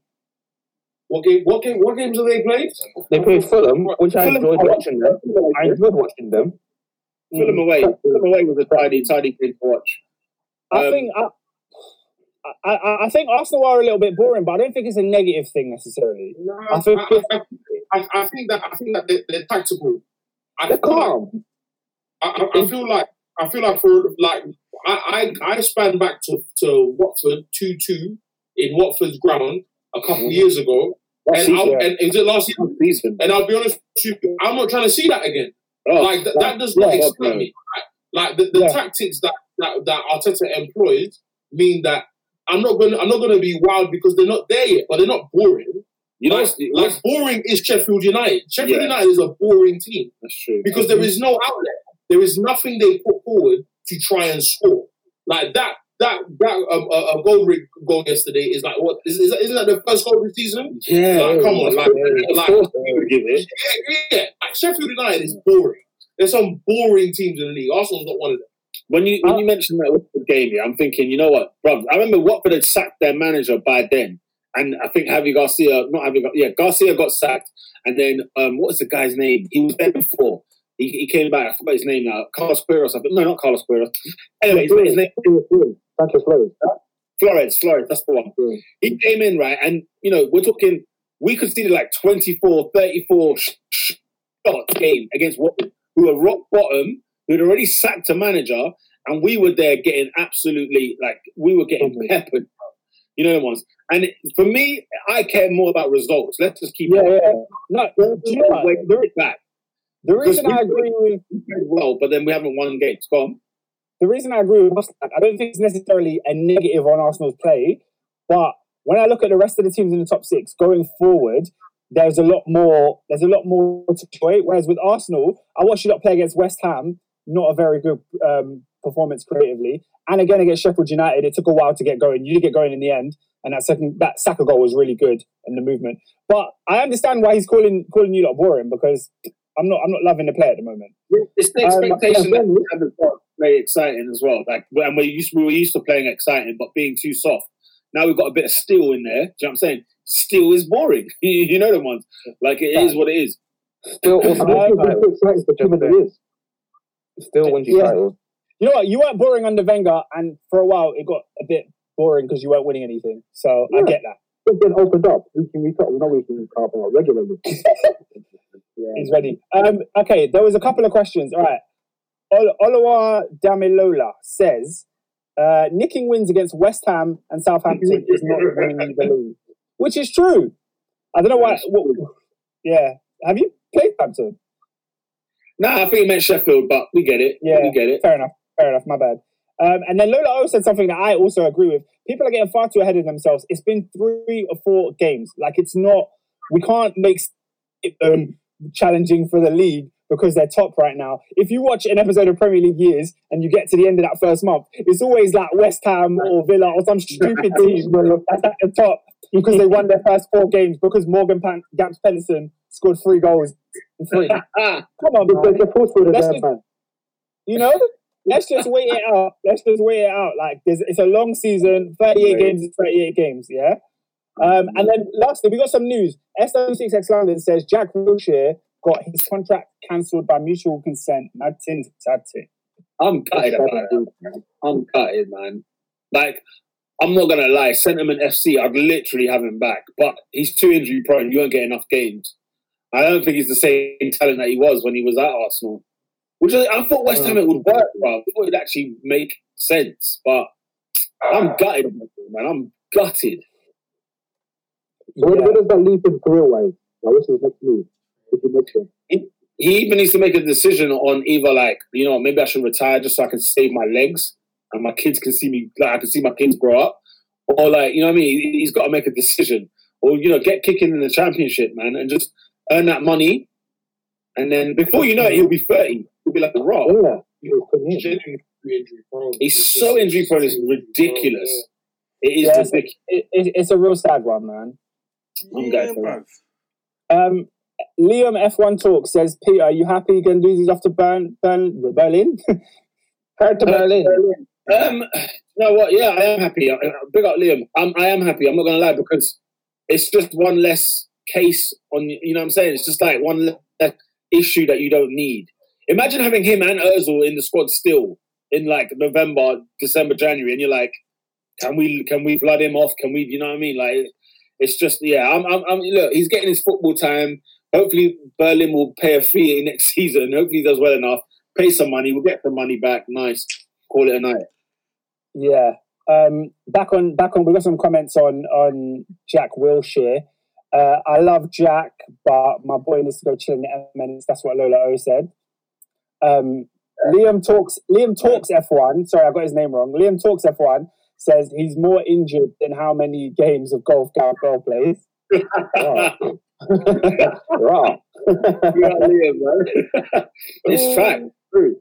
E: What game? What game? What games have they played?
D: They played Fulham, which I enjoyed watching them. I enjoyed watching them.
A: Fulham away. Fulham away was a tidy, tidy game to watch.
B: I
A: Um,
B: think I, I, I, I think Arsenal are a little bit boring, but I don't think it's a negative thing necessarily.
E: No,
B: I think-
E: I, I, I, I think that I think that they're, they're tactical. I
G: They're
E: feel like
G: calm.
E: I, I- I feel like I feel like for like I I, I span back to, to Watford two two in Watford's ground a couple mm. years ago, and, I'll, and is it last?
A: Season.
E: And I'll be honest with you, I'm not trying to see that again.
A: Oh,
E: like th- that does not
A: yeah,
E: excite me. Like, the, the
B: Yeah.
E: tactics that, that that Arteta employs mean that I'm not gonna I'm not gonna be wild because they're not there yet, but they're not boring.
A: You know,
E: like,
A: what's-
E: like boring is Sheffield United. Sheffield
A: Yeah.
E: United is a boring team
A: that's true.
E: because there is no outlet. There is nothing they put forward to try and score. Like that, that, that um, uh, uh, goal goal yesterday is like what? Is, is that, isn't that the first goal of the season?
A: Yeah,
E: Like, come on, like,
A: of
E: like-
A: course they would give it.
E: Yeah, yeah. Like Sheffield United is boring. There's some boring teams in the league. Arsenal's not one of them.
A: When you when you mentioned that Watford game, I'm thinking, you know what, bro? I remember Watford had sacked their manager by then, and I think Javi Garcia, not Javi, yeah, Garcia got sacked, and then um, what was the guy's name? He was there before. He, he came back. I forgot his name now. Carlos Queiroz. I think. No, not Carlos Queiroz. Anyway, his, his name
H: Sanchez Flores.
A: Flores. Flores. That's the one.
H: Yeah.
A: He came in right, and you know we're talking. We conceded like 24, 34 sh- sh- shots game against Watford, who were rock bottom, who had already sacked a manager, and we were there getting absolutely like we were getting
H: Mhm.
A: peppered. You know the ones. And it- for me, I care more about results. Let's just keep
B: Yeah,
A: it.
B: yeah. No, do you know what?
A: Wait,
B: The, reason I agree with
A: We well, but then we haven't won games. Go on.
B: the reason I agree with Mustang, I don't think it's necessarily a negative on Arsenal's play, but when I look at the rest of the teams in the top six going forward, there's a lot more. There's a lot more to play. Whereas with Arsenal, I watched you lot play against West Ham, not a very good um, performance creatively, and again against Sheffield United, it took a while to get going. You did get going in the end, and that second that Saka goal was really good in the movement. But I understand why he's calling calling you lot boring because I'm not I'm not loving the play at the moment.
A: It's the
B: Um,
A: expectation
H: yeah,
A: that we haven't got play exciting as well. Like, and we used we were used to playing exciting, but being too soft. Now we've got a bit of steel in there. Do you know what I'm saying? Steel is boring. [LAUGHS] you know the ones. Like it is what it is.
D: Still also [LAUGHS]
H: I don't
D: wins
H: think
D: titles.
H: it's exciting for
D: Just
H: too many
D: there.
H: years.
D: Still wins you
B: Yeah.
D: titles.
B: You know what? You weren't boring under Wenger, and for a while it got a bit boring because you weren't winning anything. So I get that.
H: It's been opened up. We can restart. We know we can carve out regularly. [LAUGHS]
B: He's ready. Um, okay, there was a couple of questions. All right. Ol- Oluwa Damilola says, uh, nicking wins against West Ham and Southampton is not winning the league, which is true. I don't know why. What, yeah. Have you played Hampton?
A: Nah, I think he meant Sheffield, but we get it.
B: Yeah.
A: we get it.
B: Fair enough. Fair enough. My bad. Um, and then Lola O said something that I also agree with. People are getting far too ahead of themselves. It's been three or four games. Like it's not. We can't make it, um, challenging for the league because they're top right now. If you watch an episode of Premier League years and you get to the end of that first month, it's always like West Ham or Villa or some stupid [LAUGHS] team that's at the top because they won their first four games because Morgan Pan- Gamst Pedersen scored three goals. Three. [LAUGHS] Come on,
H: Because
B: man.
H: they're forced for the
B: Let's
H: damn
B: just- You know, let's just wait it out. Let's just wait it out. Like there's, it's a long season. Thirty-eight games is thirty-eight games. Yeah. Um, and then lastly, we got some news. SW6X London says Jack Wilshere got his contract cancelled by mutual consent. Nothing, nothing.
A: I'm gutted about that. man. I'm gutted, man. Like, I'm not gonna lie. Sentiment FC, I'd literally have him back, but he's too injury prone. You won't get enough games. I don't think he's the same talent that he was when he was at Arsenal. Which is, I thought West hmm. Ham it would work, bro. I thought it'd actually make sense, but I'm ah. gutted, man. I'm gutted.
B: Yeah.
H: Where does that leave him career-wise? Now, what's his next move? What's he next? He,
A: he even needs to make a decision on either, like, you know, maybe I should retire just so I can save my legs and my kids can see me, like, I can see my kids grow up. Or, like, you know what I mean? He's got to make a decision. Or, you know, get kicking in the championship, man, and just earn that money. And then before you know it, he'll be 30 could be like a rock.
H: He's
A: so injury prone. It's ridiculous. It is
B: yeah,
A: ridiculous.
B: It's, it, it's a real sad one, man.
A: I'm yeah, going for
C: it.
B: Um, Liam F1 Talk says, Peter, are you happy you're going to do these after Bern, Bern, Berlin? [LAUGHS]
D: Heard to Berlin. Berlin.
A: Um, you know what? Yeah, I am happy. Uh, big up Liam. I'm, I am happy. I'm not going to lie because it's just one less case on, you know what I'm saying? It's just like one less issue that you don't need. Imagine having him and Özil in the squad still in like November, December, January, and you're like, can we can we flood him off? Can we? You know what I mean? Like, it's just yeah. I'm, I'm, I'm look. He's getting his football time. Hopefully, Berlin will pay a fee [LAUGHS] next season. Hopefully, he does well enough. Pay some money. We'll get the money back. Nice. Call it a night.
B: Yeah. Um, back on back on. We got some comments on on Jack Wilshere. Uh, I love Jack, but my boy needs to go chill in the Emirates. That's what Lola O said. Um, Liam talks. Liam talks F one. Sorry, I got his name wrong. Liam talks F one. Says he's more injured than how many games of golf Gareth Bale plays. [LAUGHS]
D: Wow.
A: Yeah, Liam, [LAUGHS] it's fact. True.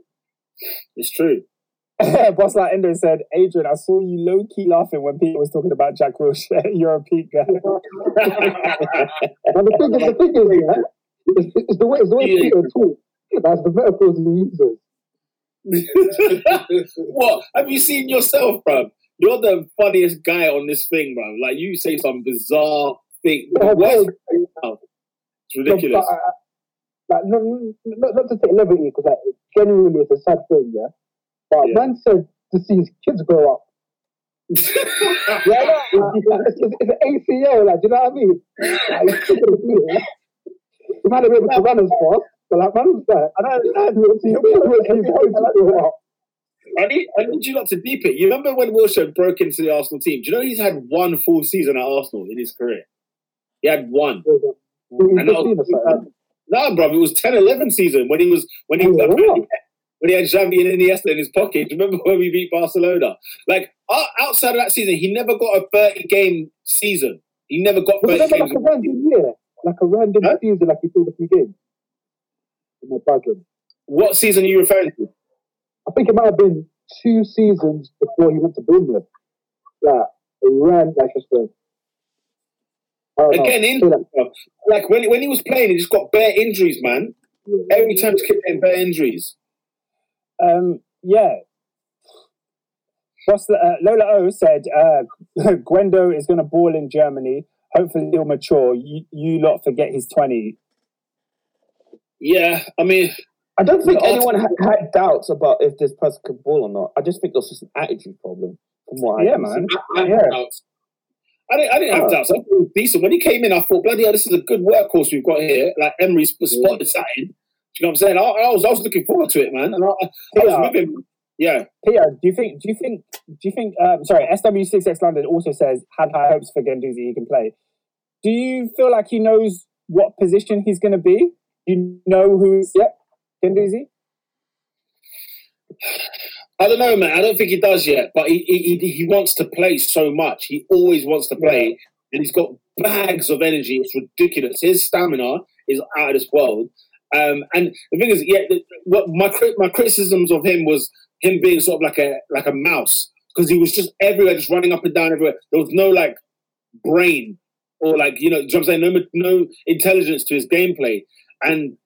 A: It's true. [LAUGHS]
B: Boss like Endo said, Adrian, I saw you low key laughing when Peter was talking about Jack Wilshere. You're a peak guy.
H: The thing is, the thing is, yeah, it's, it's the way, it's the way
A: Yeah.
H: Peter talks. That's the metaphors he uses. [LAUGHS]
A: what? Have you seen yourself, bro? You're the funniest guy on this thing, bro. Like you say some bizarre thing. It's ridiculous.
H: No, uh, like, no, no, not, not to take levity, because like, genuinely it's a sad thing, yeah. But
A: Yeah.
H: man said to see his kids grow up. [LAUGHS] Yeah, no, it's, it's, it's an ACL, like, do you know what I mean? Like, it's still gonna be. You might not be able to run as fast, like, man was like, I don't understand. You want to see you want to see his kids grow up.
A: I need, I need you not to deep it. You remember when Wilshere broke into the Arsenal team? Do you know he's had one full season at Arsenal in his career? He had one.
H: He's
A: And that
H: 15 or
A: was, no, bro, it was 10 11 season when he was when he
H: Oh, wow.
A: when he had Xavi and Iniesta in his pocket. Do you remember when we beat Barcelona? Like outside of that season, he never got a 30 game season. He never got
H: Was
A: 30
H: it
A: games.
H: like a random year? Like a random
A: Huh?
H: season, like he played a few games? Am I bugging?
A: What season are you referring to?
H: I think it might have been two seasons before he went to Bournemouth. Yeah, a ran like just a. I.
A: Again,
H: Say
A: injuries,
H: that.
A: bro. Like when when he was playing, he just got bare injuries, man. Every time he kept getting bare injuries.
B: Um, yeah. Boss, uh, Lola O said, uh, [LAUGHS] Gwendo is going to ball in Germany. Hopefully he'll mature. You, you lot forget he's 20.
A: Yeah, I mean,
D: I don't think anyone had, had doubts about if this person could ball or not. I just think it was just an attitude problem. From what I
B: Yeah,
D: can
B: man.
A: I, I,
B: Yeah.
A: doubts. I didn't, I didn't have doubts. I thought decent. When he came in, I thought, bloody hell, this is a good workhorse we've got here. Like Emery's spotted something. Do you know what I'm saying? I, I was I was looking forward to it, man. And I, I was
B: Yeah.
A: with him. Yeah.
B: Peter, do you think, do you think, do you think, um, sorry, SW6X London also says, had high hopes for Guendouzi, he can play. Do you feel like he knows what position he's going to be? Do you know who is, yep, Guendouzi?
A: I don't know, man. I don't think he does yet, but he, he, he- he wants to play so much. He always wants to play, and he's got bags of energy. It's ridiculous. His stamina is out of this world. Um, and the thing is, yeah, what my my criticisms of him was him being sort of like a like a mouse because he was just everywhere, just running up and down everywhere. There was no like brain or like you know, you know what I'm saying? No, no intelligence to his gameplay, and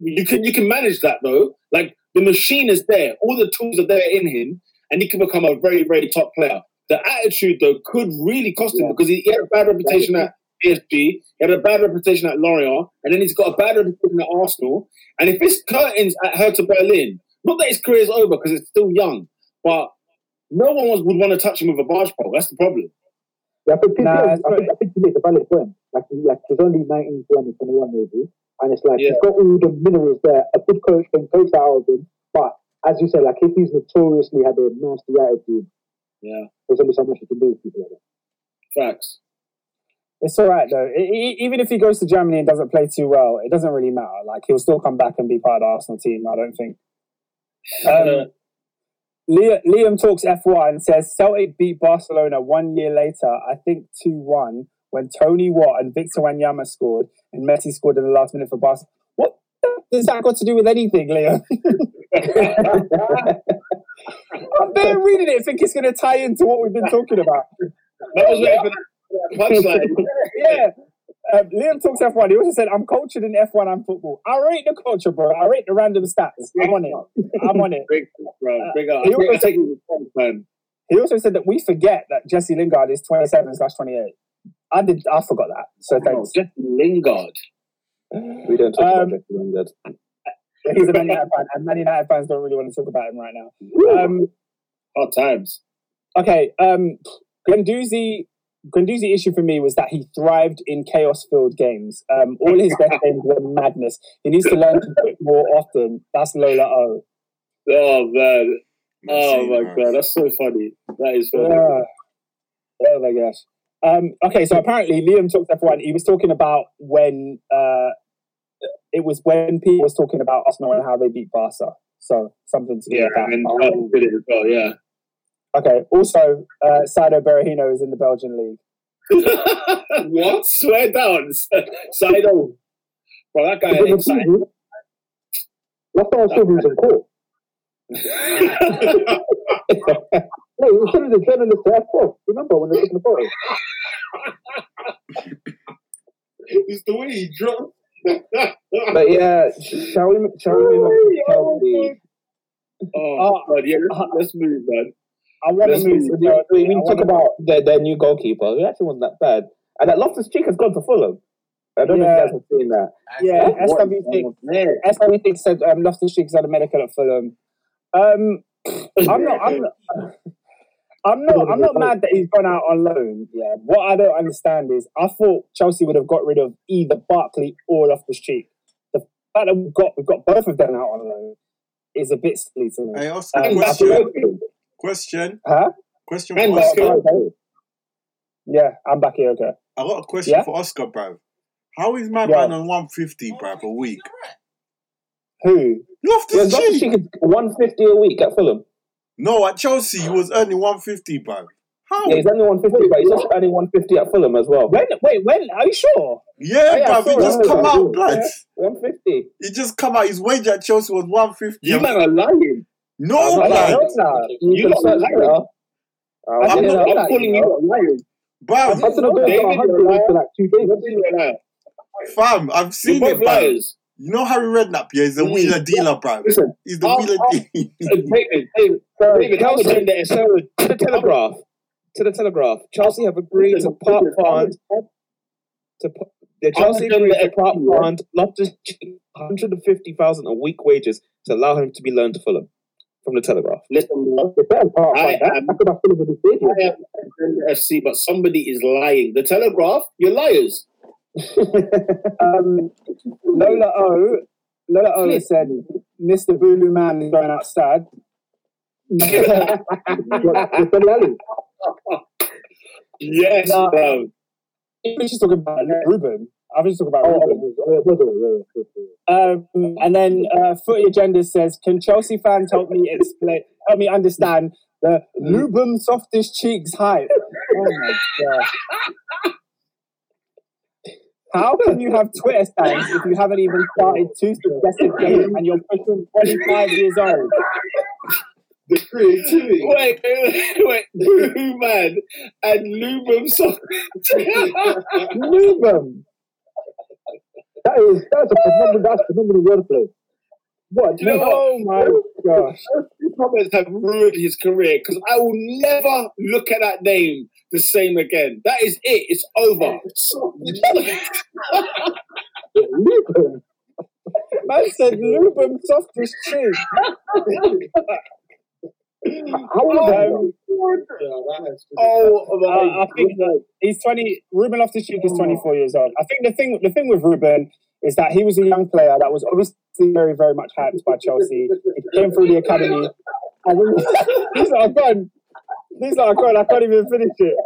A: you can you can manage that though. Like the machine is there, all the tools are there in him, and he can become a very very top player. The attitude though could really cost him
H: Yeah.
A: because he, he had a bad reputation at PSG, he had a bad reputation at Lorient, and then he's got a bad reputation at Arsenal. And if this curtains uh, at Hertha Berlin, not that his career is over because it's still young, but no one was, would want to touch him with a barge pole. That's the problem.
H: Yeah, I think,
B: Nah,
H: I, think, I think he makes a valid point. Like, like he's only 19, 20, 21 maybe. And it's like,
A: Yeah.
H: he's got all the minerals there. A good coach can coach that out of him. But as you said, like, if he's notoriously had a nasty attitude,
A: Yeah,
H: there's only so much you can do with people like that.
A: facts.
B: It's all right though. E- e- even if he goes to Germany and doesn't play too well, it doesn't really matter. Like he'll still come back and be part of the Arsenal team. I don't think. Um, Liam, Liam talks F1 and says Celtic beat Barcelona one year later. I think two one when Tony Watt and Victor Wanyama scored and Messi scored in the last minute for Barcelona. What does that got to do with anything, Liam? [LAUGHS] I'm there reading it, think it's going to tie into what we've been talking about.
A: That was waiting for that punchline. [LAUGHS]
B: yeah. Um, Liam talks F1. He also said, I'm cultured in F1 and football. I rate the culture, bro. I rate the random stats. I'm on it. I'm on it.
A: Big, bro, big up.
B: he also-
A: I take it with fun, man.
B: He also said that we forget that Jesse Lingard is 27 slash 28. I did. I forgot that. So
A: Oh,
B: thanks.
A: Jesse Lingard.
D: We don't talk
B: Um,
D: about Jesse Lingard.
B: He's a Man United fan, and Man United fans don't really want to talk about him right now. Um,
A: Hard times.
B: okay. Um, Guendouzi Guendouzi issue for me was that he thrived in chaos-filled games. Um, all his best games were madness. He needs to learn to do it more often. That's Lola O.
A: Oh man. Oh my god, that's so funny. That is funny.
B: Yeah. Oh my gosh. Um, okay, so apparently Liam talked F1. He was talking about when uh, it was when Pete was talking about Arsenal and how they beat Barca. So something to do
A: Yeah,
B: with that.
A: and Carlton did it as well, yeah.
B: Okay. Also, uh, Saido Berahino is in the Belgian league. [LAUGHS]
A: what? Swear down. Saido. Well, that guy
H: But the
A: excited.
H: season, Last time I saw him, he was in court. [LAUGHS] [LAUGHS] No, he was telling the journalist to F off. Remember when they took the photo? [LAUGHS]
E: it's the way he dropped.
D: But yeah, shall we? Shall we move on to Chelsea? [LAUGHS]
A: oh,
B: Oh,
A: God, yeah, let's, let's move, man.
B: I want to move.
A: move.
B: to
D: We, we
B: I
D: talk about their, their new goalkeeper. He actually wasn't that bad. And that Loftus Cheek has gone to Fulham. I don't know if you guys have seen that.
B: Yeah,
A: What?
B: SW6.
A: Man.
B: SW6 said um, Loftus Cheek had a medical at Fulham. Um, I'm not. I'm not. I'm not. I'm not mad that he's gone out on loan. Yeah. What I don't understand is I thought Chelsea would have got rid of either Barkley or Loftus Cheek. The fact that we've got we've got both of them out on loan is a bit silly to me.
J: Hey, Oscar,
B: Um,
J: question. Question.
B: Huh?
J: Question for Oscar.
A: Oscar.
B: Yeah, I'm back here. Okay.
J: I got a question
B: Yeah?
J: for Oscar, bro. How is my
B: Yeah.
J: man on 150, bruv, a week?
B: Who?
D: Yeah,
J: Loftus
D: Loftus
J: Cheek.
D: Cheek is 150 a week at Fulham.
J: No, at Chelsea, he was earning 150, bruv. How?
D: Yeah, he's only 150, but he's also earning 150 at Fulham as well.
B: When? Wait. When? Are you sure?
J: Yeah,
D: yeah,
J: bruv, he
D: sorry,
J: just
D: I
J: come
D: heard
J: out,
D: that.
J: blood.
D: 150.
J: He just come out. His wage at Chelsea was 150.
A: You man are lying.
J: no,
D: I'm not
J: blood.
D: You,
A: You
D: can
A: lot
D: search
A: are
D: Twitter.
A: lying.
D: I'll
B: I
A: I'm, not,
D: up.
B: know
A: I'm
B: that,
A: calling
B: you
A: you a liar.
J: Bruv,
H: Arsenal going
A: David,
H: for
A: you're
H: 100
A: lying.
H: for like two days.
A: David, you're a liar.
J: fam, I've
A: You're
J: seen
A: both
J: it, bruv.
A: liars.
J: You know Harry Redknapp, yeah? He's a
A: Mm.
J: wheeler dealer, bruv.
A: Listen,
J: He's the
A: I'll-
J: wheeler dealer. [LAUGHS]
A: David, David, David, how much in there?
D: So, to the Telegraph. To the Telegraph. Chelsea have agreed to part fund. To, the Chelsea agreed to part fund Loftus 150,000 a week wages to allow him to be loaned to Fulham. From the Telegraph.
A: Listen.
H: The better part
A: I am-
H: I could have finished with the.
A: I am FC, but somebody is lying. The Telegraph, you're liars. [LAUGHS]
B: Um, Lola O. Lola O said, "Mr. Bulu man is going outside."
H: What, with
A: Yes,
B: Nah.
A: bro.
B: She's talking about Ruben. I was just talking about
H: Oh, oh,
B: Ruben.
H: oh, yeah.
B: Um, and then uh, Footy Agenda says, "Can Chelsea fans help me explain, help me understand the Lubum softest cheeks hype?" Oh my god! [LAUGHS] How can you have Twitter stands if you haven't even started two successive games and you're pushing 25 years old?
E: The creativity.
A: Wait, wait, wait. Blue man and Lubum so
B: Lubum.
H: That is that's a phenomenal that's a phenomenal wordplay. What?
A: You know what?
B: Oh my gosh!
A: These comments have ruined his career because I will never look at that name the same again. That is it. It's over. [LAUGHS]
B: Man said softest cheeks.
H: How old are
B: Um,
A: oh
B: Uh, I think he's twenty. Ruben Loftus Cheek is twenty four years old. I think the thing the thing with Ruben is that he was a young player that was obviously very very much hyped by Chelsea. He came through the academy. [LAUGHS] And then, these are gone. These are gone. I can't even finish it.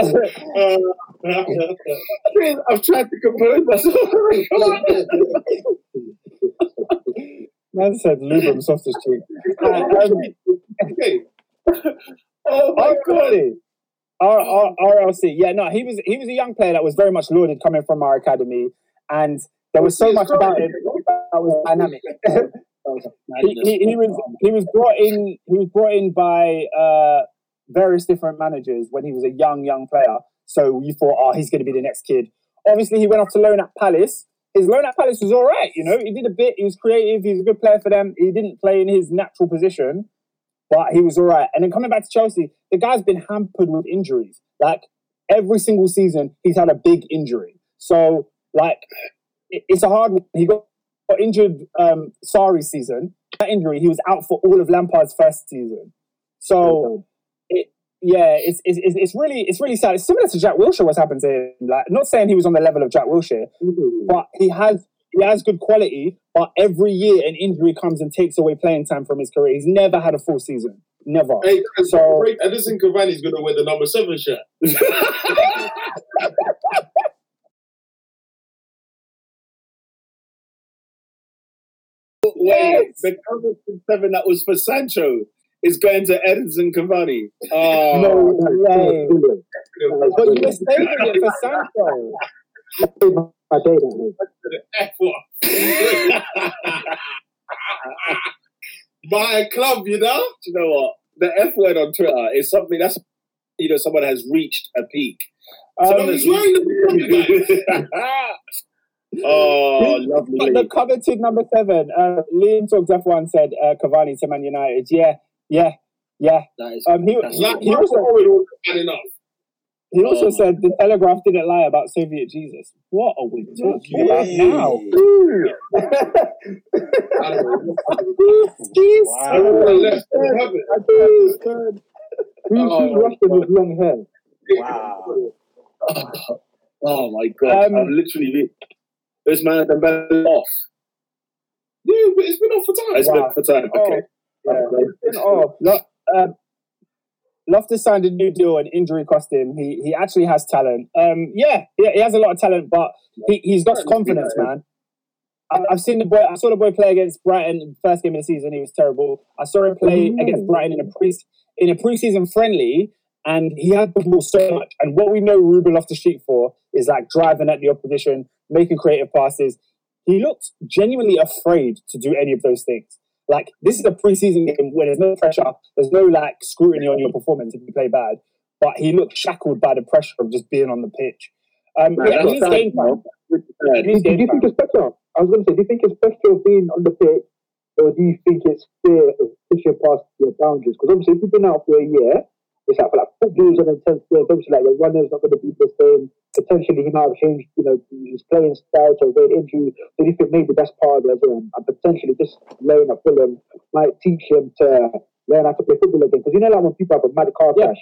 B: [LAUGHS]
A: I've tried to compose myself. [LAUGHS]
B: Man said Lubum softest cheek. Uh, um,
A: okay. Oh my god.
B: R- R- RLC. Yeah, no, he was he was a young player that was very much lauded coming from our academy, and there was so much about him that was dynamic. [LAUGHS] he, he, he was he was brought in he was brought in by uh, various different managers when he was a young young player. So you thought, oh, he's going to be the next kid. Obviously, he went off to loan at Palace. His loan at Palace was all right. You know, he did a bit. He was creative. He was a good player for them. He didn't play in his natural position, but he was all right. And then coming back to Chelsea, the guy's been hampered with injuries. Like every single season, he's had a big injury. So like, it's a hard. one. He got injured um Sari's season. That injury, he was out for all of Lampard's first season. So yeah, it's, it's it's really it's really sad. It's similar to Jack Wilshere. What's happened to him? Like, not saying he was on the level of Jack Wilshere, mm-hmm. but he has he has good quality. But every year, an injury comes and takes away playing time from his career. He's never had a full season. Never.
E: Hey,
B: So-
E: so Edinson Cavani's gonna wear the number seven shirt. [LAUGHS]
A: Wait, the Covington seven that was for Sancho is going to Edinson Cavani. Oh, [LAUGHS]
B: No way. But you were saving it for Sancho.
H: I say that.
E: the F one. My club, you know.
A: Do you know what? The F word on Twitter is something that's you know someone has reached a peak.
B: Um,
A: Someone has
E: wearing the [LAUGHS]
A: oh,
B: the coveted number seven. Uh, Liam talked F1 said uh, Cavani to Man United. Yeah, yeah, yeah.
A: That is,
B: Um, he,
A: That's
B: he,
E: Like
B: he also
E: was enough.
B: he also
A: Oh.
B: said the Telegraph didn't lie about Soviet Jesus. What are we talking about now? [LAUGHS]
E: I don't know.
B: Jeez.
E: Everyone left. They have it.
H: Who's,
A: Oh,
H: Russian with long hair?
C: Wow.
A: oh my god!
B: Um,
A: I'm literally this man has been off.
E: Yeah, but it's been off for time.
A: It's
B: Wow.
A: been for time. Okay.
B: Oh, Lo- um, Loftus signed a new deal and injury cost him. He he actually has talent. Um, yeah, yeah, he has a lot of talent, but he, he's lost confidence, man. I- I've seen the boy. I saw the boy play against Brighton first game of the season. He was terrible. I saw him play
H: Mm.
B: against Brighton in a pre in a preseason friendly, and he had the ball so much. And what we know Ruben Loftus Cheek for is like driving at the opposition, making creative passes. He looked genuinely afraid to do any of those things. Like this is a preseason game where there's no pressure, there's no like scrutiny on your performance if you play bad. But he looked shackled by the pressure of just being on the pitch. Um,
A: Man,
B: yeah,
A: that's
B: he game time.
A: man.
B: He needs
H: Do you think it's better? I was going to say, do you think it's better of being on the pitch, or do you think it's fear of pushing past your boundaries? Because obviously, if you've been out for a year, it's like, like football's an intense game. Obviously, like your runner's not going to be the same. Potentially, he might have changed, you know, his playing style to avoid injury. So, you think maybe that's part of it? And potentially, just learning at Fulham might teach him to learn how to play football again? Because you know, like when people have a mad car crash,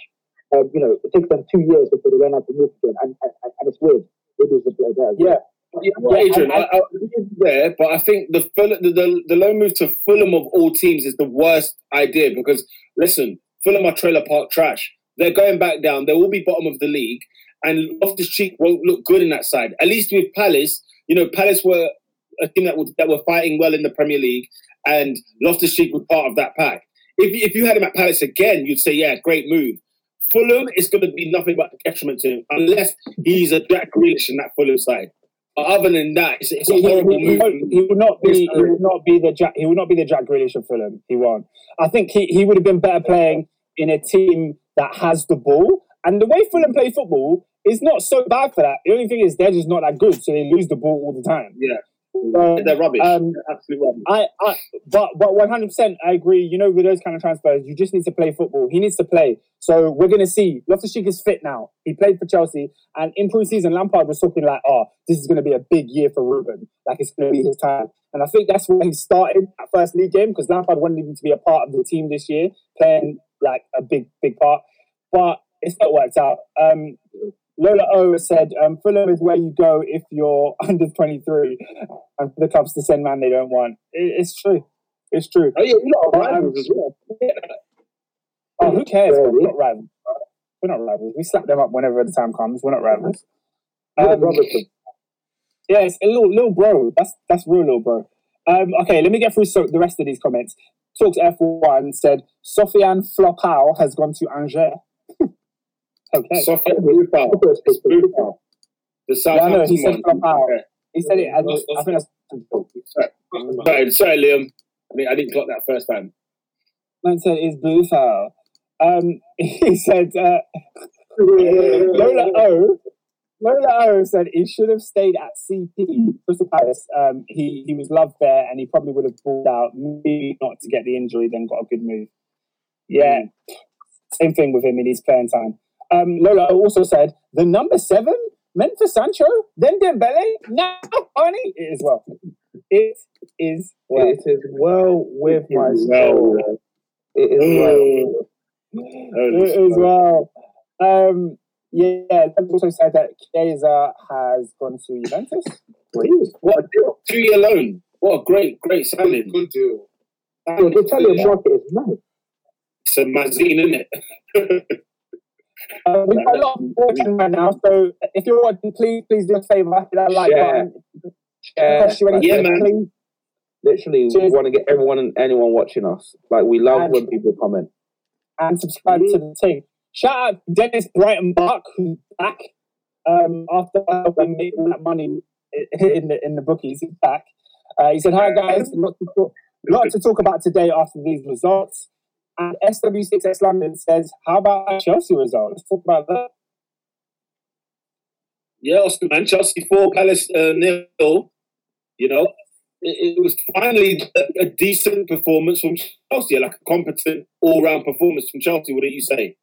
H: um, you know, it takes them two years before they learn how to move again, and, and, and it's weird. It is just like that.
B: Yeah.
A: Yeah,
B: Yeah,
A: Adrian,
B: and-
A: I, I, there, but I think the, the the the low move to Fulham of all teams is the worst idea because listen, Fulham are trailer park trash. They're going back down. They will be bottom of the league, and Loftus Cheek won't look good in that side. At least with Palace, you know, Palace were a team that that were fighting well in the Premier League, and Loftus Cheek was part of that pack. If if you had him at Palace again, you'd say, yeah, great move. Fulham is going to be nothing but a detriment to him unless he's a Jack Grealish in that Fulham side. But other than that, it's, it's a
B: He, he,
A: horrible
B: he,
A: move.
B: he will not be. He will not be the Jack. He will not be the Jack Grealish of Fulham. He won't. I think he, he would have been better playing in a team that has the ball. And the way Fulham play football is not so bad for that. The only thing is they're just not that good, so they lose the ball all the time.
A: Yeah.
B: So,
A: They're rubbish.
B: um,
A: They're rubbish.
B: I, I, but but one hundred percent, I agree. You know, with those kind of transfers, you just need to play football. He needs to play. So we're gonna see. Loftus Cheek is fit now. He played for Chelsea, and in pre-season, Lampard was talking like, "Oh, this is gonna be a big year for Ruben. Like it's gonna be his time." And I think that's why he started that first league game because Lampard wanted him to be a part of the team this year, playing like a big big part. But it's not worked out. Um, Lola O said, um, Fulham is where you go if you're [LAUGHS] under 23 and for the clubs to send man they don't want. It, it's true. It's true.
A: Oh yeah, you lot are
B: Um,
A: rivals as well.
B: Oh, who cares?
H: Yeah,
B: We're not rivals. We're not rivals. We slap them up whenever the time comes. We're not rivals.
H: Um,
B: yeah, it's a little, little bro. That's that's real little bro. Um, okay, let me get through so, the rest of these comments. Talks F1 said, Sofiane Flopau has gone to Angers. [LAUGHS] okay.
A: Sofiane Blufau. The
B: Yeah, I know, he said
A: one.
B: Flopau.
A: Okay.
B: He said it as, I think that's
A: Sorry, sorry, Liam. I didn't, I didn't clock that first time.
B: Man said it's Blufau. Um, [LAUGHS] he said uh, [LAUGHS] Lola O. Lola O said he should have stayed at CP Crystal Palace. Um, he he was loved there, and he probably would have pulled out. Maybe not to get the injury, then got a good move. Yeah, same thing with him in his playing time. Um, Lola also said the number seven meant for Sancho, then Dembele, now Arnie. It is well. It is well.
D: It is well with my
A: Well,
D: soul. It is well.
B: as well. Um, yeah, let's also say that Chiesa has gone to Juventus.
A: What a deal. Two year loan. What a great, great signing.
E: Good deal.
H: Yo, the Italian market is mad.
A: It's a Mazine, isn't it?
B: Uh, we've got a lot of watching right now, so if you're watching, please, please do us a favour, hit that like
D: Share.
B: button.
D: Yeah,
B: Cost you anything,
A: Yeah, man.
B: please.
D: literally, we want to get everyone and anyone watching us. Like we love
B: And-
D: when people comment.
B: and subscribe to the team. Shout out Dennis Brighton Buck, who's back um, after that money in the in the bookies. He's back. Uh, he said, "Hi guys, lot to talk, to talk about today after these results." And SW6S London says, "How about Chelsea result? Let's talk about that."
A: Yeah, Oscar, man. Chelsea 4, Palace uh, nil. You know, it, it was finally a, a decent performance from Chelsea, like a competent all round performance from Chelsea, wouldn't you say?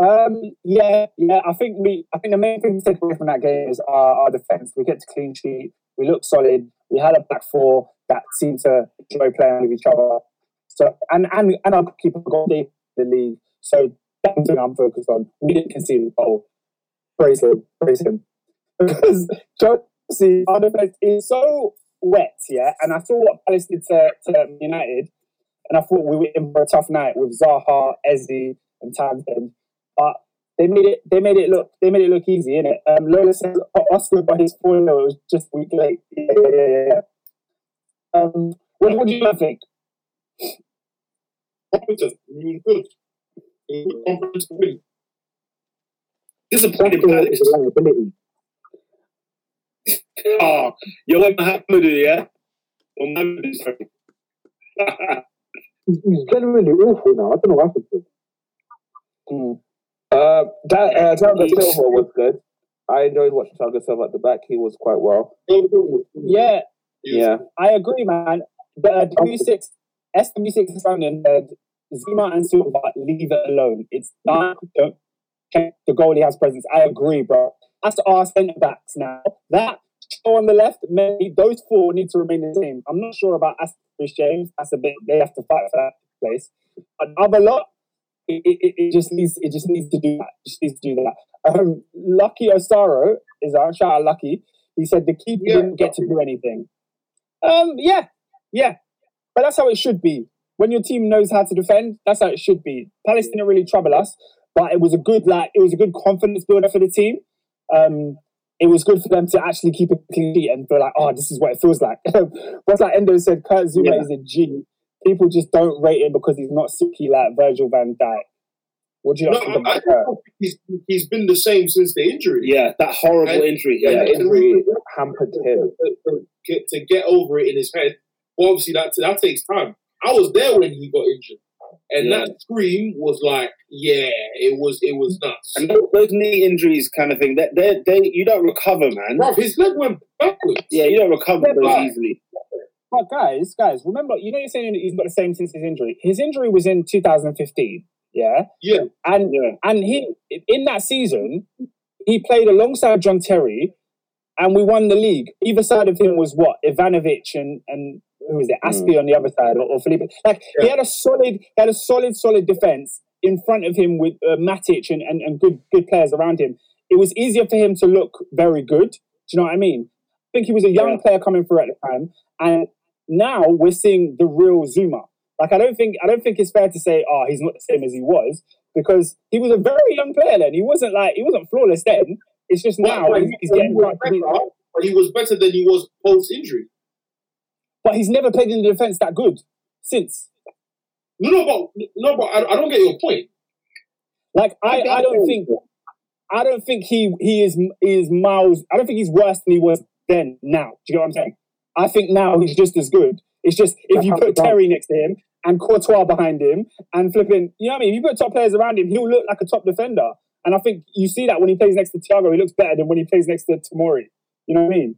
B: Um, yeah, yeah. I think we. I think the main thing to take away from that game is our, our defense. We get to clean sheet. We look solid. We had a back four that seemed to enjoy playing with each other. So and and and our keeper got the league. So that's thing I'm focused on. We didn't concede a goal. Praise him. Praise him. [LAUGHS] Because Chelsea, our defense is so wet. Yeah, and I saw what Palace did to, to United, and I thought we were in for a tough night with Zaha, Ezzy, and Townsend but they made it they made it look they made it look easy, innit? Um Lola says "Oh, Oscar by his four no, it was just week late. Yeah, yeah, yeah, yeah. Um what, what do you think?
E: Competent. Really good. Really good Confidence to win.
A: Disappointed
H: That's
A: Palace.
H: the.
A: Oh, you're with Mohamedou, yeah? Or Mohamedou, sorry. [LAUGHS]
H: He's generally awful now. I don't know what happened to him.
B: Hmm.
D: Uh, that uh, Thiago Silva was good. I enjoyed watching Thiago Silva at the back. He was quite well.
B: Yeah,
D: Yeah,
B: I agree, man. The uh, W6 SW6 London said Zouma and Silva leave it alone. It's done. Don't check the goalie has presence. I agree, bro. That's our centre backs now. That show on the left, maybe those four need to remain the same. I'm not sure about Aston James. That's a bit they have to fight for that place. But other lot, it, it, it just needs it just needs to do that. Just needs to do that. Um, Lucky Osaro is our shout out Lucky. He said the keeper
E: Yeah.
B: didn't get to do anything. Um, yeah, yeah, but that's how it should be. When your team knows how to defend, that's how it should be. Palace didn't really trouble us, but it was a good like it was a good confidence builder for the team. Um, it was good for them to actually keep it clean sheet and feel like, oh, this is what it feels like. [LAUGHS] What's like Endo said, Kurt Zouma
A: Yeah.
B: is a G. People just don't rate him because he's not silky like Virgil van Dijk. What do you
E: No,
B: not think
E: I, I
B: about that?
E: think he's, he's been the same since the injury.
A: Yeah, that horrible
E: And-
A: injury.
D: yeah,
A: Yeah,
D: the injury hampered him.
E: To, to get, to get over it in his head, well, obviously that that takes time. I was there when he got injured, and
A: Yeah.
E: that scream was like, yeah, it was it was nuts.
A: And those, those knee injuries kind of thing, they, they, they, you don't recover, man.
E: Bro, his leg went backwards.
A: Yeah, you don't recover
B: Yeah,
A: easily.
B: But guys, guys, remember, you know, you're saying he's got the same since his injury. His injury was in 2015, yeah,
E: Yeah.
B: and
A: Yeah.
B: and he in that season he played alongside John Terry, and we won the league. Either side of him was what Ivanovic and and who was it, Azpi on the other side, or, or Felipe. Like he had a solid, he had a solid, solid defense in front of him with uh, Matic and, and and good good players around him. It was easier for him to look very good. Do you know what I mean? I think he was a young
A: Yeah.
B: player coming through at the time, and now we're seeing the real Zouma. Like I don't think I don't think it's fair to say, oh, he's not the same as he was because he was a very young player then. He wasn't like he wasn't flawless then. It's just now
E: But
B: he's, he's
E: he
B: getting
E: was better, but he was better than he was post injury.
B: but he's never played in the defense that good since.
E: No, no, but no, but I, I don't get your point.
B: Like I, I don't think I don't think he he is he is miles. I don't think he's worse than he was then. Now, do you get what I'm saying? I think now he's just as good. It's just if you put Terry next to him and Courtois behind him and flipping, you know what I mean? If you put top players around him, he'll look like a top defender. And I think you see that when he plays next to Thiago, he looks better than when he plays next to Tomori. You know what I mean?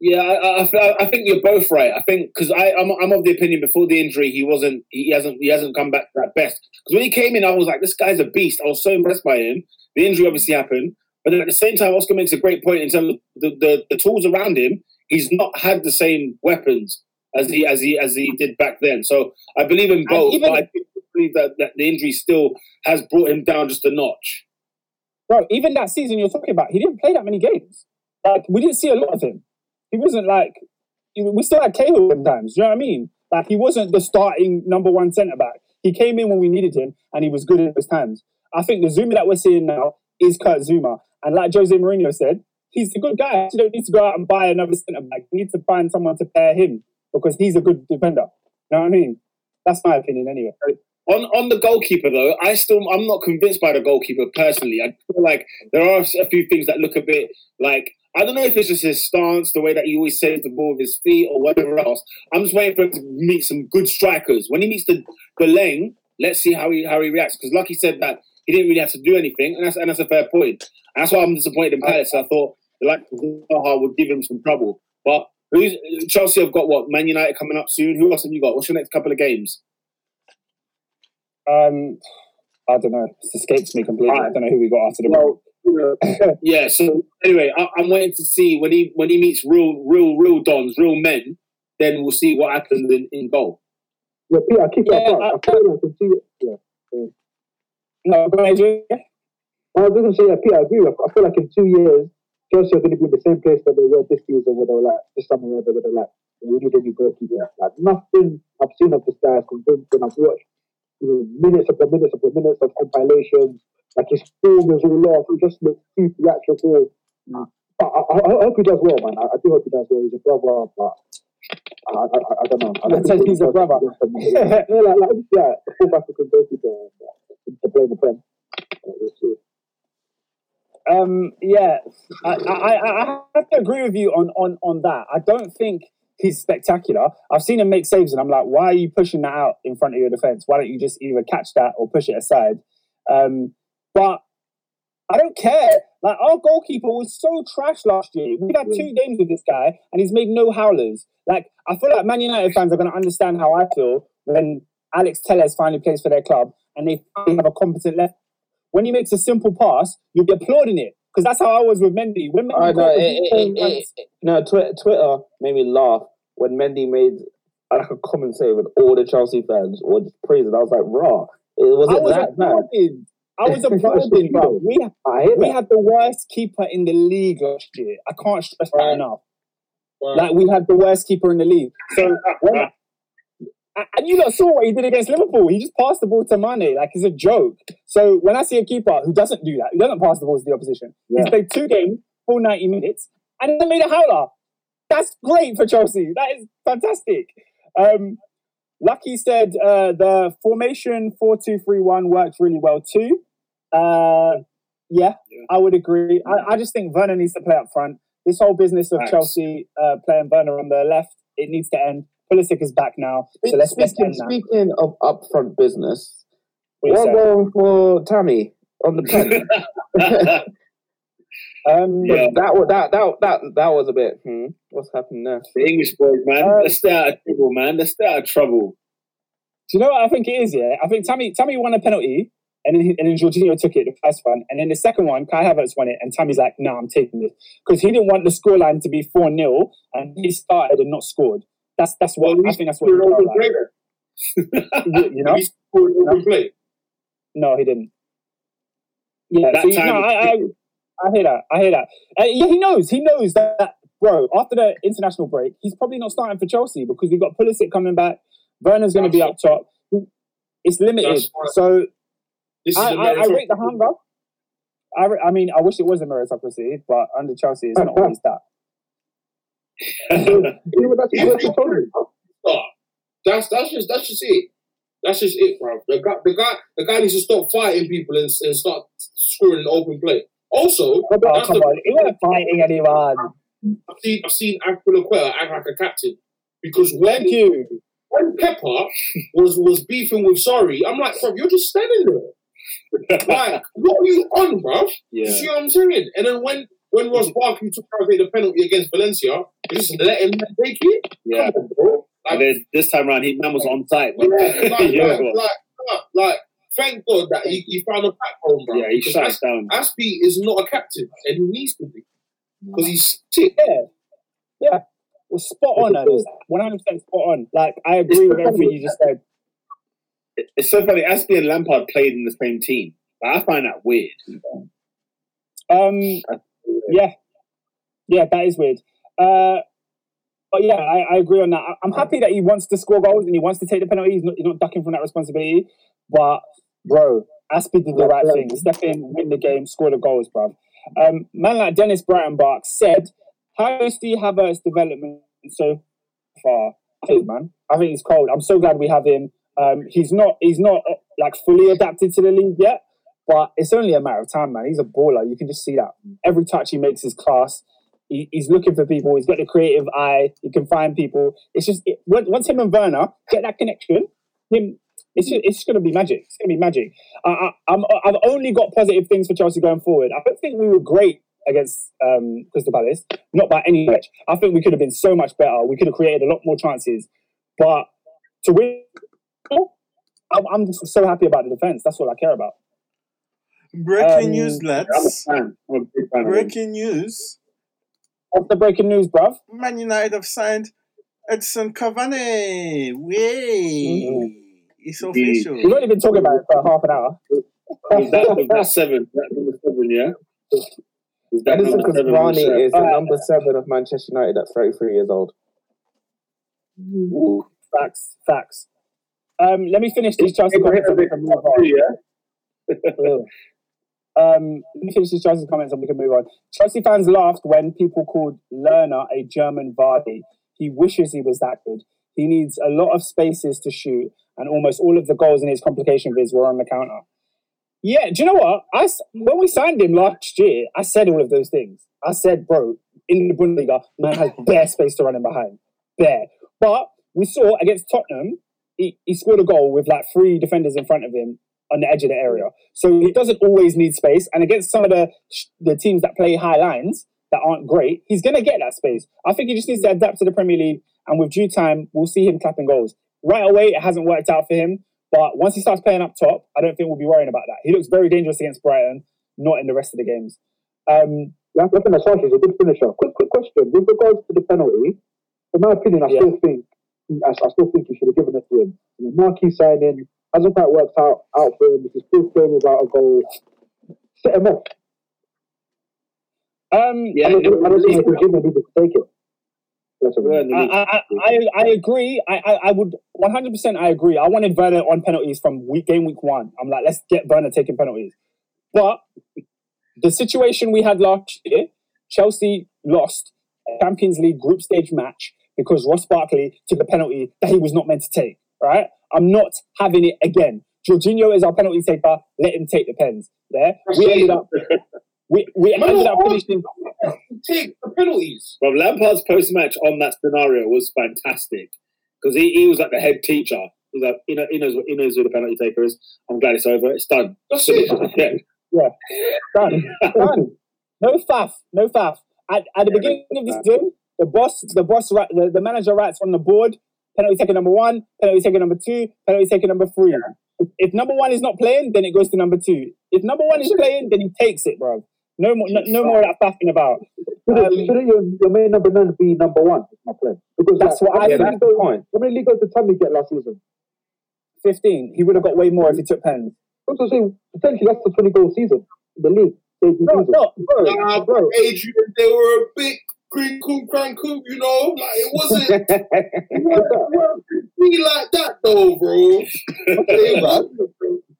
A: Yeah, I, I, I- I think you're both right. I think because I'm, I'm of the opinion before the injury he wasn't he hasn't he hasn't come back to that best. Because when he came in, I was like, this guy's a beast. I was so impressed by him. The injury obviously happened, but at the same time, Oscar makes a great point in terms of the, the, the tools around him. He's not had the same weapons as he as he as he did back then. So I believe in both.
B: even-
A: but I, believe that, that the injury still has brought him down just a notch.
B: bro, even that season you're talking about, he didn't play that many games. Like we didn't see a lot of him. He wasn't like we still had Cahill sometimes. Do you know what I mean? Like he wasn't the starting number one centre back. He came in when we needed him, and he was good at those times. I think the Zouma that we're seeing now is Kurt Zouma, and like Jose Mourinho said, he's a good guy. You don't need to go out and buy another centre back. You need to find someone to pair him because he's a good defender. You know what I mean? That's my opinion, anyway.
A: On on the goalkeeper though, I still I'm not convinced by the goalkeeper personally. I feel like there are a few things that look a bit like I don't know if it's just his stance, the way that he always saves the ball with his feet or whatever else. I'm just waiting for him to meet some good strikers. When he meets the the let's see how he how he reacts. Because Lucky said that he didn't really have to do anything, and that's and that's a fair point. And that's why I'm disappointed in Palace. I thought like Zaha would give him some trouble, but. Who's, Chelsea have got what? Man United coming up soon. Who else have you got? What's your next couple of games?
B: Um, I don't know. It escapes me completely. I don't know who we got after the
A: Well, [LAUGHS] yeah. So anyway, I, I'm waiting to see when he when he meets real real real dons, real men. Then we'll see what happens in, in goal.
H: Yeah, Peter, keep
B: Yeah,
H: that
B: I-
H: up. I feel like in two, yeah.
B: No, go ahead, Adrian.
H: I was going to say, yeah, Peter, I agree. with- I feel like in two years, Chelsea are going to be in the same place that they were this season, where they were like, this summer, where they were like, we need a new goalkeeper. Like, nothing I've seen of this guy is convincing. I've watched you know, minutes upon minutes upon minutes of compilations. Like, his form is all off. It just looks too theatrical. But I, I, I hope he does well, man. I, I do hope he does well. He's a brother, but I, I, I, don't know. I don't
B: Let's say
H: think
B: he's a brother.
H: yeah, [LAUGHS] like, like, yeah, full goalkeeper uh, to we'll see.
B: Um, yeah, I, I, I have to agree with you on, on, on that. I don't think he's spectacular. I've seen him make saves, and I'm like, why are you pushing that out in front of your defense? Why don't you just either catch that or push it aside? Um, but I don't care. Like our goalkeeper was so trash last year. We've had two games with this guy, and he's made no howlers. Like I feel like Man United fans are going to understand how I feel when Alex Telles finally plays for their club, and they have a competent left. When he makes a simple pass, you'll be applauding it because that's how I was with Mendy. When Mendy
D: I know. It, it, it, it, no, Twitter, Twitter made me laugh when Mendy made like a comment say with all the Chelsea fans or just praising. I was like, raw. It was
B: I
D: it
B: was
D: that bad.
B: I [LAUGHS] was applauding, bro. We we had the worst keeper in the league last year. I can't stress that
E: Right.
B: enough. Like we had the worst keeper in the league. So when, and you lot saw what he did against Liverpool. He just passed the ball to Mane like it's a joke. So when I see a keeper who doesn't do that, who doesn't pass the ball to the opposition, he's played two games, full ninety minutes, and then made a howler. That's great for Chelsea. That is fantastic. Um, Lucky said uh, the formation four two three one works really well too. Uh, yeah,
A: Yeah.
B: I would agree. I, I just think Werner needs to play up front. This whole business of
A: Thanks.
B: Chelsea uh, playing Werner on the left, it needs to end. Pulisic is back now, so let's
D: speaking, speaking of upfront business,
B: what
D: going for Tammy on the pen? [LAUGHS] [LAUGHS]
B: Um,
A: Yeah.
D: that, that that that that was a bit. Hmm, what's happening there?
A: the English boys, man.
B: Uh,
A: Let's stay out of trouble, man. Let's stay out of trouble.
B: Do you know what I think it is? Yeah, I think Tammy Tammy won a penalty, and then and then Jorginho took it the first one, and then the second one, Kai Havertz won it, and Tammy's like, "Nah, I'm taking this," because he didn't want the scoreline to be four 0 and he started and not scored. That's that's what I think. That's what he
E: open
B: like.
E: play. [LAUGHS]
B: You, know?
E: He scored open play.
B: No, he didn't. Yeah,
A: That
B: so
A: time-
B: no, I, I, I hear that. I hear that. Uh, yeah, he knows. He knows that, bro. After the international break, he's probably not starting for Chelsea because we've got Pulisic coming back. Werner's going to be up top. It's limited. So
E: This is
B: I, I, I rate the hunger. I, I mean, I wish it was a meritocracy, but under Chelsea, it's not [LAUGHS] always that.
H: You that's what you told me.
E: start. That's just that's just it. That's just it, bro. The guy, the guy, the guy needs to stop fighting people and, and start scoring an open play. Also,
B: Oh,
E: that's
B: come
E: the-
B: on. He wasn't fighting anyone.
E: I've seen I've seen Aquila act like a captain because when
B: you.
E: when Pepper [LAUGHS] was was beefing with Sorry, I'm like, bro, you're just standing there. [LAUGHS] Like, what are you on, bro? You
A: yeah.
E: see what I'm saying? And then when when Ross Barkley took out the penalty against Valencia, you just let him take it.
A: Yeah.
E: On, bro.
A: And
E: Like,
A: then this time around, he man was on tight.
E: Yeah, [LAUGHS] like,
A: yeah,
E: like, like, like, like, thank God that he, he found a backbone, bro.
A: yeah, he
E: Because
A: shut
E: As-
A: down.
E: Azpi is not a captain, and he needs to be because he's sick.
B: Yeah. Yeah. Well, spot on, Ernest. 100% spot on. Like, I agree with everything you just said.
A: It's so funny. Azpi and Lampard played in the same team. I find that weird.
B: Um, yeah, yeah, that is weird. Uh, but yeah, I, I agree on that. I'm happy that he wants to score goals and he wants to take the penalty. He's not, he's not ducking from that responsibility. But bro, Azpi did the right thing. Step in, win the game, score the goals, bro. Um, man like Dennis Breitenbach said, "How is Steve Havertz development so far?" Hey, man, I think he's cold. I'm so glad we have him. Um, he's not he's not uh, like fully adapted to the league yet, but it's only a matter of time, man. He's a baller. You can just see that. Every touch he makes is class. He, he's looking for people. He's got the creative eye. He can find people. It's just it, once him and Werner get that connection, him. It's just, it's going to be magic. It's going to be magic. I, I'm, I've only got positive things for Chelsea going forward. I don't think we were great against um, Crystal Palace, not by any stretch. I think we could have been so much better. We could have created a lot more chances. But to win, I'm, just so happy about the defense. That's all I care about.
J: Breaking
B: Um,
J: news,
A: I'm a
J: lads.
A: I'm a fan.
J: Breaking news.
B: What's the breaking news, bruv?
J: Man United have signed Edinson Cavani. Way. It's official.
B: We've only been talking about it for half an hour.
A: Was that, was seven? That number seven, yeah? Was that
D: Edinson
A: number seven? on the
D: Cavani is the number seven of Manchester United at 33 years old.
B: Facts, facts. Um, let me finish these Chelsea comments and we can move on.
A: Yeah?
B: Um, let me finish these Chelsea comments and we can move on. Chelsea fans laughed when people called Werner a German Vardy. He wishes he was that good. He needs a lot of spaces to shoot, and almost all of the goals in his complication vids were on the counter. Yeah, do you know what? I when we signed him last year, I said all of those things. I said, bro, in the Bundesliga, man has [LAUGHS] bare space to run in behind, bare. But we saw against Tottenham, he, he scored a goal with like three defenders in front of him on the edge of the area. So he doesn't always need space. And against some of the the teams that play high lines that aren't great, he's going to get that space. I think he just needs to adapt to the Premier League. And with due time, we'll see him clapping goals. Right away, it hasn't worked out for him. But once he starts playing up top, I don't think we'll be worrying about that. He looks very dangerous against Brighton, not in the rest of the games. Um,
H: Yeah, Rafinha Sanchez is a good finisher. Quick, quick question. With regards to the penalty, in my opinion, I
B: Yeah.
H: still think I, I still think you should have given it to him. The marquee signing hasn't that works out out for him. He's still playing without a goal. Set him off.
B: um,
A: Yeah,
H: I don't, I don't think
A: it-
H: the Jimmy needed take it. Personally.
A: We're in the
B: I. I, I, I agree. I, I, I would 100% I agree. I wanted Werner on penalties from week game week one. I'm like, let's get Werner taking penalties. But the situation we had last year, Chelsea lost Champions League group stage match because Ross Barkley took a penalty that he was not meant to take. Right? I'm not having it again. Jorginho is our penalty taker. Let him take the pens. There, we ended up. We, we
E: Man,
B: ended up
E: what?
B: finishing.
E: Take the penalties.
A: Well, Lampard's post match on that scenario was fantastic because he, he was like the head teacher. He's like, he, know, he knows what he knows who the penalty taker is. I'm glad it's over. It's done.
E: That's
A: So,
E: it. [LAUGHS]
A: yeah.
B: Done. Done. No faff. No faff. At, at the beginning of this game, the boss, the boss, the, the manager writes on the board: penalty taker number one, penalty taker number two, penalty taker number three. If, if number one is not playing, then it goes to number two. If number one is playing, then he takes it, bro. No more, no, no more of that faffing about.
H: Shouldn't,
B: Um,
H: shouldn't your, your main number nine be number one? Is my plan. Because
B: That's
H: like,
B: what I
H: how many
D: Yeah, that's
H: league goals- How many league goals did Tammy get last season?
B: Fifteen. He would have got way more if he took pens.
H: I was saying potentially that's the 20 goal season in the league. debut
B: No, no, bro,
E: Nah,
B: bro.
E: Adrian, they were a big green coop, crank coop, you know? Like, [LAUGHS] it wasn't, it wasn't be like that, though, bro.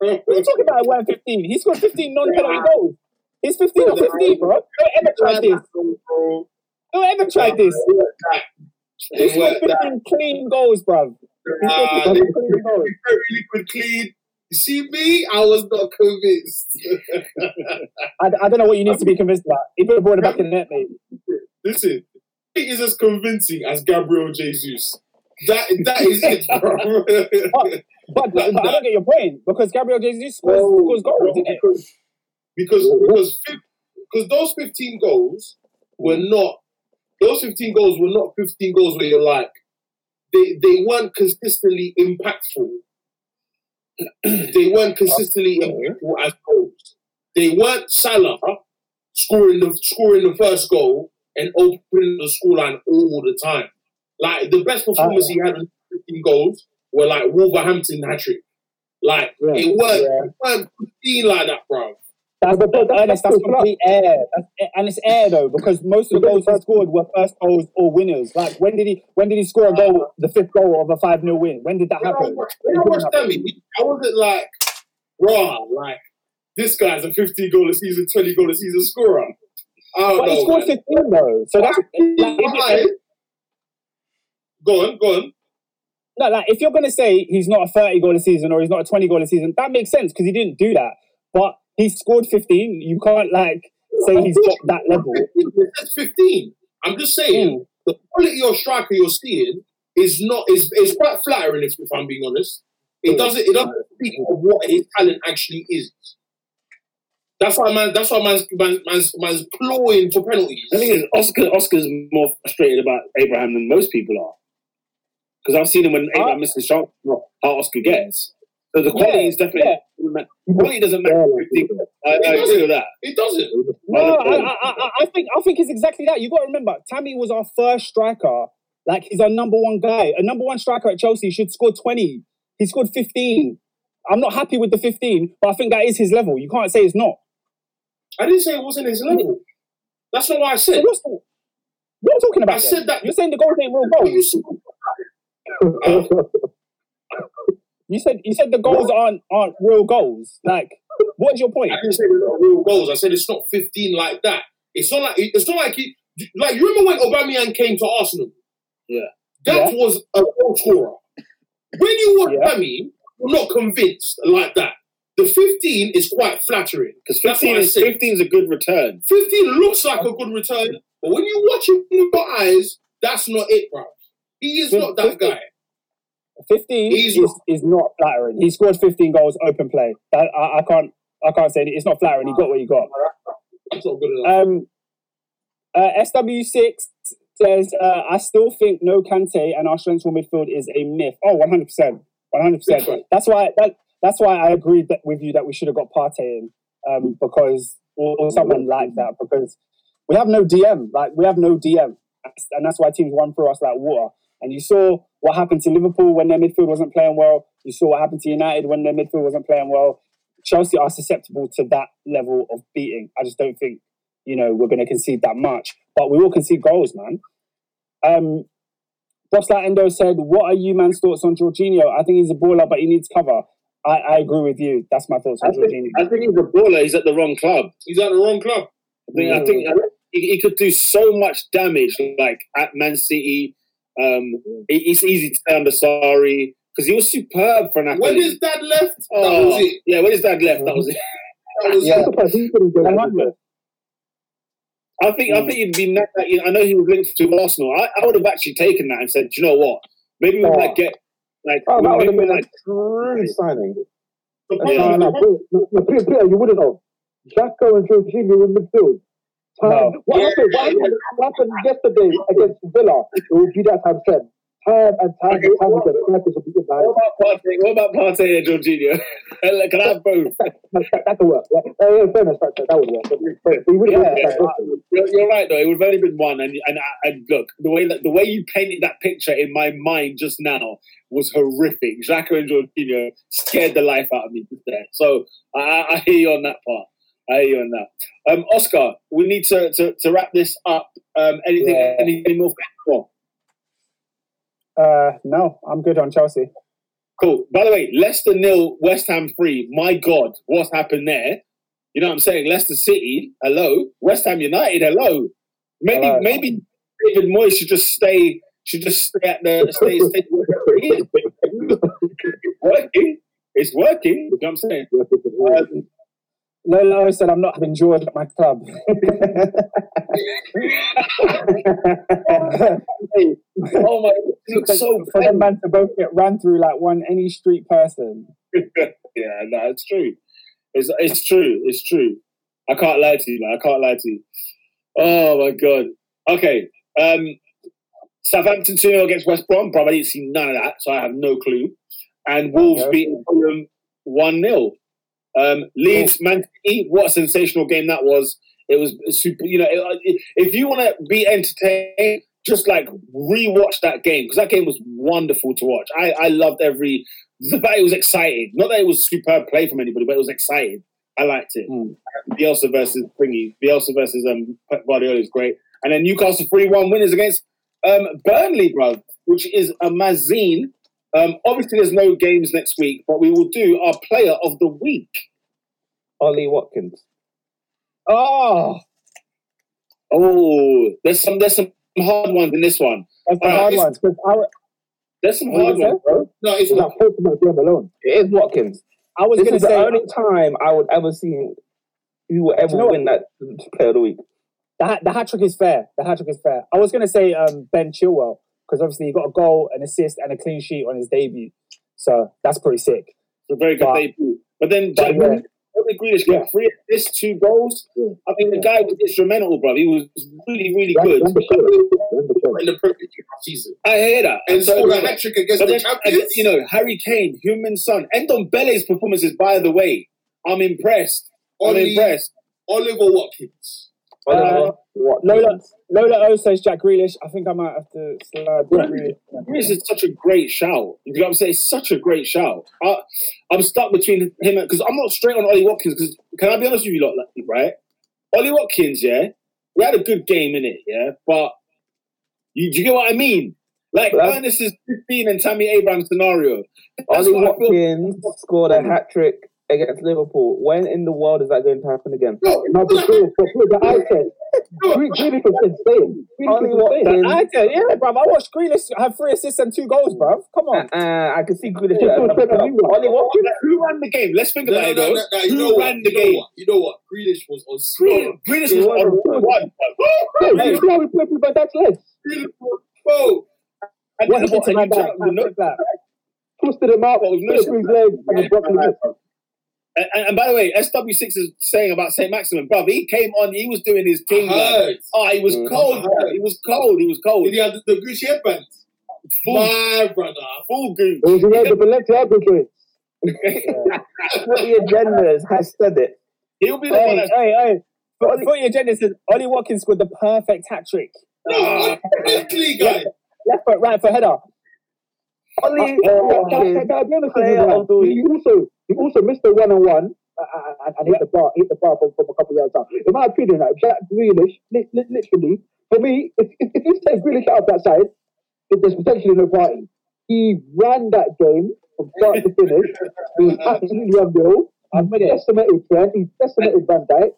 B: What are you talking about? One fifteen. He scored fifteen non-penalty goals. He's fifteen or fifteen, bro. Don't ever try this. Don't ever try this. He scored fifteen clean goals, bro. He
E: Nah,
B: 15 clean goals.
E: very liquid clean. You see me? I was not convinced.
B: I, I don't know what you need to be convinced about. He put the ball in the back of the net, mate. [LAUGHS]
E: Listen, he is as convincing as Gabriel Jesus. That that is it, bro. [LAUGHS]
B: But, but, but I don't get your point because Gabriel Jesus scores,
E: No,
B: scores goals,
E: no, because because because because those fifteen goals were mm. not those fifteen goals were not fifteen goals where you're like they they weren't consistently impactful. [CLEARS THROAT] they weren't consistently impactful as goals. They weren't Salah scoring the scoring the first goal and opening the scoreline all the time. Like the best performance he had in 15 goals were like Wolverhampton hat trick. Like
H: Yeah.
E: it weren't,
B: Yeah.
E: it weren't 15 like that, bro.
B: That's,
H: But that- that's
B: Ernest, that's
H: still
B: complete air. That's, and it's air though, because most of the goals he scored were first goals or winners. Like when did he when did he score a goal, the fifth goal of a 5 0 win? When did that
E: When I
B: happen?
E: watched, when I watched Tammy, I wasn't like, raw, like this guy's a 15 goal a season, 20 goal a season scorer. Don't
B: But he scored
E: man.
B: 15 though. So that's like, if,
E: Right. Go on, go on.
B: no, like, if you're gonna say he's not a 30 goal a season or he's not a 20 goal a season, that makes sense because he didn't do that. But he scored 15. You can't like say he's got that level.
E: That's 15. I'm just saying mm. the quality of striker you're seeing is not is is quite flattering if, if I'm being honest. It mm. doesn't it doesn't speak of what his talent actually is. That's why man that's why man's man's, man's, man's clawing for penalties.
A: The thing is, Oscar Oscar's more frustrated about Abraham than most people are. Because I've seen him when Abraham ah. misses shots, not how Oscar gets. So the quality
B: Yeah,
A: is definitely quality doesn't matter. I, I agree with that.
E: It doesn't.
B: No, I, I, I, I think I think it's exactly that. You got to remember, Tammy was our first striker. Like he's our number one guy. A number one striker at Chelsea should score twenty. He scored fifteen. I'm not happy with the fifteen, but I think that is his level. You can't say it's not.
E: I didn't say it wasn't his mm-hmm. level. That's not what I said.
B: what's the, what are you talking about?
E: I
B: then?
E: said that-
B: You're saying the goals ain't real
E: What
B: goals. You said you said the goals aren't aren't real goals. Like, what's your point?
E: I didn't say they're not real goals. I said it's not 15 like that. It's not like it's not like he like you remember when Aubameyang came to Arsenal?
A: Yeah.
E: That was a goal scorer. When you watch
B: Yeah.
E: Bammy, you're not convinced like that. The 15 is quite flattering.
A: Because 15 is, 15 is a good return.
E: 15 looks like a good return, but when you watch him with your eyes, that's not it, bro. He is not that guy.
B: 15
E: He's
B: is, is not flattering. He scored 15 goals open play. That, I, I can't I can't say it. it's not flattering. He got what he got.
E: That's not good enough.
B: Um, uh, SW6 says, uh, I still think no Kante and our central midfield is a myth. Oh, 100%. 100%. That's why that, that's why I agreed that, with you that we should have got Partey in um, because, or, or someone like that, because we have no DM. Like, we have no DM. And that's why teams run through us like water. And you saw what happened to Liverpool when their midfield wasn't playing well. You saw what happened to United when their midfield wasn't playing well. Chelsea are susceptible to that level of beating. I just don't think, you know, we're going to concede that much. But we will concede goals, man. Um, Boss Endo said, What are you man's thoughts on Jorginho? I think he's a baller, but he needs cover. I, I agree with you. That's my thoughts
A: I think,
B: Jorginho.
A: I think he's a baller. He's at the wrong club.
E: He's at the wrong club.
A: I think, I think he, he could do so much damage, like at Man City. Um, it- it's easy to say under Sarri because he was superb for Napoli.
E: When his dad left, that
A: oh,
E: was it.
A: Yeah, when his dad left, that was it.
E: That was
B: Yeah.
H: I'm
E: it.
H: surprised [LAUGHS] he couldn't get it.
A: I think I think he'd be. na- You know, I know he was linked to Arsenal. I, I would have actually taken that and said, "Do you know what? Maybe we
H: Oh.
A: might get like
H: Oh, that would have been
A: like
H: a true signing.
E: The
H: No, no, no, Peter, you wouldn't have. Xhaka and Jorginho in midfield. Time,
B: No.
H: what,
E: Yeah,
H: happened, what, happened, what happened yesterday against Villa? It would be that time said. Time and time and time again. Strikers will be good,
A: what about Partey? What about Partey and Jorginho? [LAUGHS] Can I have both? [LAUGHS]
H: That, that, that could work. Yeah, uh, yeah, fairness, that, that would work. But, would have
A: Yeah,
H: that.
A: You're, you're right though. It would have only been one, and and and look, the way that the way you painted that picture in my mind just now was horrific. Xhaka and Jorginho scared the life out of me just there. So I, I- hear you on that part. I hear you on that. Um, Oscar, we need to to, to wrap this up. Um, anything,
B: Yeah.
A: any, any more?
B: Uh, no, I'm good on Chelsea.
A: Cool. By the way, Leicester nil, West Ham three. My God, what's happened there? You know what I'm saying? Leicester City, hello. West Ham United, hello. Maybe
B: Hello.
A: maybe David Moyes should just stay should just stay at the stay stay he is. [LAUGHS] It's working. It's working. You know what I'm saying? Um,
B: Lolo said, I'm not having George at my club. [LAUGHS]
A: oh my he looks so
B: For them man to both get ran through like one any street person. [LAUGHS]
A: yeah, no, it's true. It's it's true. It's true. I can't lie to you, man. I can't lie to you. Oh my god. Okay. Um Southampton 2 0 against West Brom, bro. I didn't see none of that, so I have no clue. And Wolves
B: Okay.
A: beating Fulham 1 0. Um, Leeds, Man City, what a sensational game that was. It was super, you know, it- if you want to be entertained, just like rewatch that game because that game was wonderful to watch. I, I loved every. But it was exciting. Not that it was superb play from anybody, but it was exciting. I liked it.
F: Mm.
A: Bielsa versus Pringy. Bielsa versus um, Pep Guardiola is great. And then Newcastle 3 1 winners against um, Burnley, bro, which is a mazine. Um, obviously, there's no games next week, but we will do our player of the week.
D: Ollie Watkins.
F: Oh,
A: Oh, there's some there's some hard ones in this one.
F: that's the
A: Uh,
F: hard
E: it's-
F: ones. 'cause I,
A: There's some hard ones, bro.
E: No, it's
H: It's
E: not.
H: not supposed to alone.
D: It is Watkins.
F: I was
D: This
F: going
D: is
F: to
D: the only time I would ever see who will ever
F: You know what?
D: win that player of the week.
F: the, the hat trick is fair. The hat trick is fair. I was going to say um, Ben Chilwell because obviously he got a goal, an assist, and a clean sheet on his debut. So that's pretty sick.
A: It's a very good
F: But-
A: debut. But then
F: but
A: Jack
F: yeah.
A: Jack Grealish got three assists, two goals. I mean, the guy was instrumental, bro. He was really, really
H: Run-
A: good.
H: run the show. Run
E: in the Premier season.
A: I hear that.
E: And
A: so,
E: scored hat trick against the
A: then,
E: champions.
A: you know, Harry Kane, Heung-min Son, and Bale's performances, by the way, I'm impressed. I'm impressed.
E: Oliver Watkins.
D: Oliver
F: Uh,
D: Watkins.
F: Lola, Lola O oh, says Jack Grealish. I think I might have to slide Jack Grealish.
A: Grealish is such a great shout. You know what I'm saying? It's such a great shout. I, I'm stuck between him and because I'm not straight on Ollie Watkins. Because can I be honest with you, lot, right? Ollie Watkins, yeah, we had a good game in it, yeah, but you, do you get what I mean? Like
D: But-
A: Ernest is 15 and Tammy Abraham scenario. That's
D: Ollie
A: what feel.
D: Watkins scored a hat trick against Liverpool. When in the world is that going to happen again?
E: No,
H: Not the show, but look, the eye test. Really, really insane.
D: Ollie
H: Really for insane.
D: Watkins.
F: I tell you, yeah, bro. I watched Grealish have three assists and two goals, bro. Come on.
D: Uh, I can see Grealish.
H: Yeah, so it's better than you.
D: Ollie Watkins.
A: Who ran the game? Let's think
E: No,
A: about
E: no,
A: it
E: no,
A: though.
E: no, no, you
A: Who
E: know what?
A: ran the
E: You know
A: game?
E: what? You know what? Grealish was on
A: Grealish,
E: score.
A: Grealish
D: He
A: was
D: was
A: on
D: on
A: one.
H: Hey, you see how we play with Van Dijk's legs?
E: Grealish was- Bro,
A: And
F: What he
A: then
F: did to
A: what,
F: my
A: and you
F: back?
A: tell- you know-
F: that.
H: Twisted him out,
A: What, with
H: put
A: no
H: it through his legs, and he dropped him.
A: And, and, and by the way, SW6 is saying about St. Maximin, bruv, he came on, he was doing his
E: I
A: king. like. Oh, he was cold, bro. He was cold. He was cold.
E: Did he have the, the Gucci headband?
A: Full,
E: My brother.
A: full goose.
H: It was around the Balenciaga joint.
D: Footy Agenda's has said it.
A: He'll be the one
F: Hey,
A: that's
F: hey, hey. For, for your agenda says Ollie Watkins scored the perfect hat trick.
E: No, ah. quickly, guys.
F: Left foot, right foot, header.
D: Ollie
H: Can I-
D: Watkins.
H: can I be honest with
D: player
H: you, man?
D: of the week.
H: He also missed the one on one uh, uh, uh, and and hit the bar hit the bar from, from a couple of yards out. In my opinion, like Jack Grealish, li- li- literally for me, if if, if you take Grealish out of that side, if there's potentially no party. He ran that game from start to finish. He was [LAUGHS] absolutely unreal. He decimated Trent. He decimated Van Dijk.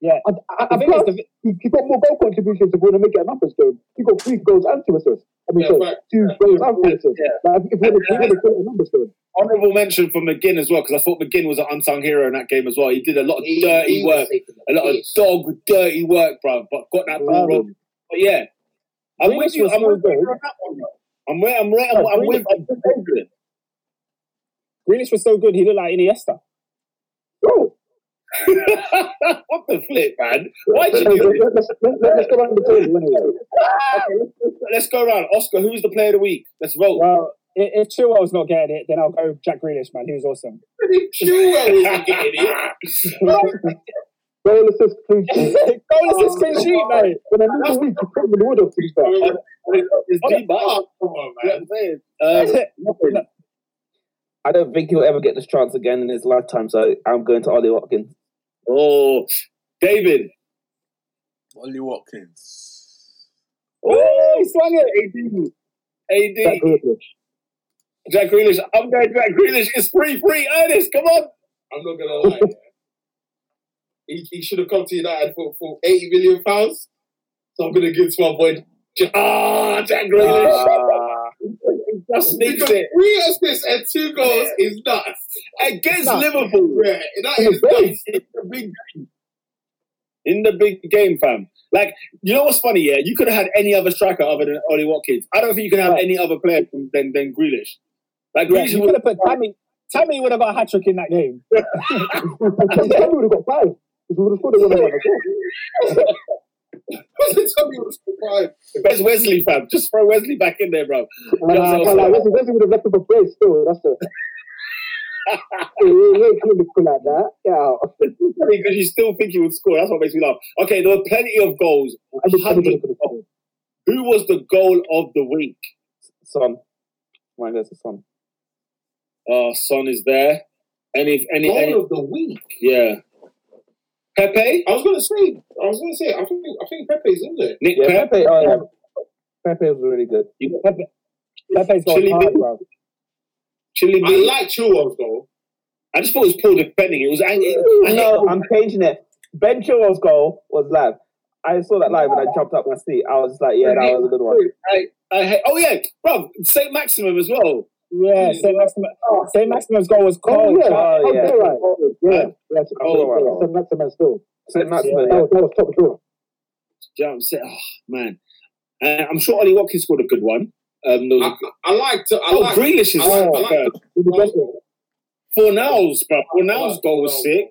F: Yeah.
H: And, and,
F: The
H: and
F: thing is,
H: plus,
F: the,
H: he, he got more goal contributions than Wanamaker at numbers game. He got three goals and two assists. I mean,
E: Yeah,
H: sorry,
E: right.
H: two uh, goals and three assists.
A: Yeah.
H: Like, if you want to a numbers game.
A: honourable mention for McGinn as well, because I thought McGinn was an unsung hero in that game as well. He did a lot of
E: He-
A: dirty
E: he
A: work, a lot of dog dirty work, bro, but got that ball wrong. But yeah, I'm with you. I'm
F: so
A: with you on that one. bro. I'm with. I'm with. I'm,
F: No,
A: I'm with. I'm with.
F: Grealish was so good, he looked like Iniesta. [LAUGHS]
H: Bro,
A: what the flip, man? Why'd you
H: let's,
A: do this?
H: let's, let's, let's go around the table anyway. [LAUGHS]
A: Okay, let's, let's go around. Oscar, who's the player of the week? Let's vote.
F: Well, i- if Chilwell's not getting it, then I'll go Jack Grealish, man. He was awesome. [LAUGHS]
E: Chilwell wasn't getting it.
H: Goal assist clean sheet.
F: Goal assist clean sheet, mate.
H: When I knew the week, you put him in the order, to be.
A: It's deep, but
E: Oh, come on, man.
A: what I'm? Um, nothing.
D: I don't think he'll ever get this chance again in his lifetime, so I'm going to Ollie Watkins.
A: Oh, David.
J: Ollie Watkins.
F: Oh, he swung it.
A: AD.
H: Jack Grealish.
A: Jack Grealish. I'm going Jack Grealish. It's free, free. Ernest, come on.
E: I'm not gonna lie. he, he should have come to United for, for 80 million pounds. So I'm gonna give it to my boy. Jack-
A: Ah, Jack Grealish.
D: Ah,
E: Because three assists and two goals is nuts.
A: against
F: Nah.
A: Liverpool.
E: Yeah, that
H: In
E: is
H: the
E: nuts.
A: In the big game. In the big game, fam. Like, you know what's funny? Yeah, you could have had any other striker other than Ollie Watkins. I don't think you can have any other player than than, than Grealish. Like
F: Yeah,
A: Grealish
F: you could have put Tammy. Tammy would have got a hat trick in that game. [LAUGHS] [LAUGHS]
H: Tammy would have got five. Because we would have scored a one [LAUGHS] on one as well.
E: What's Tell me what's the prime.
A: Where's Wesley, fam? Just throw Wesley back in there, bro.
H: And I can't lie, Wesley, Wesley would have left him for praise still. That's it. He he ain't clinical like that. Yeah.
A: Because you still think he would score. That's what makes me laugh. Okay, there were plenty of goals.
H: I just- I just-
A: Hundreds
H: I just-
A: of Who was the goal of the week?
D: Son. Mine goes to Son.
A: Oh, Son is there. Any, any,
E: Goal
A: any
E: of the week.
A: yeah. Pepe,
E: I was gonna say. I was gonna say. I think. I think Pepe's in there.
A: Nick
D: Yeah, Pepe, oh, yeah. Pepe was really good.
B: Pepe, Pepe's got
A: Chile
B: hard,
A: beef.
B: bro.
A: Chili
E: I like Chilwell's goal.
A: I just thought it was poor defending. It was angry.
D: No, I'm changing it. Ben Chilwell's goal was live. I saw that live and I jumped up my seat. I was like, yeah, that was a good one.
A: I, I, hate- oh yeah, bro, Saint Maximin as well.
B: Yeah, Saint Maximin. Saint Maximin's goal was
H: Oh,
B: cold.
H: yeah.
D: Oh,
H: Oh,
D: yeah.
H: yeah. Right. Yeah. Yeah.
A: Oh,
D: wow.
H: yeah. So that's the man still.
D: St. Maximin,
H: That
D: yeah.
H: was, that was top draw.
A: Do you know what I'm saying? Oh man, uh, I'm sure Ollie Watkins scored a good one. Um, there was
E: I,
A: a-
E: I like to. I
A: oh,
E: like.
A: Grealish is
E: I like- I like
A: superb.
H: Did the best of it.
A: Fornals, bro. Fornals goal was sick.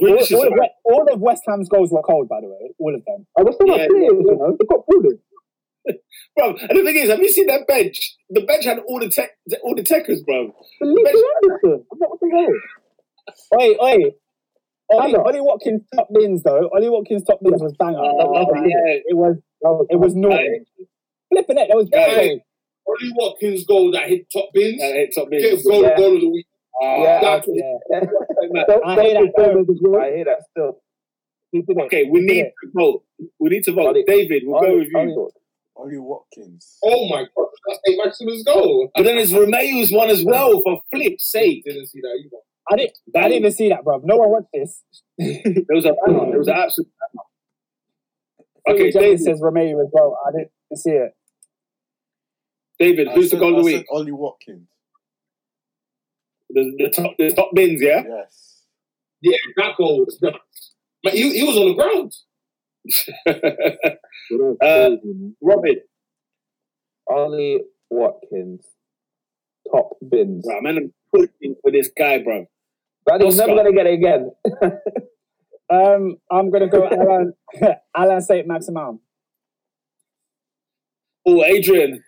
B: All,
A: Grealish is
B: all, of, West- all of West Ham's goals were cold, by the way. All of them.
H: I was still not
A: Yeah.
H: players, you know. They got bullied.
A: Bro. And the thing is, have you seen that bench? The bench had all the tech, all the techers, bro.
H: Felipe Anderson. I'm not what the hell.
B: Oi, oi. Ollie, Ollie Watkins top bins though. Ollie Watkins top bins was banger.
A: Oh, yeah.
B: It was
H: That was,
B: it was naughty. Flipping it, that was
A: Yeah.
B: banger.
E: Ollie Watkins goal that hit top bins.
A: Uh, hit top
E: Get
A: bins.
E: goal,
D: Yeah.
E: goal of the week.
A: Oh,
D: Yeah.
E: That was
B: Yeah.
H: Don't
B: I hate that,
H: forget.
D: I hear that still.
B: He did it.
A: Okay, we need to vote. We need to vote. David, we'll go with you.
D: Ollie-
J: Ollie Watkins.
E: Oh my god, that's St. Maximin's goal.
A: But then it's Romeu's one as well, for flip's sake.
E: Didn't see that either.
B: I didn't I didn't even see that, bro. No one watched this. [LAUGHS]
A: There was a banger. There was an absolute banger.
B: Okay,
A: Okay,
B: David
A: David,
B: says Romeu as well. I didn't see it.
A: David,
J: I
A: who's the
J: said-
A: goal of the
J: said
A: week?
J: Ollie Watkins.
A: The, the top, the top bins, yeah.
J: Yes.
E: Yeah, that goal was nuts. Man, he, he was on the ground.
A: Uh, Robin,
D: Ollie Watkins. Top bins.
A: right, man, I'm pushing for this guy, bro.
D: But he's never going to get it again. [LAUGHS]
B: Um, I'm gonna go Alan [LAUGHS] Allan Saint Maximin.
A: Oh, Adrian,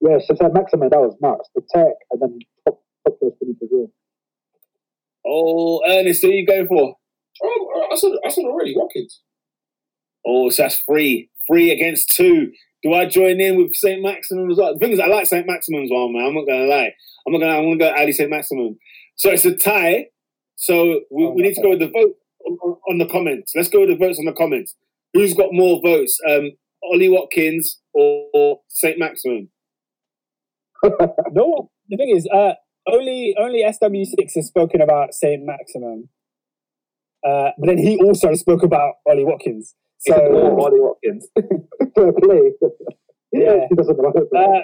H: Yeah, since I Maximin, that was nuts. The tech and then top top first Felipe as well.
A: oh, Ernest, who are you going for?
E: Oh, I said, I said already, Watkins.
A: Oh, so that's three, three against two. Do I join in with Saint Maximin as well? The thing is, I like Saint Maximin's one, man. I'm not gonna lie. I'm not gonna. I'm gonna go Ali Saint Maximin. So it's a tie. So we,
B: Oh,
A: we need to go with the vote on, on- the comments. Let's go with the votes on the comments. Who's got more votes? Um, Ollie Watkins or, or Saint Maximin? [LAUGHS]
B: No, the thing is, uh, only only SW6 has spoken about Saint Maximin. Uh, but then he also spoke about Ollie Watkins. So
D: Or Ollie Watkins. [LAUGHS]
H: Fair play.
B: Yeah. [LAUGHS]
H: he doesn't know.
B: uh,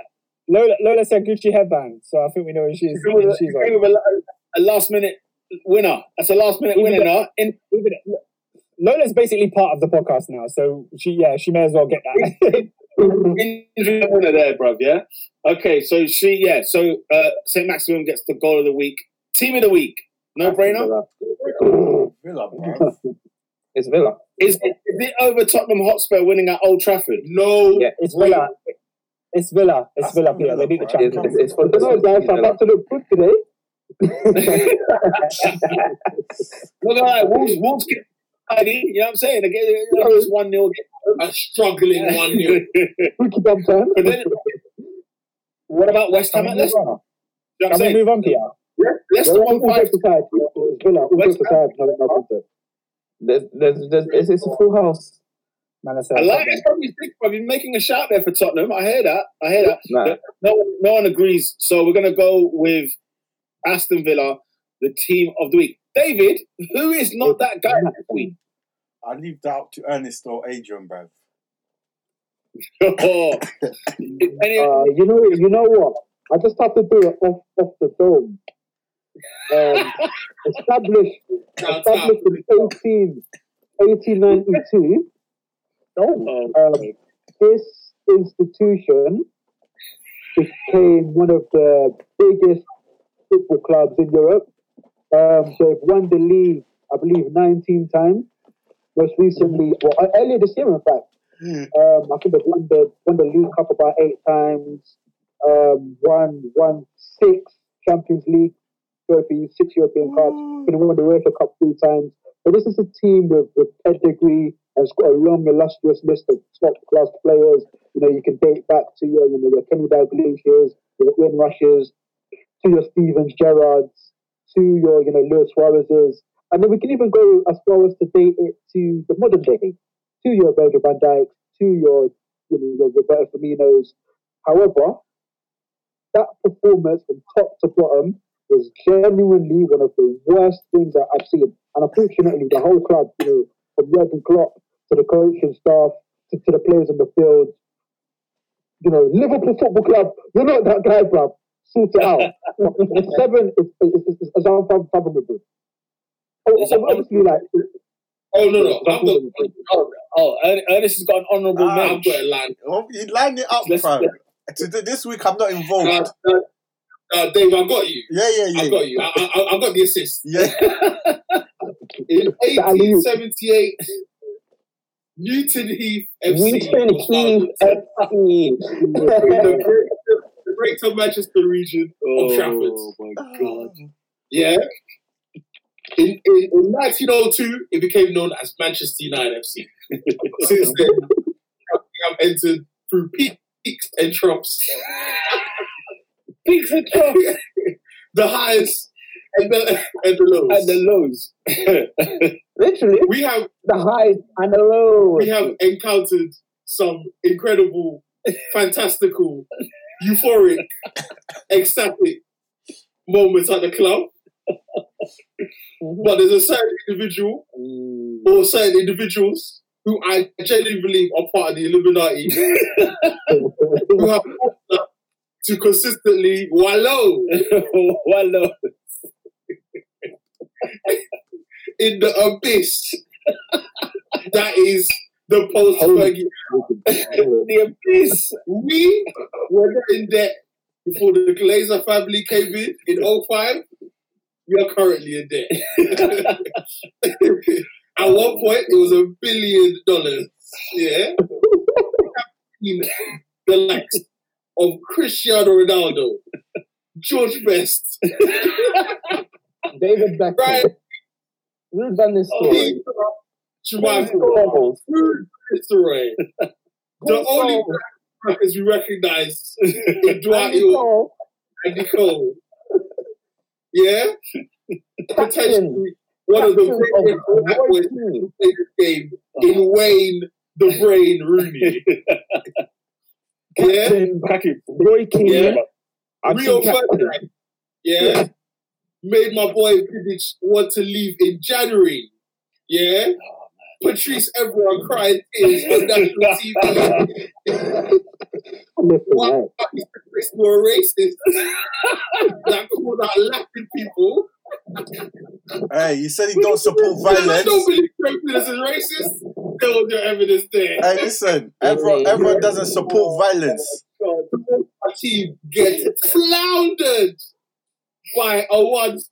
B: Lola, Lola said Gucci headband, so I think we know who she's,
A: Going
B: who
A: with,
B: she's
A: going with a, a last minute winner. That's a last minute
B: Even
A: winner.
B: though-
A: In,
B: Even, Lola's basically part of the podcast now, so she yeah she may as well get that.
A: injury winner there, bruv. Yeah. Okay, so she yeah. So uh, Saint Maximin gets the goal of the week. Team of the week. No brainer.
J: Villa, bro. [LAUGHS]
D: It's Villa.
A: Is it, is it over Tottenham Hotspur winning at Old Trafford?
E: No.
D: Yeah.
B: it's Villa. It's Villa. It's
J: That's
B: Villa.
J: not
B: Peter. They
J: Villa,
B: beat the
J: bro.
D: It's,
B: champions.
D: it's, it's for
H: guys, I'm about to look good today. [LAUGHS]
A: Look at that. Wolves, Wolves get tidy. You know what I'm saying? They get you know, it's one 0
E: A struggling 1 0.
H: Rookie dump time.
A: But what about West Ham
B: Can
A: at
B: we
A: Leicester?
B: move on?
A: You know what I'm
B: Can we move on, Peter?
A: Leicester
H: All
A: won five.
H: jokes aside, it's Villa.
A: West
H: jokes
D: There's, there's, there's, it's, it's a full house.
B: Man, I said
A: I like it. Probably think of you making a shout there for Tottenham. I hear that. I hear that.
D: Nah.
A: No, no one agrees. So we're going to go with Aston Villa, the team of the week. David, who is not that guy this week?
J: I leave that up to Ernest or Adrian, bruv.
A: Oh. [LAUGHS] [LAUGHS] Any-
H: Uh, you know, you know what? I just have to do it off, off the dome. Um, established, established in 18, 1892.
A: oh,
H: Um, this institution became one of the biggest football clubs in Europe. Um, they've won the league, I believe, 19 times. Most recently, well, uh, earlier this year, in fact, um, I think they've won the won the League Cup about eight times. Um, won won six Champions League trophies, six European Cups. Mm. Been won the UEFA Cup three times. But this is a team with, with pedigree, and it's got a long, illustrious list of top class players. You know, you can date back to your, you know, your Kenny Dalglish's, your Ian Rushes, to your Stevens Gerrards, to your, you know, Luis Suarez's. And then we can even go as far as to date it to the modern day, to your Virgil van Dijk, to your, you know, your Roberto Firmino's. However, that performance from top to bottom was genuinely one of the worst things that I've seen. And unfortunately, the whole club, you know, from Jurgen Klopp to the coaching staff to, to the players on the field, you know, Liverpool Football Club, you're not that guy, bruv. Sort it out. [LAUGHS] Seven is, is, is, is, is unfathomable. Oh,
A: It's
H: obviously, like,
E: Oh no, no, I've got,
A: Oh, oh Ernest has got an honourable
J: Ah,
E: I've
A: mention.
E: got a line.
J: Oh, line it up,
A: Let's-
J: fam. Today, this week I'm not involved.
E: Uh, Dave, I got you.
J: yeah, yeah, yeah.
E: I got you. I, I, I got the assist.
J: Yeah. [LAUGHS]
E: In 1878, Newton Heath FC
D: Newton
E: was
D: Keith
E: founded
D: FC.
E: the greater, the greater Manchester region of Trafford.
A: Oh my god.
E: Yeah. In, in, in 1902, it became known as Manchester United FC. [LAUGHS] Since then, we have entered through peaks and troughs, [LAUGHS]
A: Troughs
E: the [LAUGHS] highs and the, and the lows.
A: and the lows. [LAUGHS]
D: Literally,
E: we have
D: the highs and the lows.
E: we have encountered some incredible, fantastical, euphoric, ecstatic moments at the club. Mm-hmm. But there's a certain individual mm. or certain individuals who I genuinely believe are part of the Illuminati [LAUGHS] who have to consistently wallow [LAUGHS]
A: Wallow. [LAUGHS]
E: in the abyss [LAUGHS] that is the post Fergie.
A: The abyss.
E: We were in debt before the Glazer family came in in 05. We are currently in debt. At one point, it was a billion dollars. Yeah. The likes of Cristiano Ronaldo, George Best,
D: David Beckham.
E: Right.
D: Ruud Van Nistelrooy.
E: Peter Schmeichel,
D: Scholes.
E: Ruud Nistelrooy. [LAUGHS] The only crackers we recognize [LAUGHS] in Dwight
D: Cole.
E: and Nicole. Yeah? [LAUGHS] Potentially one of the greatest black
D: Roy
E: boys
D: Keane.
E: to play this game in Wayne the Brain Rooney. Yeah?
D: Captain
A: Cracking.
D: Roy Keane.
E: Yeah.
D: Seen Captain.
E: Ferdinand. Yeah? Made my boy Vidic want to leave in January. Yeah? Patrice everyone cried tears on national TV.
H: Listen,
E: What
H: right.
E: fuck is Chris were racist that called out Latin people.
J: Hey, you said he don't support
E: I
J: violence.
E: don't believe prejudice is racist. There was no evidence there.
J: Hey, listen, everyone, everyone doesn't support violence.
E: Our team get floundered by a once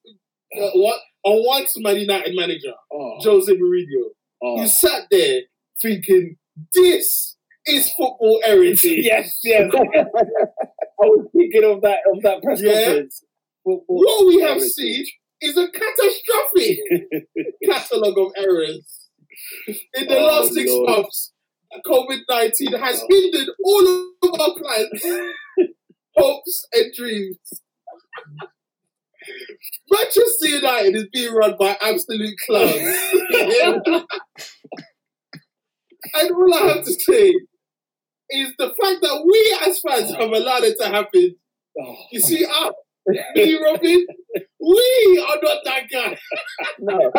E: uh, what a once Man United manager,
A: Oh,
E: Jose Mourinho.
A: oh.
E: You sat there thinking, this is football heritage. [LAUGHS]
A: Yes, yes. [LAUGHS] I was thinking of that of that press
E: Yeah.
A: conference. Football
E: What we have
A: heritage.
E: seen is a catastrophic [LAUGHS] catalogue of errors. In the
A: Oh,
E: last six
A: Lord.
E: months, COVID 19 has hindered all of our plans, [LAUGHS] hopes, and dreams. Manchester United is being run by absolute clowns. [LAUGHS] and all I have to say is the fact that we as fans have allowed it to happen.
A: Oh,
E: You see, us, me, Robin, we are not that guy.
D: No.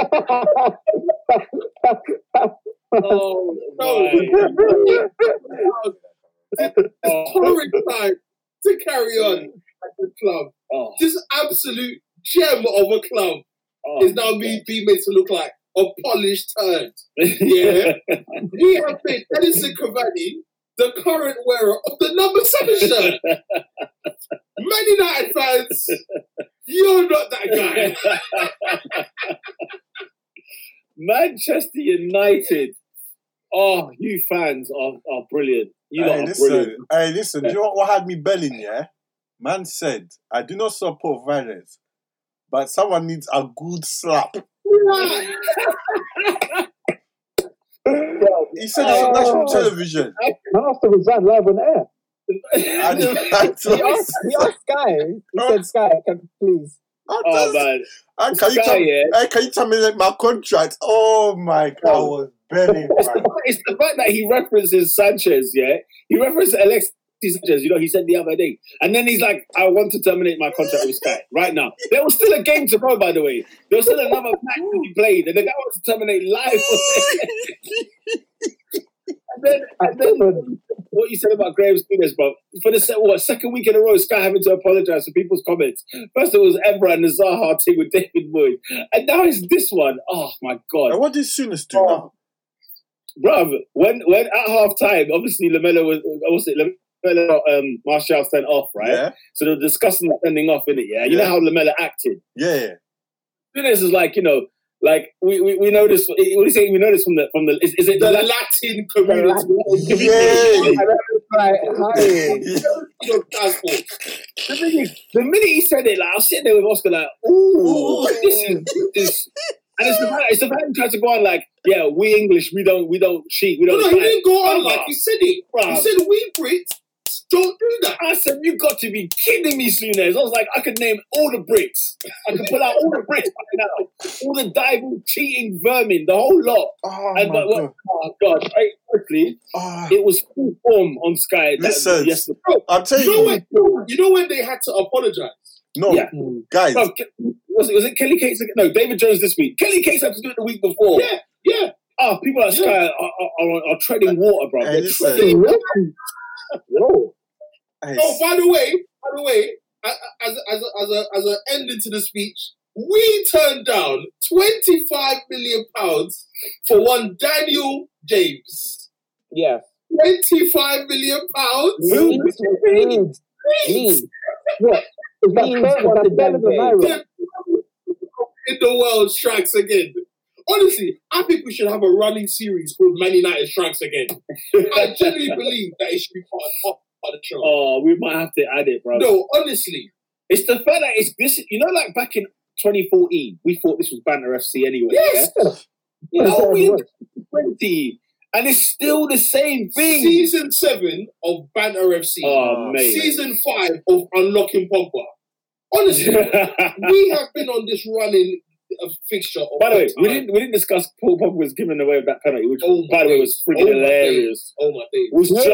D: [LAUGHS]
A: oh,
E: No. It's horrid time to carry on at the club.
A: Oh,
E: This absolute gem of a club
A: oh.
E: is now being, being made to look like a polished turd. [LAUGHS] Yeah. we have made Edinson Cavani the current wearer of the number seven shirt. [LAUGHS] Man United fans, you're not that guy. [LAUGHS]
A: Manchester United. Oh, you fans are, are brilliant. You lot
J: Hey,
A: are
J: listen,
A: brilliant.
J: hey, listen. Do you know what had me belling? Yeah, man said I do not support violence, but someone needs a good slap. [LAUGHS] He said it uh, on national uh, television.
H: Man asked to resign live on air.
J: And, and,
B: He [LAUGHS] asked, he asked Sky. He said, Sky, can, please.
A: Oh man,
J: And can, you tell,
A: yeah.
J: hey, can you tell terminate my contract? Oh my god, I oh. was belly,
A: It's the, fact- it's the fact that he references Sanchez, yeah. He references Alexis Sanchez, you know, he said the other day. And then he's like, I want to terminate my contract with Sky right now. There was still a game to go, by the way. There was still another match to be played, and the guy wants to terminate live. [LAUGHS] and then, and then what you said about Graeme Souness, bro. For the se- what, second week in a row, Sky having to apologize for people's comments. First it was Evra and the Zaha thing with David Moyes. And now it's this one. Oh my god.
J: And what did Souness do oh. now?
A: Bruv, when when at half time, obviously Lamela was uh, was it Lamela um Martial sent off, right?
J: Yeah,
A: So they're discussing the sending off in it, yeah. You
J: Yeah.
A: know how Lamela acted.
J: yeah, yeah.
A: Souness is like, you know, like we we, we know this what do you say we know this from the from the is, is it
E: The
A: the,
E: Latin community. [LAUGHS]
J: Yeah.
B: Right, hi.
E: Your
A: the, thing is, the minute he said it, like I was sitting there with Oscar like, ooh, this is this is and it's the fact it's the fact he tried to go on like, yeah, we English, we don't we don't cheat, we don't
E: no, no,
A: he
E: didn't go on like he said it.
A: Bruh.
E: He said we Brits don't do that.
A: I said, you got to be kidding me, Souness. I was like, I could name all the Brits. I could pull out all the Brits right now. All the diving, cheating vermin, the whole lot.
J: Oh
A: And
J: my
A: but
J: god.
A: oh God, very quickly,
J: Ah,
A: it was full form on Sky.
J: Listen.
A: yesterday.
J: I'll tell
E: You know
J: you.
E: when you know when they had to apologize.
J: No,
A: Yeah.
J: guys.
A: Bro, was it, was it Kelly Cates? No, David Jones this week. Kelly Cates had to do it the week before.
E: Yeah, yeah.
A: Oh, people at Sky are, are, are, are treading water, bro.
J: Hey, listen.
A: Treading-
H: Whoa.
E: Oh, by the way, by the way, a- a- as as as a, as an ending to the speech, we turned down twenty five million pounds for one Daniel James.
B: Yeah.
E: Twenty five million pounds.
B: Leeds, Leeds, Leeds.
H: What? Is that
B: Means
H: fair?
B: what
H: That's
B: the
H: better than
B: damn
E: in the world strikes again. Honestly, I think we should have a running series called Man United Strikes Again. I genuinely [LAUGHS] believe that it should be part of, part of the show.
A: Oh, we might have to add it, bro.
E: No, honestly,
A: It's the fact that it's this. You know, like back in 2014, we thought this was Banter FC anyway.
E: Yes.
H: Yeah,
A: Yeah. No, we
H: works.
A: 20, and it's still the same thing.
E: season seven of Banter FC,
A: oh, mate.
E: season five of Unlocking Pogba. Honestly, [LAUGHS] we have been on this running uh, fixture.
A: By the way,
E: time.
A: we didn't we didn't discuss Paul Pogba was given away that penalty, which
E: Oh,
A: by the way was freaking
E: Oh, my
A: hilarious.
E: Oh my days!
A: Was just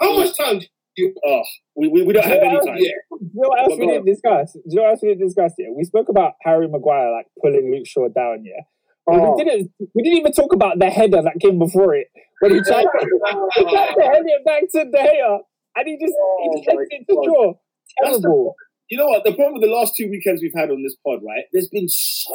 E: How much time? Do you,
A: oh, we, we, we don't have any time.
E: Yeah.
B: Do you know what else we
A: Go on.
B: didn't discuss? Do you know what else we didn't discuss here? We spoke about Harry Maguire like pulling Luke Shaw down, yeah.
H: Oh.
B: we didn't we didn't even talk about the header that came before it. When he tried [LAUGHS] [LAUGHS] he tried to head it back to De Gea and he just
A: Oh
B: he just headed
A: my
B: it to
A: God.
B: Shaw.
A: That's the-
B: Terrible.
A: You know what? The problem with the last two weekends we've had on this pod, right? There's been so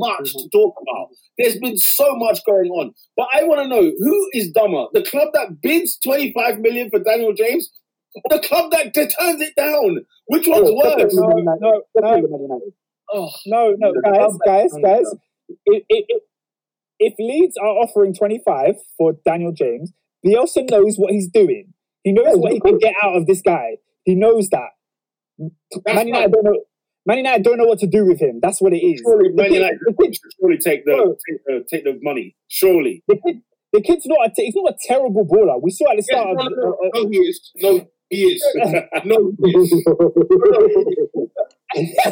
A: much to mm-hmm. talk about. There's been so much going on. But I want to know who is dumber? The club that bids 25 million for Daniel James or the club that t- turns it down? Which one's
H: Oh,
A: worse?
H: definitely Man United.
B: No, no,
H: Definitely Man United.
A: Oh,
B: No, no, guys, guys, guys.
H: it
B: If, if, if Leeds are offering 25 for Daniel James, Bielsa knows what he's doing. He knows what he can get out of this guy. He knows that.
E: That's
B: Man United don't know. Man United don't know what to do with him. That's what it is.
A: Surely, Man United
B: kid,
A: surely take the,
B: oh.
A: take the take the money. Surely
B: the, kid, the kid's not a he's not a terrible baller. We saw at the
E: yeah,
B: start.
E: No,
B: of,
E: no,
B: no,
E: no, he is. No, he is. [LAUGHS] [LAUGHS] no, he is.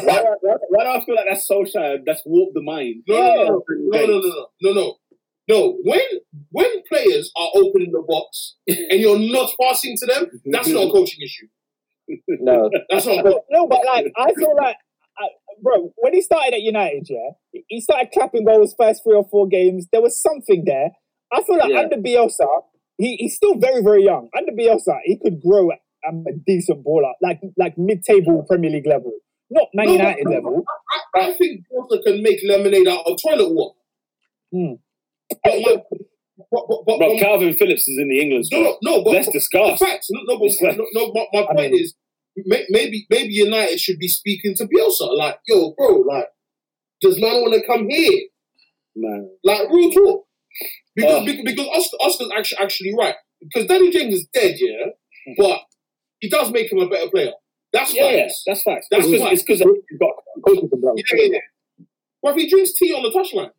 A: why, why, why do I feel like that's so shy? That's warped the mind.
E: No, yeah. no, no, no, no, no, no. No, when when players are opening the box and you're not passing to them, that's not a coaching issue.
D: No, [LAUGHS]
E: That's not. A
B: no, but like I feel like, I, bro, when he started at United, yeah, he started clapping goals first three or four games. There was something there. I feel like
A: Yeah.
B: under Bielsa, he, he's still very very young. Under Bielsa, he could grow um, a decent baller, like like mid table Premier League level, not Man
E: No, but-
B: United level.
E: I, I think Walter can make lemonade out of toilet water.
B: Hmm.
E: But, my, but, but, but,
A: But Kalvin Phillips is in the England
E: no,
A: squad.
E: no, no, but,
A: Let's discuss.
E: facts. No, no, but,
A: like-
E: no, no, my, my
B: I
E: point
B: mean-
E: is may, maybe maybe United should be speaking to Bielsa. Like, yo, bro, like, does man want to come here?
A: Man.
E: Like, real talk. Because
A: Oh.
E: because, because Oscar, Oscar's actually actually right. Because Danny James is dead, yeah, hmm. but he does make him a better player. That's
A: Yeah, yeah,
E: facts.
A: that's facts.
E: That's
A: That's
E: facts.
A: it's because he's got
H: Coaches and.
E: Yeah, yeah, yeah. But if he drinks tea on the touchline,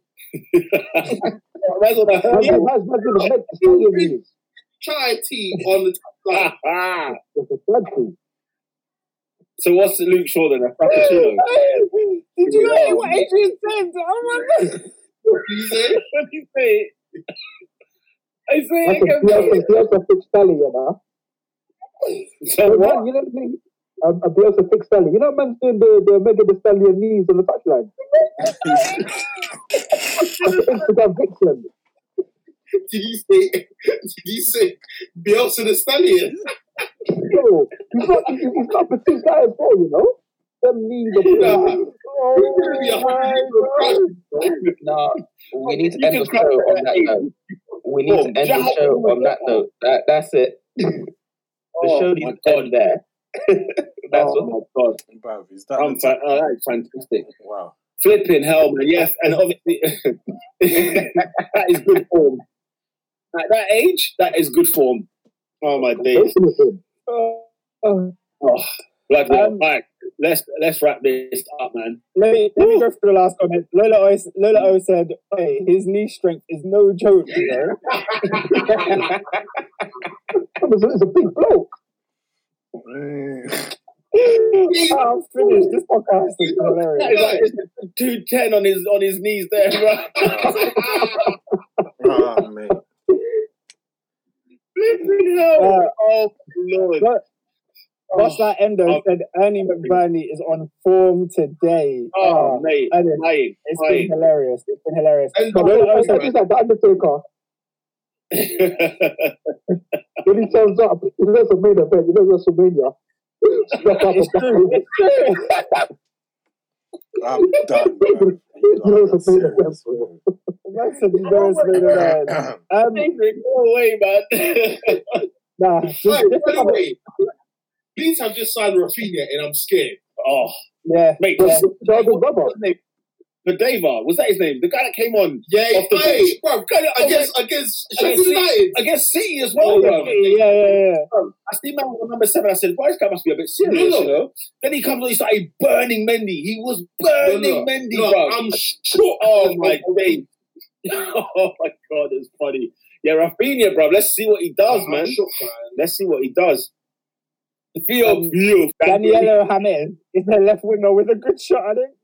E: [LAUGHS]
A: Man's on a
H: Man's
A: hurdle.
H: man's- man's gonna make the stadium knees.
E: Chai tea on the top line. [LAUGHS]
H: It's a flag thing.
A: so what's Luke Shaw then? A frappuccino? [LAUGHS]
B: Did you hear what Adrian said? Oh my [LAUGHS] god.
E: What do you say?
A: what did you say? I say
H: That's
A: it
H: a
A: again.
H: Fixed belly, you know.
A: So what?
H: you know what I mean? Um, a Bielsa fixed belly. You know, man's doing the, the Megan Thee Stallion knees on the touchline. [LAUGHS] [LAUGHS] Instagram vixen.
E: Did you say? Did you say Bielsa the Stallion?
H: Yo, he's not, he's, he's not a petite guy as well, you know? Them knees are
E: Yeah.
H: Oh my god.
D: No, we need to end the
A: crack
D: show
A: that
D: on that note. We need
A: Oh,
D: to end the show on that note. That, that's it. [LAUGHS] The
A: Oh
D: show
A: my
D: needs to end there. That's
A: Oh
D: what.
A: my god.
J: Bruv, is that
A: I'm fa- oh, that's fantastic.
J: Wow.
A: Flipping hell, man. Yes, and obviously [LAUGHS] that is good form. At that age, that is good form. Oh my days.
H: Listen, [LAUGHS]
B: Uh,
A: Oh, blood hell.
B: Um,
A: Right, let's let's wrap this up, man.
B: let me let me go through the last comment. Lola O, Lola o said, "Hey, his knee strength is no joke, you know."
H: It's a, it's a big bloke. [LAUGHS]
B: I'm finished. This podcast is hilarious.
A: That is like two ten on his on his knees there, bro.
J: Ah, [LAUGHS] man.
A: Flipping hell.
B: Uh,
A: oh lord.
B: But what's that Endo
A: Oh.
B: said? Ernie McBurney is on form today.
A: Oh,
B: Oh,
A: mate.
B: Ernest,
A: Lying.
B: it's been hilarious. It's been hilarious.
E: And
B: But Lola O
H: It's like, [LAUGHS] it's the Undertaker. [LAUGHS] When he turns up, he knows a main event, he knows WrestleMania. Step up
B: it's true. It's true.
J: I'm done, bruv. You
H: You know
J: are
H: it's a main event,
J: serious,
H: bro.
B: Man said he knows main event.
J: bruv.
B: Um,
A: no way, man. [LAUGHS]
B: nah, just,
E: By,
B: just
E: by the way, Leeds have just signed Raphinha, and I'm scared.
A: oh,
B: yeah.
A: mate.
B: Yeah.
H: Jordan brother.
A: Badeva, was that his name? The guy that came on
E: Yeah,
A: off the
E: hey,
A: bench.
E: bro, against against Sheffield
A: Against
E: United.
A: against City as well, bro.
B: Yeah, yeah, yeah.
A: I see man number seven. I said, "Boy, this guy must be a bit serious,
E: No, no.
A: you know." Then he comes on, he started burning Mendy. He was burning
E: No.
A: Mendy, bro.
E: I'm sure.
A: oh my [LAUGHS] days! [LAUGHS] oh my god, it's funny. Yeah, Raphinha, bro. Let's see what he does, man.
E: man.
A: Let's see what he does. Theo,
B: Um,
A: Theo,
B: Daniela Hamed is the left winger with a good shot. I think.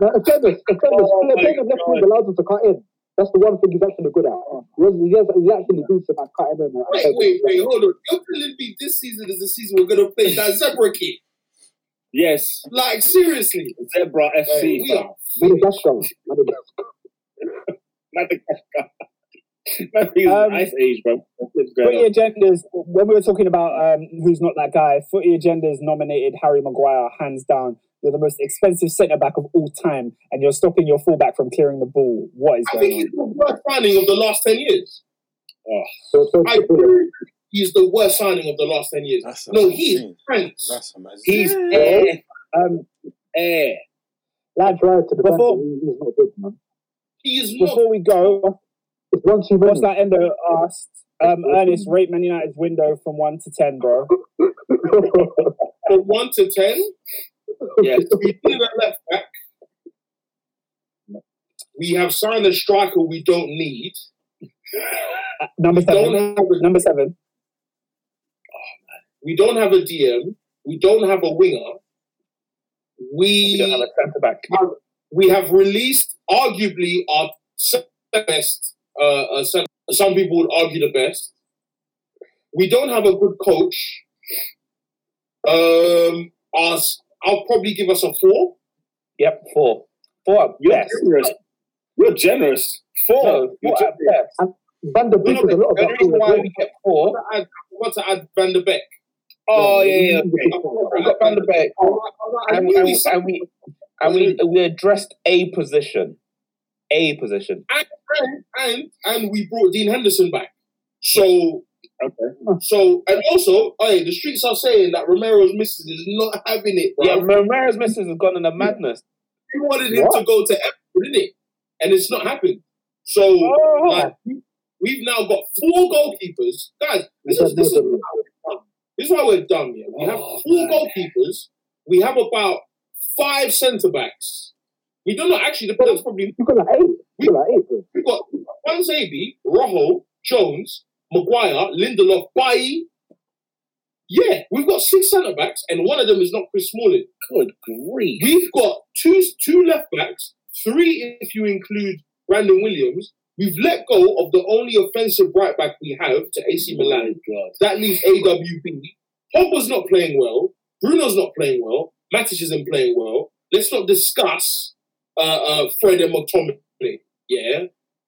H: Now, Attendance, attendance.
A: Oh my
H: Playing left wing allows him to cut in. That's the one thing he's actually good at. He has, he has, he's actually decent at cutting in. and
E: Wait,
H: attendance.
E: wait, wait, hold on. You're telling me this season is the season we're gonna play that zebra kid?
A: yes,
E: Like seriously?
A: Zebra FC.
E: we are.
H: Madagascar. Madagascar.
A: Madagascar. [LAUGHS] Man,
B: Um,
A: ice age, bro. That's what's going
B: Footy agendas. When we were talking about um, who's not that guy, Footy agendas nominated Harry Maguire hands down. You're the most expensive centre back of all time, and you're stopping your fullback from clearing the ball. What is
E: I think
B: going
E: he's the worst signing of the last ten years.
H: So, so,
E: I agree. He's the worst signing of the last ten years.
J: That's
E: No, he is
J: amazing.
E: Prince.
J: That's amazing.
A: He's air,
B: Um,
A: air.
B: lad,
H: prior to the
B: Before-
H: bench, he's not good, man.
E: He is not.
B: before we go,
H: It's one too
B: what's that Endo asked? Um, Ernest, rate Man United's window from one to ten, bro.
E: From one to ten,
A: Yes.
E: we need a left back. We have signed a striker we don't need.
B: Uh, number
E: We don't
B: seven.
E: have a,
B: Number seven.
E: we don't have a DM. We don't have a winger. We,
D: We don't have a centre back.
E: have, we have released arguably our best. Uh, uh, some, some people would argue the best. We don't have a good coach. Um, us, I'll probably give us a four.
D: Yep, four. Four at
A: You're
D: best.
A: generous. You're generous. Four.
D: No,
A: You're
D: four at
A: generous.
D: best.
H: Van
E: de
H: Beek
E: no,
H: is a lot of
D: The
H: that.
D: reason why we kept four,
E: want to add, I want to add Van de Beek.
A: Oh yeah, yeah. Okay.
D: we got Van de Beek, and,
E: knew
D: and,
E: we
D: we- and we and we we addressed a position, a position.
E: and, and and we brought Dean Henderson back. So
A: Okay.
E: so and also, hey, the streets are saying that Romero's missus is not having it. Bro.
D: Yeah, Romero's missus has gone in a madness.
E: we wanted him
H: What?
E: to go to Everton, didn't it? And it's not happened. So
B: Oh.
E: like, we- we've now got four goalkeepers, guys. This is this is why we're done. This is why we're done. Yeah, we have four goalkeepers. We have about five centre backs. We don't know. Actually, the that's probably
H: You got like eight. You got like eight, bro.
E: we've got Rojo, Jones, Maguire, Lindelof, Bailly. Yeah, we've got six centre backs, and one of them is not Chris Smalling.
A: Good grief.
E: We've got two two left backs, three if you include Brandon Williams. We've let go of the only offensive right back we have to AC Milan.
A: God.
E: That leaves AWB. Pogba's not playing well. Bruno's not playing well. Matic isn't playing well. Let's not discuss uh, uh, Fred and McTominay. Yeah.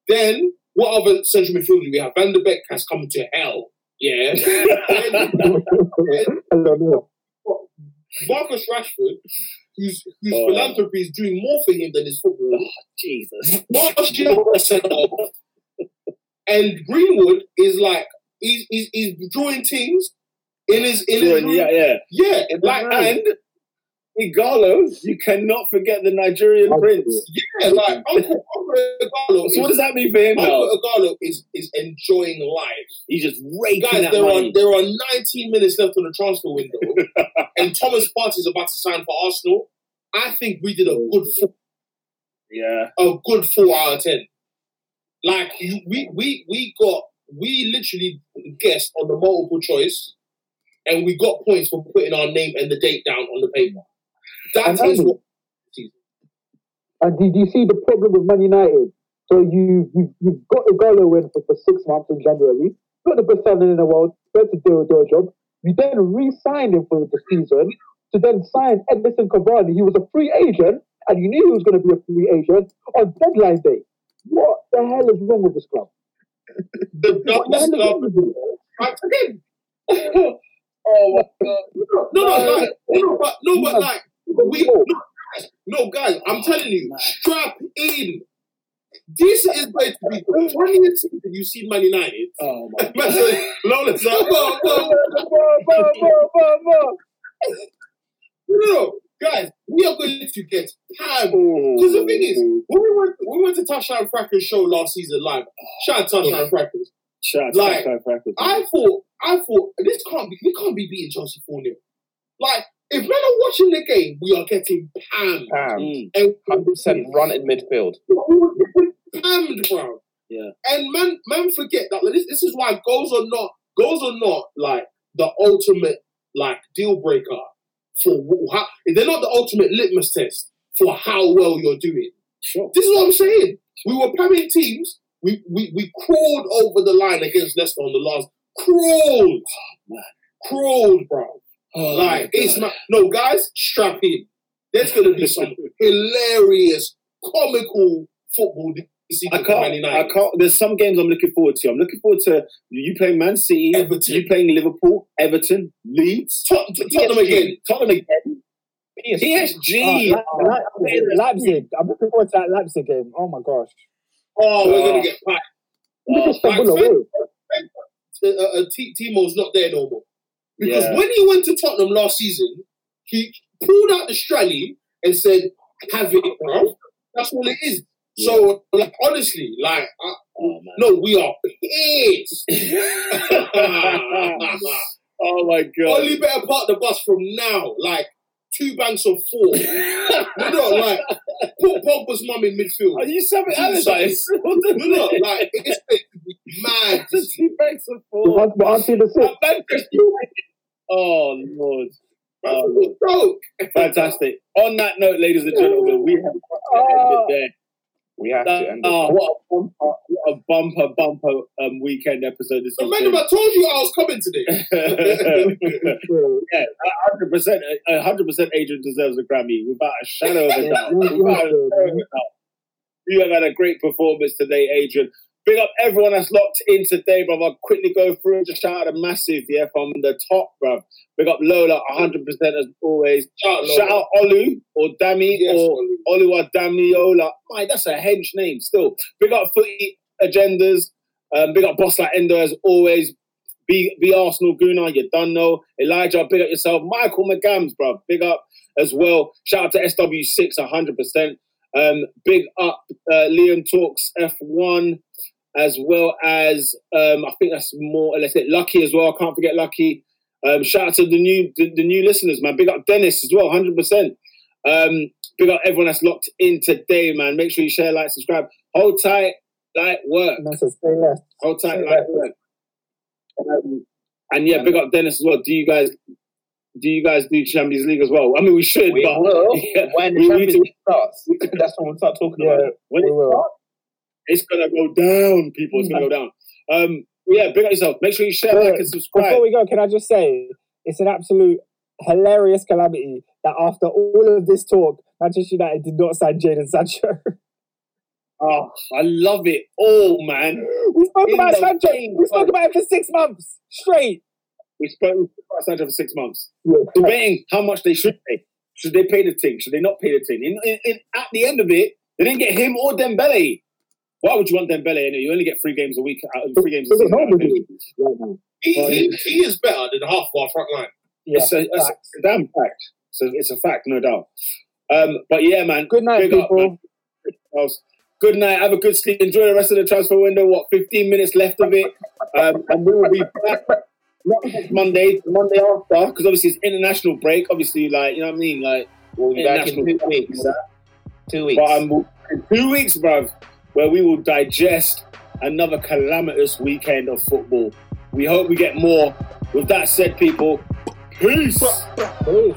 E: Then what other central midfielder do we have? Van de Beek has come to hell. Yeah. [LAUGHS] Then-
H: know.
E: Marcus Rashford, whose whose
A: Oh.
E: philanthropy is doing more for him than his football.
A: Jesus.
E: Sent off. And Greenwood is like he's he's, he's drawing things in his in his room.
A: yeah, yeah.
E: Yeah,
A: Like,
E: like
A: and Ighalo, you cannot forget the Nigerian prince.
E: yeah, like Uncle Uncle Ighalo.
A: So what does that mean for him?
E: Uncle Ighalo is is enjoying life.
A: He's just raking
E: Guys,
A: that
E: there
A: money.
E: are there are 19 minutes left on the transfer window, [LAUGHS] and Thomas Partey is about to sign for Arsenal. I think we did a good four,
A: yeah.
E: a good four out of ten. Like we we we got we literally guessed on the multiple choice, and we got points for putting our name and the date down on the paper. That
H: And
E: is what
H: And did you see the problem with Man United? So you you you've got a Ighalo in for, for six months in January. got the best signing in the world. Better do, do a job. You then re-signed him for the season to then sign Edinson Cavani. He was a free agent, and you knew he was going to be a free agent on deadline day. What the hell is wrong with this club? [LAUGHS]
E: the
H: What the
E: dumbest
H: hell is
E: club
H: wrong with this?
E: Right, again. [LAUGHS] [LAUGHS]
A: Oh my god.
E: No, no, like, no, but no, but like we
H: No.
E: no, guys, no guys, I'm telling you, strap in. This is going to be the funniest season you see Man United.
A: Oh my [LAUGHS]
E: Man said, Lawless, like, whoa, whoa, no, guys, we are going to get time. Because the thing is, when we went, we went to Touchdown Frackers show last season live. Shout out Touchdown Frackers.
A: Shout out
E: Like, I thought, I thought this can't be, we can't be beating Chelsea 4 0. Like, if men are watching the game, we are getting pammed.
D: Pam.
A: Mm.
E: And
D: Hundred percent run in midfield.
E: we pammed, bro.
A: Yeah.
E: And man, man, forget that. Like, this, this is why goals are not goals are not like the ultimate like deal breaker for wh- how they're not the ultimate litmus test for how well you're doing.
A: Sure.
E: This is what I'm saying. We were pamming teams. We we we crawled over the line against Leicester on the last. Crawled, crawled, bro.
A: Oh,
E: like
A: my
E: it's not. No, guys, strap in. There's gonna be some hilarious, comical football.
A: I can't. I can't. There's some games I'm looking forward to. I'm looking forward to you playing Man City,
E: Everton.
A: you playing Liverpool, Everton, Leeds,
E: Tot- Tottenham again.
A: Tottenham again, PSG.
F: Oh, Le- Le- Leipzig. I'm looking forward to that Leipzig game. Oh my gosh.
E: Oh, we're
A: Oh.
E: gonna get packed.
H: Istanbul
E: like,
H: away.
E: Uh, uh, T- Timo's not there no more because
A: Yeah.
E: when he went to Tottenham last season, he pulled out the strally and said, "Have it, bro." That's all it is. So, like, honestly, like, uh,
A: Oh
E: no, we are pissed. [LAUGHS] [LAUGHS]
A: oh my god.
E: Only better part the bus from now, like two banks of four. no, no, like put Pogba's mum in midfield.
A: Are you Sammy
E: Jesus.
A: Allardyce? [LAUGHS]
E: No, no, like it's going to mad.
A: The two banks of four.
H: ones but until the six.
A: Oh lord.
E: Bro,
A: Fantastic. On that note, ladies and gentlemen, we have to end it there.
D: We have to end
A: Oh,
D: it.
A: what a bumper, what a bumper, bumper um, weekend episode this
E: remember
A: weekend.
E: I told you I was coming today. [LAUGHS] [LAUGHS]
A: yeah, hundred percent, hundred percent. Adrian deserves a Grammy without a shadow of a doubt. Without a shadow of a doubt. You have had a great performance today, Adrian. Big up everyone that's locked in today, bruv. I'll quickly go through and just shout out a massive, yeah, from the top, bruv. Big up Lola, 100% as always.
E: Shout out,
A: Shout out Olu or Dami
E: Yes,
A: or
E: Olu.
A: Oluwa Damiola. My, that's a hench name still. Big up footy agendas. Um, big up Boss Like Endo as always. Be, be Arsenal Guna, you done know. Elijah, big up yourself. Michael McGams, bro, big up as well. Shout out to SW6, 100%. Um, big up uh, Liam Talks F1, as well as, um, I think that's more, let's say Lucky as well. I can't forget Lucky. Um, shout out to the new the, the new listeners, man. Big up Dennis as well, 100%. Um, Big up everyone that's locked in today, man. Make sure you share, like, subscribe. Hold tight, like work.
B: And that's a stay left.
A: Hold tight, like work. Um, and yeah, big up Dennis as well. Do you guys do you guys do Champions League as well? I mean, we should,
D: We
A: but
D: will
A: yeah,
D: when the
A: we
D: Champions
A: to-
D: League starts. That's when we'll start talking about
B: Yeah,
D: it.
A: when it
B: will.
A: starts, it's gonna go down, people. It's gonna go down. Um, yeah, big up yourself. Make sure you share, like, and subscribe.
B: Before we go, can I just say it's an absolute hilarious calamity that after all of this talk, Manchester United did not sign Jadon Sancho. [LAUGHS]
A: Oh, I love it all, man.
B: we spoke
A: In
B: about Sancho.
A: game,
B: We spoke about it for six months straight.
A: We spoke Sancho for six months,
B: Yeah.
A: debating how much they should pay. Should they pay the thing? Should they not pay the thing? In, in, in, at the end of it, they didn't get him or Dembele. Why would you want Dembele? You only get three games a week, out three games a season. out of
H: nobody
A: him.
H: right now.
E: He, he, he is better than half of our front line.
B: Yeah,
A: It's a, it's a damn fact. So it's a fact, no doubt. Um, but yeah, man.
B: Good night,
A: big up,
B: people.
A: man. Good night. Have a good sleep. Enjoy the rest of the transfer window. What, 15 minutes left of it. Um, and we will be back not next Monday, Monday after, because obviously it's international break. Obviously, like, you know what I mean? Like,
D: We'll be back in two weeks. Two weeks.
A: But um, two weeks, bruv, where we will digest another calamitous weekend of football. We hope we get more. With that said, people, peace.
B: Peace.